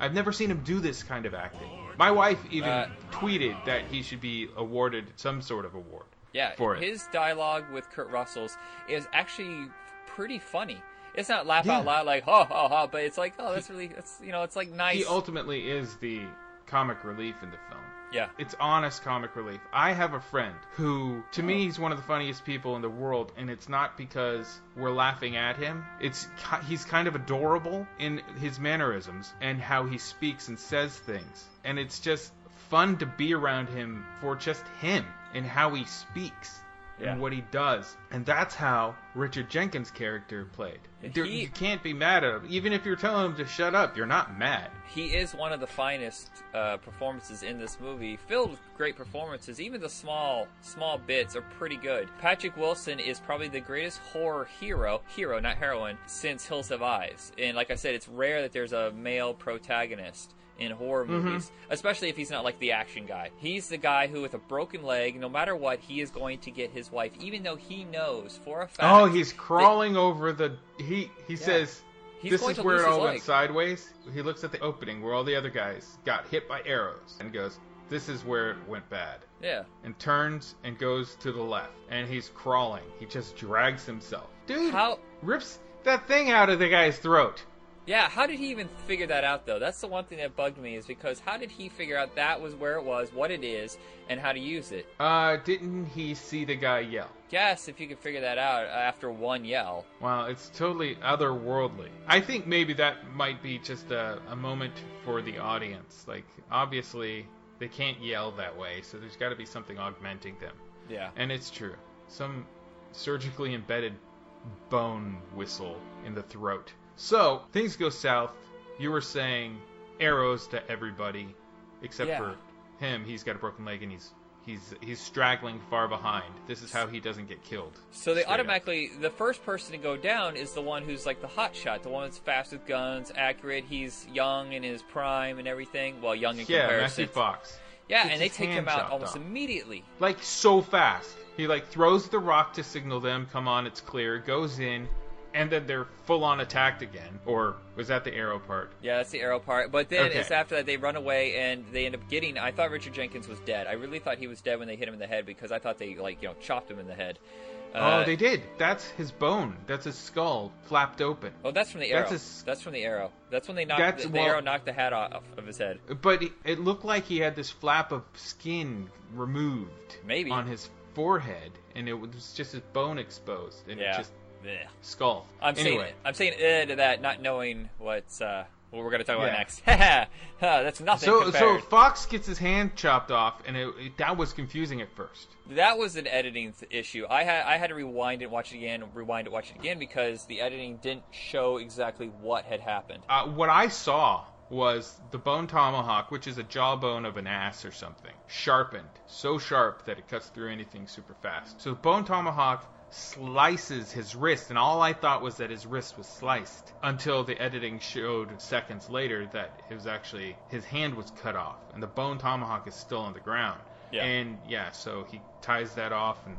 Speaker 1: I've never seen him do this kind of acting. My wife even
Speaker 2: Uh,
Speaker 1: tweeted that he should be awarded some sort of award.
Speaker 2: Yeah,
Speaker 1: for it.
Speaker 2: his dialogue with Kurt Russell's is actually pretty funny. It's not laugh
Speaker 1: Yeah.
Speaker 2: out loud like ha ha ha, but it's like oh that's really that's you know it's like nice.
Speaker 1: He ultimately is the comic relief in the film.
Speaker 2: Yeah.
Speaker 1: It's honest comic relief. I have a friend who, to me, he's one of the funniest people in the world, and it's not because we're laughing at him. It's he's kind of adorable in his mannerisms and how he speaks and says things, and it's just fun to be around him for just him and how he speaks.
Speaker 2: Yeah.
Speaker 1: And what he does, and that's how Richard Jenkins' character played. There-
Speaker 2: he-
Speaker 1: you can't be mad at him, even if you're telling him to shut up. You're not mad.
Speaker 2: he is one of the finest uh, performances in this movie, filled with great performances. Even the small, small bits are pretty good. Patrick Wilson is probably the greatest horror hero, hero, not heroine, since Hills Have Eyes. And like I said, it's rare that there's a male protagonist in horror
Speaker 1: Mhm.
Speaker 2: movies, especially if he's not like the action guy. He's the guy who, with a broken leg, no matter what, he is going to get his wife, even though he knows for a fact.
Speaker 1: Oh, he's crawling over the. He he says.
Speaker 2: He's
Speaker 1: this is where it all went sideways. He looks at the opening where all the other guys got hit by arrows and goes, "This is where it went bad."
Speaker 2: Yeah.
Speaker 1: And turns and goes to the left, and he's crawling. He just drags himself. Dude,
Speaker 2: How
Speaker 1: rips that thing out of the guy's throat.
Speaker 2: Yeah, how did he even figure that out though? That's the one thing that bugged me is because how did he figure out that was where it was, what it is, and how to use it?
Speaker 1: Uh, didn't he see the guy yell?
Speaker 2: Guess if you could figure that out after one yell.
Speaker 1: Wow, it's totally otherworldly. I think maybe that might be just a, a moment for the audience. Like, obviously, they can't yell that way, so there's got to be something augmenting them.
Speaker 2: Yeah.
Speaker 1: And it's true. Some surgically embedded bone whistle in the throat. So, things go south. You were saying arrows to everybody, except
Speaker 2: Yeah.
Speaker 1: for him. He's got a broken leg and he's. He's, he's straggling far behind. This is how he doesn't get killed.
Speaker 2: So they
Speaker 1: Straight up.
Speaker 2: automatically the first person to go down is the one who's like the hot shot, the one that's fast with guns, accurate, he's young in his prime and everything. Well, young in
Speaker 1: Yeah,
Speaker 2: comparison.
Speaker 1: Matthew Fox.
Speaker 2: Yeah,
Speaker 1: Gets
Speaker 2: and they take him out almost
Speaker 1: off.
Speaker 2: immediately.
Speaker 1: like so fast. He like throws the rock to signal them, come on, it's clear, goes in, and then they're full on attacked again. Or was that the arrow part?
Speaker 2: Yeah, that's the arrow part. But then
Speaker 1: Okay.
Speaker 2: it's after that they run away and they end up getting. I thought Richard Jenkins was dead. I really thought he was dead when they hit him in the head because I thought they like you know chopped him in the head. Uh,
Speaker 1: oh, they did. That's his bone. That's his skull flapped open.
Speaker 2: Oh, that's from the arrow.
Speaker 1: That's
Speaker 2: That's, from the arrow. That's when they knocked
Speaker 1: That's-
Speaker 2: the, the
Speaker 1: well-
Speaker 2: arrow knocked the hat off of his head.
Speaker 1: But it- it looked like he had this flap of skin removed,
Speaker 2: Maybe.
Speaker 1: on his forehead, and it was just his bone exposed, and
Speaker 2: Yeah.
Speaker 1: it just
Speaker 2: Blech.
Speaker 1: skull.
Speaker 2: I'm
Speaker 1: anyway,
Speaker 2: saying I'm saying uh, to that, not knowing what's uh, what we're going to talk about
Speaker 1: Yeah.
Speaker 2: next. That's nothing.
Speaker 1: so so
Speaker 2: compared.
Speaker 1: Fox gets his hand chopped off, and it, it- that was confusing at first.
Speaker 2: That was an editing th- issue. I had I had to rewind it, watch it again, rewind it, watch it again because the editing didn't show exactly what had happened.
Speaker 1: Uh, what I saw was the bone tomahawk, which is a jawbone of an ass or something, sharpened, so sharp that it cuts through anything super fast. So the bone tomahawk slices his wrist, and all I thought was that his wrist was sliced until the editing showed seconds later that it was actually his hand was cut off, and the bone tomahawk is still on the ground.
Speaker 2: Yeah.
Speaker 1: And yeah, so he ties that off and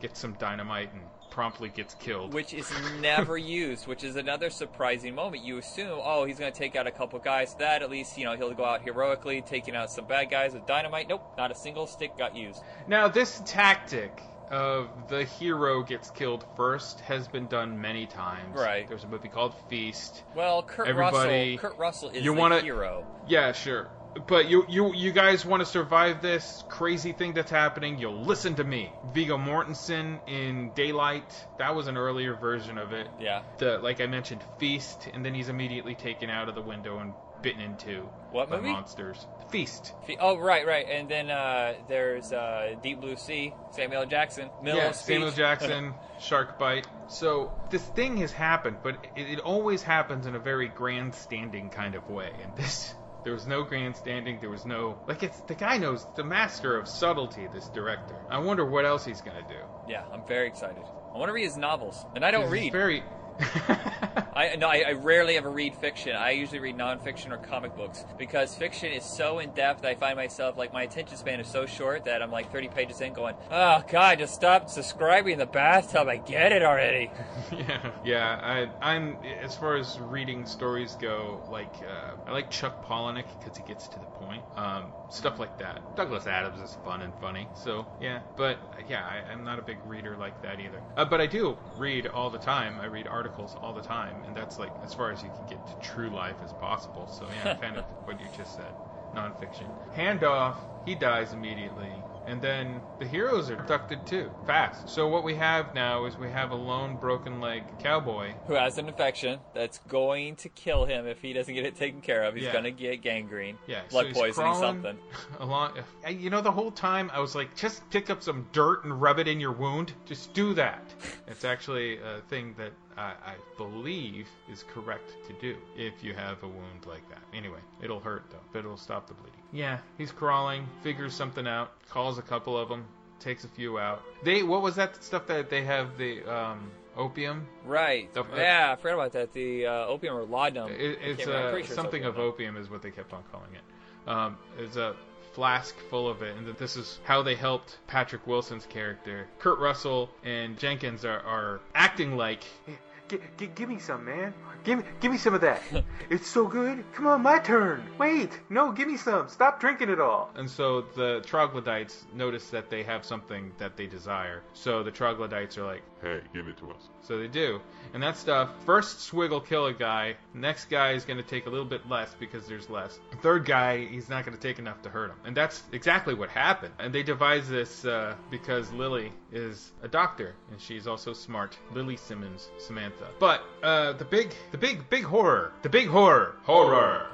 Speaker 1: gets some dynamite and promptly gets killed.
Speaker 2: Which is never used, which is another surprising moment. You assume, oh, he's going to take out a couple guys. That at least, you know, he'll go out heroically, taking out some bad guys with dynamite. Nope, not a single stick got used.
Speaker 1: Now, this tactic of the hero gets killed first has been done many times.
Speaker 2: Right.
Speaker 1: There's a movie called Feast.
Speaker 2: Well, Kurt
Speaker 1: Everybody,
Speaker 2: Russell, Kurt Russell is
Speaker 1: you
Speaker 2: the
Speaker 1: wanna,
Speaker 2: hero.
Speaker 1: Yeah, sure. But you, you, you guys want to survive this crazy thing that's happening? You'll listen to me. Viggo Mortensen in Daylight. That was an earlier version of it.
Speaker 2: Yeah.
Speaker 1: The like I mentioned, Feast, and then he's immediately taken out of the window and bitten into
Speaker 2: What
Speaker 1: by
Speaker 2: movie?
Speaker 1: monsters. Feast.
Speaker 2: Fe- Oh, right, right. And then uh, there's uh, Deep Blue Sea, Samuel L. Jackson. Middle
Speaker 1: yeah. Samuel Jackson, shark bite. So this thing has happened, but it, it always happens in a very grandstanding kind of way. And this, there was no grandstanding. There was no like it's the guy knows the master of subtlety. This director. I wonder what else he's gonna do.
Speaker 2: yeah, I'm very excited. I want to read his novels, and I don't read.
Speaker 1: Very.
Speaker 2: I no, I, I rarely ever read fiction. I usually read nonfiction or comic books because fiction is so in depth. I find myself like my attention span is so short that I'm like 30 pages in, going, "Oh God, just stop subscribing the bathtub. I get it already."
Speaker 1: yeah, yeah. I, I'm as far as reading stories go. Like uh, I like Chuck Palahniuk because he gets to the point. Um, stuff like that. Douglas Adams is fun and funny. So yeah, but yeah, I, I'm not a big reader like that either. Uh, but I do read all the time. I read articles all the time, and that's like as far as you can get to true life as possible. So yeah, I'm kind of what you just said. Nonfiction. Handoff. He dies immediately. And then the heroes are abducted too, fast. So what we have now is we have a lone broken leg cowboy.
Speaker 2: Who has an infection that's going to kill him if he doesn't get it taken care of? He's
Speaker 1: Yeah.
Speaker 2: going to get gangrene,
Speaker 1: Yeah,
Speaker 2: blood
Speaker 1: he's
Speaker 2: poisoning, something.
Speaker 1: Along, uh, you know, the whole time I was like, just pick up some dirt and rub it in your wound. Just do that. it's actually a thing that I, I believe is correct to do if you have a wound like that. Anyway, it'll hurt though, but it'll stop the bleeding. Yeah, he's crawling, figures something out, calls a couple of them, takes a few out. They, what was that stuff that they have the um, opium?
Speaker 2: Right.
Speaker 1: The-
Speaker 2: yeah, I forgot about that. The uh, opium or laudanum.
Speaker 1: It, it's
Speaker 2: can't remember. I'm
Speaker 1: uh,
Speaker 2: sure it's
Speaker 1: something of
Speaker 2: opium.
Speaker 1: opium is what they kept on calling it. Um, it's a flask full of it, and that this is how they helped Patrick Wilson's character. Kurt Russell and Jenkins are, are acting like. G- g- give me some, man. Give me, give me some of that. it's so good. Come on, my turn. Wait, no, give me some. Stop drinking it all. And so the troglodytes notice that they have something that they desire. So the troglodytes are like,
Speaker 11: Hey, give it to us.
Speaker 1: so they do. And that stuff, first swig will kill a guy. Next guy is going to take a little bit less because there's less. Third guy, he's not going to take enough to hurt him. And that's exactly what happened. And they devised this uh, because Lili is a doctor and she's also smart. Lili Simmons, Samantha. But uh, the big, the big, big horror, the big horror, horror.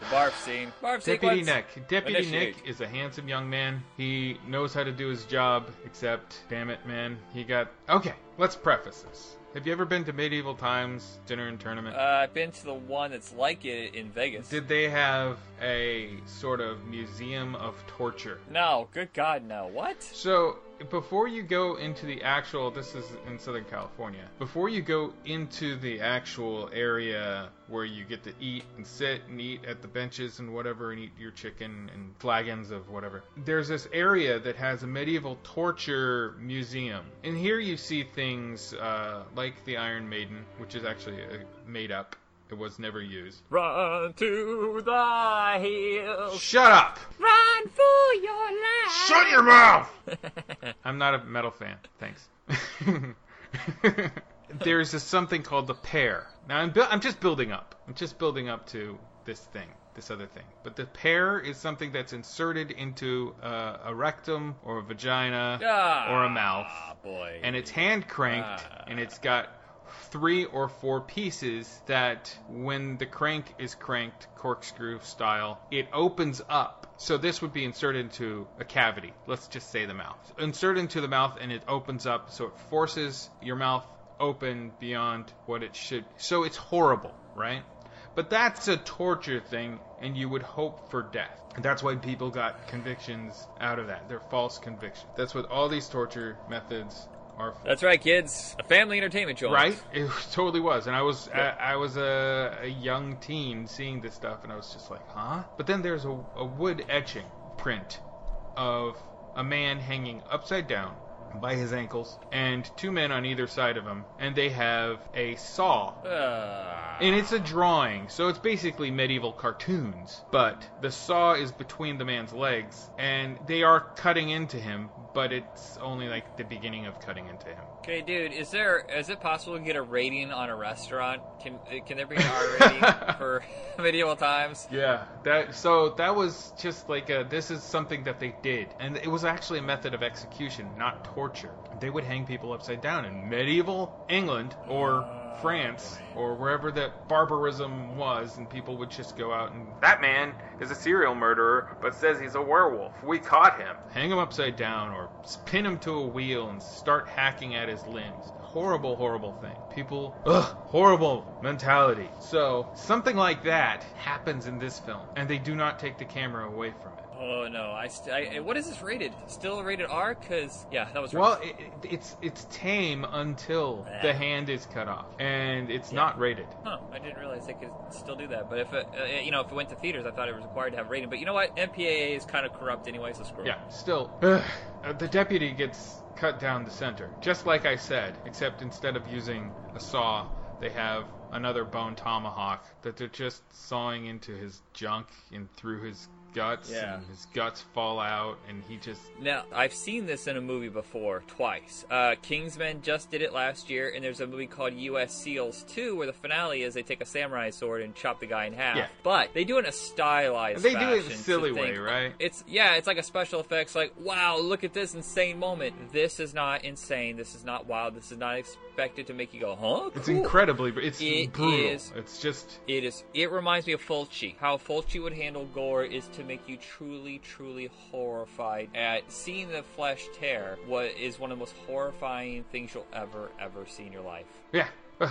Speaker 2: The barf scene. Barf
Speaker 1: Deputy
Speaker 2: sequence.
Speaker 1: Nick. Deputy
Speaker 2: Initiate.
Speaker 1: Nick is a handsome young man. He knows how to do his job, except, damn it, man, he got. Okay, let's preface this. Have you ever been to medieval times dinner and tournament?
Speaker 2: Uh, I've been to the one that's like it in Vegas.
Speaker 1: Did they have a sort of museum of torture?
Speaker 2: No, good God, no. What?
Speaker 1: So, before you go into the actual, this is in Southern California, before you go into the actual area where you get to eat and sit and eat at the benches and whatever and eat your chicken and flagons of whatever, there's this area that has a medieval torture museum. And here you see things uh, like the Iron Maiden, which is actually uh, made up. It was never used.
Speaker 2: Run to the hills.
Speaker 1: Shut up!
Speaker 2: Run for your life.
Speaker 1: Shut your mouth! I'm not a metal fan. Thanks. There's this something called the pear. Now I'm, bu- I'm just building up. I'm just building up to this thing. this other thing. But the pear is something that's inserted into uh, a rectum or a vagina
Speaker 2: Ah,
Speaker 1: or a mouth,
Speaker 2: boy.
Speaker 1: and it's hand cranked,
Speaker 2: Ah.
Speaker 1: and it's got three or four pieces that when the crank is cranked corkscrew style it opens up. So this would be inserted into a cavity. Let's just say the mouth. Insert into the mouth and it opens up. So it forces your mouth open beyond what it should so it's horrible right? But that's a torture thing and you would hope for death. And that's why people got convictions out of that. They're false convictions. That's what all these torture methods for.
Speaker 2: That's right, kids. A family entertainment joint.
Speaker 1: Right? It totally was, and I was I, I was a, a young teen seeing this stuff, and I was just like, huh? But then there's a, a wood etching print of a man hanging upside down by his ankles, and two men on either side of him, and they have a saw.
Speaker 2: Uh,
Speaker 1: And it's a drawing, so it's basically medieval cartoons. But the saw is between the man's legs, and they are cutting into him, but it's only like the beginning of cutting into him.
Speaker 2: okay, dude, is there is it possible to get a rating on a restaurant? Can can there be an R rating for medieval times?
Speaker 1: Yeah, that so that was just like a, this is something that they did, and it was actually a method of execution, not torture. They would hang people upside down in medieval England or uh, France or wherever that barbarism was, and people would just go out and that man is a serial murderer, but says he's a werewolf. We caught him. Hang him upside down or pin him to a wheel and start hacking at his limbs. Horrible, horrible thing. People, ugh, horrible mentality. So something like that happens in this film, and they do not take the camera away from it.
Speaker 2: Oh no, I, st- I what is this rated? Still rated R? Cause yeah, that was
Speaker 1: Well, it, it- it's it's tame until the hand is cut off, and it's not rated.
Speaker 2: Huh, I didn't realize they could still do that. But if it, uh, you know, if it went to theaters, I thought it was required to have rating. But you know what? MPAA is kind of corrupt anyway, so screw it.
Speaker 1: Yeah, still, ugh, uh, the deputy gets cut down the center, just like I said, except instead of using a saw, they have another bone tomahawk that they're just sawing into his junk and through his guts,
Speaker 2: Yeah.
Speaker 1: and his guts fall out, and he just
Speaker 2: Now, I've seen this in a movie before, twice. Uh, Kingsman just did it last year, and there's a movie called U.S. SEALs 2 where the finale is they take a samurai sword and chop the guy in half.
Speaker 1: Yeah.
Speaker 2: But they do it in a stylized
Speaker 1: They do it in a silly way, right?
Speaker 2: It's Yeah, it's like a special effects, like, wow, look at this insane moment. This is not insane. This is not wild. This is not expected to make you go, huh?
Speaker 1: it's
Speaker 2: Cool.
Speaker 1: incredibly, it's
Speaker 2: It
Speaker 1: brutal.
Speaker 2: is-
Speaker 1: It's just
Speaker 2: It is. It reminds me of Fulci. How Fulci would handle gore is to make you truly, truly horrified at seeing the flesh tear. What is one of the most horrifying things you'll ever, ever see in your life.
Speaker 1: yeah. Ugh.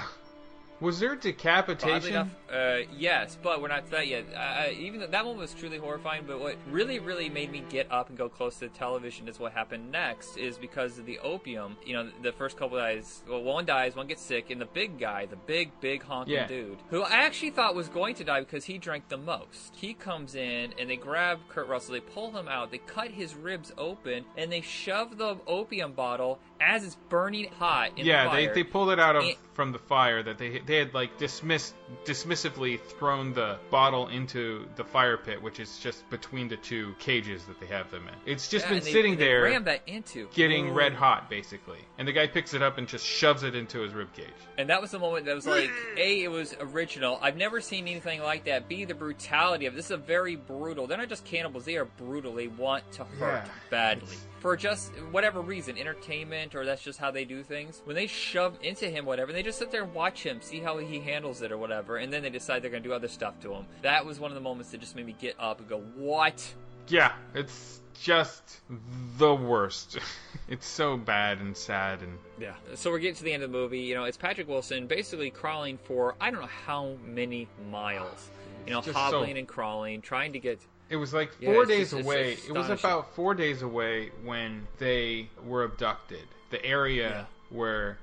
Speaker 1: Was there decapitation?
Speaker 2: enough, uh, yes, but we're not to that yet. Uh, even though that one was truly horrifying, but what really, really made me get up and go close to the television is what happened next. Is because of the opium. You know, the first couple guys, well, one dies, one gets sick, and the big guy, the big, big honking
Speaker 1: Yeah.
Speaker 2: dude, who I actually thought was going to die because he drank the most. He comes in and they grab Kurt Russell, they pull him out, they cut his ribs open, and they shove the opium bottle as it's burning hot. In
Speaker 1: yeah,
Speaker 2: the
Speaker 1: they they pulled it out of
Speaker 2: And-
Speaker 1: from the fire that they they had like dismissed dismissively thrown the bottle into the fire pit, which is just between the two cages that they have them in. It's just
Speaker 2: Yeah,
Speaker 1: been
Speaker 2: they-
Speaker 1: sitting
Speaker 2: they
Speaker 1: there,
Speaker 2: rammed that into.
Speaker 1: getting
Speaker 2: Ooh.
Speaker 1: red hot, basically. And the guy picks it up and just shoves it into his rib cage.
Speaker 2: And that was the moment that was like, A, it was original. I've never seen anything like that. B, the brutality of it. this is a very brutal. They're not just cannibals, they are brutal. They want to hurt
Speaker 1: Yeah.
Speaker 2: badly. For just whatever reason, entertainment, or that's just how they do things. When they shove into him, whatever, they just sit there and watch him, see how he handles it or whatever, and then they decide they're going to do other stuff to him. That was one of the moments that just made me get up and go, What?
Speaker 1: Yeah, it's just the worst. it's so bad and sad and
Speaker 2: Yeah. So we're getting to the end of the movie. You know, it's Patrick Wilson basically crawling for I don't know how many miles. You know, hobbling
Speaker 1: so-
Speaker 2: and crawling, trying to get.
Speaker 1: It was like four
Speaker 2: it's
Speaker 1: days
Speaker 2: just-
Speaker 1: away. It was about four days away when they were abducted. The area
Speaker 2: Yeah.
Speaker 1: where,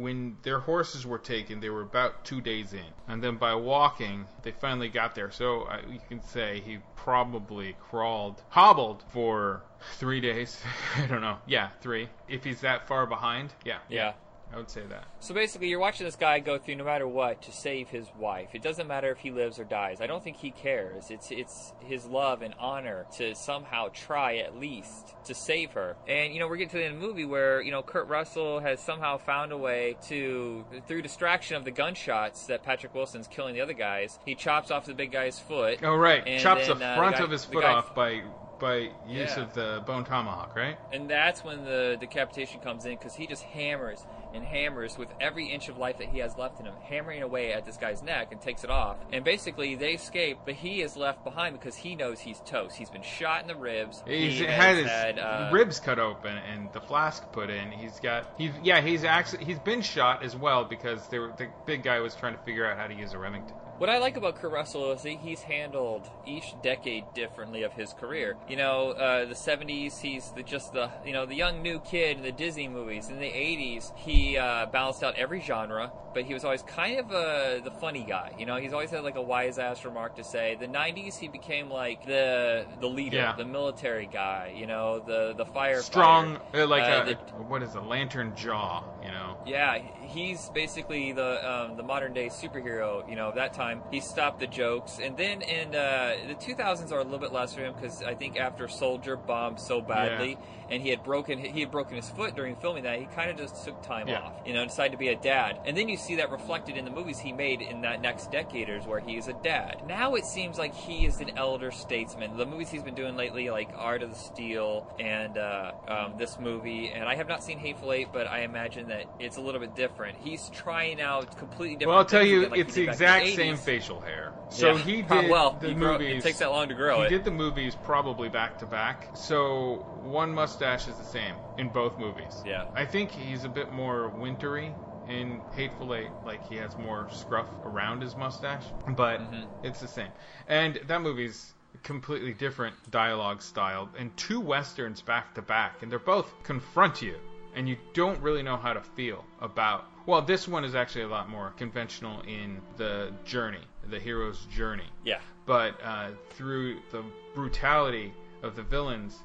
Speaker 1: when their horses were taken, they were about two days in, and then by walking, they finally got there. So uh, you can say he probably crawled, hobbled for three days. I don't know. Yeah, three. If he's that far behind, yeah.
Speaker 2: Yeah.
Speaker 1: I would say that.
Speaker 2: So basically, you're watching this guy go through no matter what to save his wife. It doesn't matter if he lives or dies. I don't think he cares. It's it's his love and honor to somehow try at least to save her. And you know, we're getting to the end of the movie where you know Kurt Russell has somehow found a way to, through distraction of the gunshots that Patrick Wilson's killing the other guys, he chops off the big guy's foot.
Speaker 1: Oh right, chops
Speaker 2: then,
Speaker 1: the
Speaker 2: uh,
Speaker 1: front
Speaker 2: guy-
Speaker 1: of his foot
Speaker 2: guy-
Speaker 1: off by by use
Speaker 2: Yeah.
Speaker 1: of the bone tomahawk, right?
Speaker 2: And that's when the decapitation comes in because he just hammers and hammers with every inch of life that he has left in him, hammering away at this guy's neck and takes it off. And basically, they escape, but he is left behind because he knows he's toast. He's been shot in the ribs.
Speaker 1: He's
Speaker 2: he
Speaker 1: had
Speaker 2: has
Speaker 1: his
Speaker 2: had, uh,
Speaker 1: ribs cut open and the flask put in. He's got he's yeah he's actually he's been shot as well because they were, the big guy was trying to figure out how to use a Remington.
Speaker 2: What I like about Kurt Russell is he- he's handled each decade differently of his career. You know, uh, the '70s, he's the, just the you know the young new kid in the Disney movies. In the '80s, he uh, balanced out every genre, but he was always kind of uh, the funny guy. You know, he's always had like a wise ass remark to say. The '90s, he became like the the leader,
Speaker 1: Yeah.
Speaker 2: the military guy. You know, the the firefighter,
Speaker 1: Strong uh, like
Speaker 2: Uh,
Speaker 1: a
Speaker 2: the-
Speaker 1: what is a lantern jaw, you know.
Speaker 2: yeah, he's basically the um, the modern day superhero. You know, that time he stopped the jokes, and then in uh, the 2000s are a little bit less for him because I think after Soldier bombed so badly, and he had broken he had broken his foot during filming that, he kind of just took time
Speaker 1: Yeah.
Speaker 2: off. You know, decided to be a dad, and then you see that reflected in the movies he made in that next decaders where he is a dad. Now it seems like he is an elder statesman. The movies he's been doing lately, like Art of the Steal and uh, um, this movie, and I have not seen Hateful Eight, but I imagine that it's a little bit different. He's trying out completely different.
Speaker 1: Well, I'll tell you,
Speaker 2: like
Speaker 1: it's the
Speaker 2: did back in
Speaker 1: exact same facial hair. So
Speaker 2: Yeah.
Speaker 1: he did
Speaker 2: well,
Speaker 1: the
Speaker 2: he grow- it
Speaker 1: movies.
Speaker 2: takes that long to grow
Speaker 1: He
Speaker 2: it.
Speaker 1: did the movies probably back to back. So one mustache is the same in both movies.
Speaker 2: Yeah.
Speaker 1: I think he's a bit more wintry in Hateful Eight. Like he has more scruff around his mustache, but
Speaker 2: Mm-hmm.
Speaker 1: it's the same. And that movie's completely different dialogue style and two westerns back to back, and they're both confront you, and you don't really know how to feel about. Well, this one is actually a lot more conventional in the journey, the hero's journey.
Speaker 2: Yeah.
Speaker 1: But uh, through the brutality of the villains,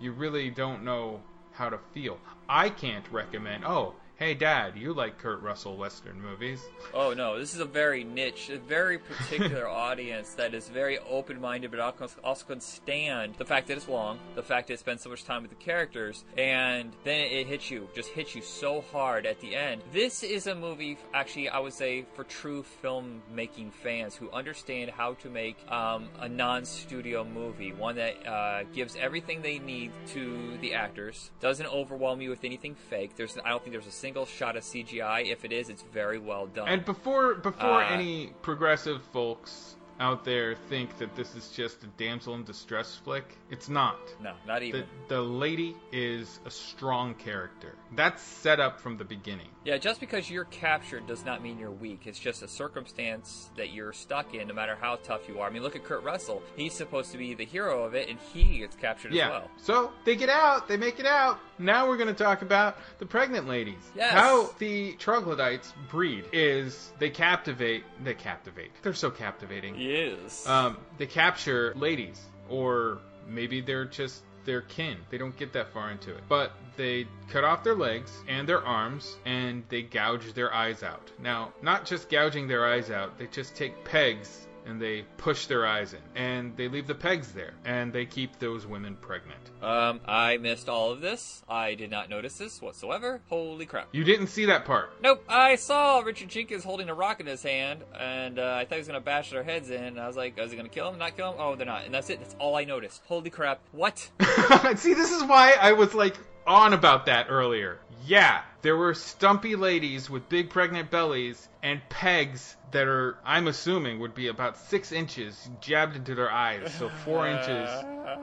Speaker 1: you really don't know how to feel. I can't recommend. Oh, hey, Dad, you like Kurt Russell Western movies?
Speaker 2: Oh no, this is a very niche, a very particular audience that is very open-minded, but also can stand the fact that it's long, the fact that it spends so much time with the characters, and then it hits you, just hits you so hard at the end. This is a movie, actually, I would say, for true filmmaking fans who understand how to make um, a non-studio movie, one that uh, gives everything they need to the actors, doesn't overwhelm you with anything fake. There's, I don't think there's a single shot of CGI. If it is, it's very well done.
Speaker 1: And before before
Speaker 2: Uh,
Speaker 1: any progressive folks out there think that this is just a damsel in distress flick, it's not.
Speaker 2: No, not even.
Speaker 1: The, the lady is a strong character. That's set up from the beginning.
Speaker 2: Yeah, just because you're captured does not mean you're weak. It's just a circumstance that you're stuck in, no matter how tough you are. I mean, look at Kurt Russell. He's supposed to be the hero of it, and he gets captured
Speaker 1: yeah.
Speaker 2: as well.
Speaker 1: So they get out, they make it out. Now we're going to talk about the pregnant ladies.
Speaker 2: Yes.
Speaker 1: How the troglodytes breed is they captivate. They captivate. They're so captivating.
Speaker 2: Yes.
Speaker 1: Um, they capture ladies, or maybe they're just their kin. They don't get that far into it. But they cut off their legs and their arms and they gouge their eyes out. Now, not just gouging their eyes out, they just take pegs and they push their eyes in. And they leave the pegs there. And they keep those women pregnant.
Speaker 2: Um, I missed all of this. I did not notice this whatsoever. Holy crap.
Speaker 1: You didn't see that part.
Speaker 2: Nope, I saw Richard Jenkins holding a rock in his hand, and uh, I thought he was going to bash their heads in. And I was like, is he going to kill him? Not kill him? Oh, they're not. And that's it. That's all I noticed. Holy crap. What?
Speaker 1: See, this is why I was like on about that earlier. Yeah, there were stumpy ladies with big pregnant bellies and pegs that are, I'm assuming, would be about six inches jabbed into their eyes. So four inches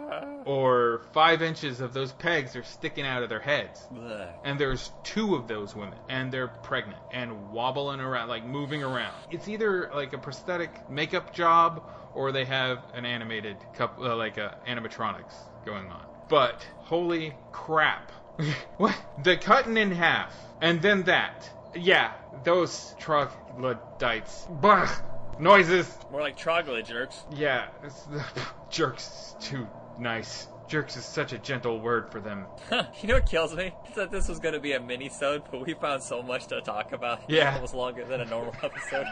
Speaker 1: or five inches of those pegs are sticking out of their heads. And there's two of those women, and they're pregnant and wobbling around, like moving around. It's either like a prosthetic makeup job, or they have an animated, couple, uh, like a animatronics going on. But holy crap! what? The cutting in half, and then that. Yeah, those troglodytes. Bah! Noises.
Speaker 2: More like troglodyte jerks.
Speaker 1: Yeah, it's, jerks. Too nice. Jerks is such a gentle word for them.
Speaker 2: you know what kills me? Is that this was going to be a mini-sode, but we found so much to talk about.
Speaker 1: Yeah.
Speaker 2: It was longer than a normal episode.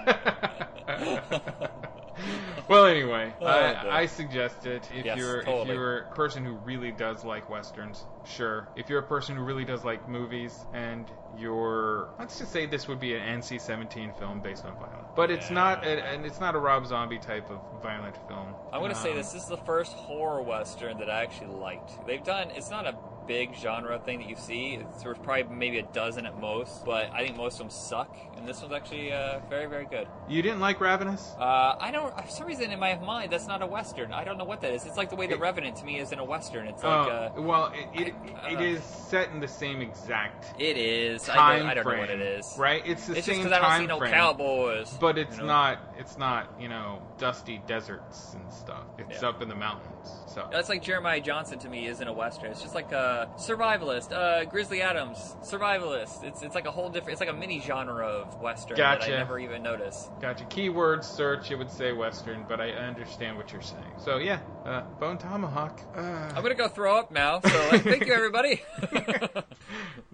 Speaker 1: well, anyway,
Speaker 2: Oh, boy.
Speaker 1: I, suggest it if
Speaker 2: Yes,
Speaker 1: you're if you're a person who really does like westerns, sure. If you're a person who really does like movies, and you're let's just say this would be an NC-17 film based on violence, but it's not, a, and it's not a Rob Zombie type of violent film.
Speaker 2: I'm going to say
Speaker 1: Um,
Speaker 2: this, this is the first horror western that I actually liked. They've done, it's not a big genre thing that you see. It's, there's probably maybe a dozen at most, but I think most of them suck, and this one's actually uh, very, very good.
Speaker 1: You didn't like Ravenous?
Speaker 2: Uh, I don't. For some reason, in my mind, that's not a western. I don't know what that is. It's like the way the Revenant to me is in a western. It's like
Speaker 1: Oh,
Speaker 2: uh,
Speaker 1: well, it, it,
Speaker 2: I
Speaker 1: it is set in the same exact
Speaker 2: it is. I
Speaker 1: time
Speaker 2: don't, I don't know
Speaker 1: frame,
Speaker 2: what it is.
Speaker 1: Right? It's the same
Speaker 2: It's just
Speaker 1: same
Speaker 2: 'cause I don't see
Speaker 1: time
Speaker 2: no
Speaker 1: frame,
Speaker 2: cowboys,
Speaker 1: But it's
Speaker 2: you know?
Speaker 1: not. It's not. You know, dusty deserts and stuff. It's
Speaker 2: Yeah.
Speaker 1: up in the mountains. So
Speaker 2: That's like Jeremiah Johnson to me isn't a western. It's just like a survivalist. Uh, Grizzly Adams, survivalist. It's it's like a whole different. It's like a mini genre of western that I never even noticed.
Speaker 1: Gotcha. Keyword search, it would say Western, but I understand what you're saying. So yeah, uh, Bone Tomahawk. Uh,
Speaker 2: I'm gonna go throw up now. So like, thank you everybody.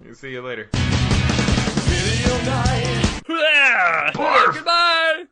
Speaker 1: You see you later.
Speaker 2: Goodbye.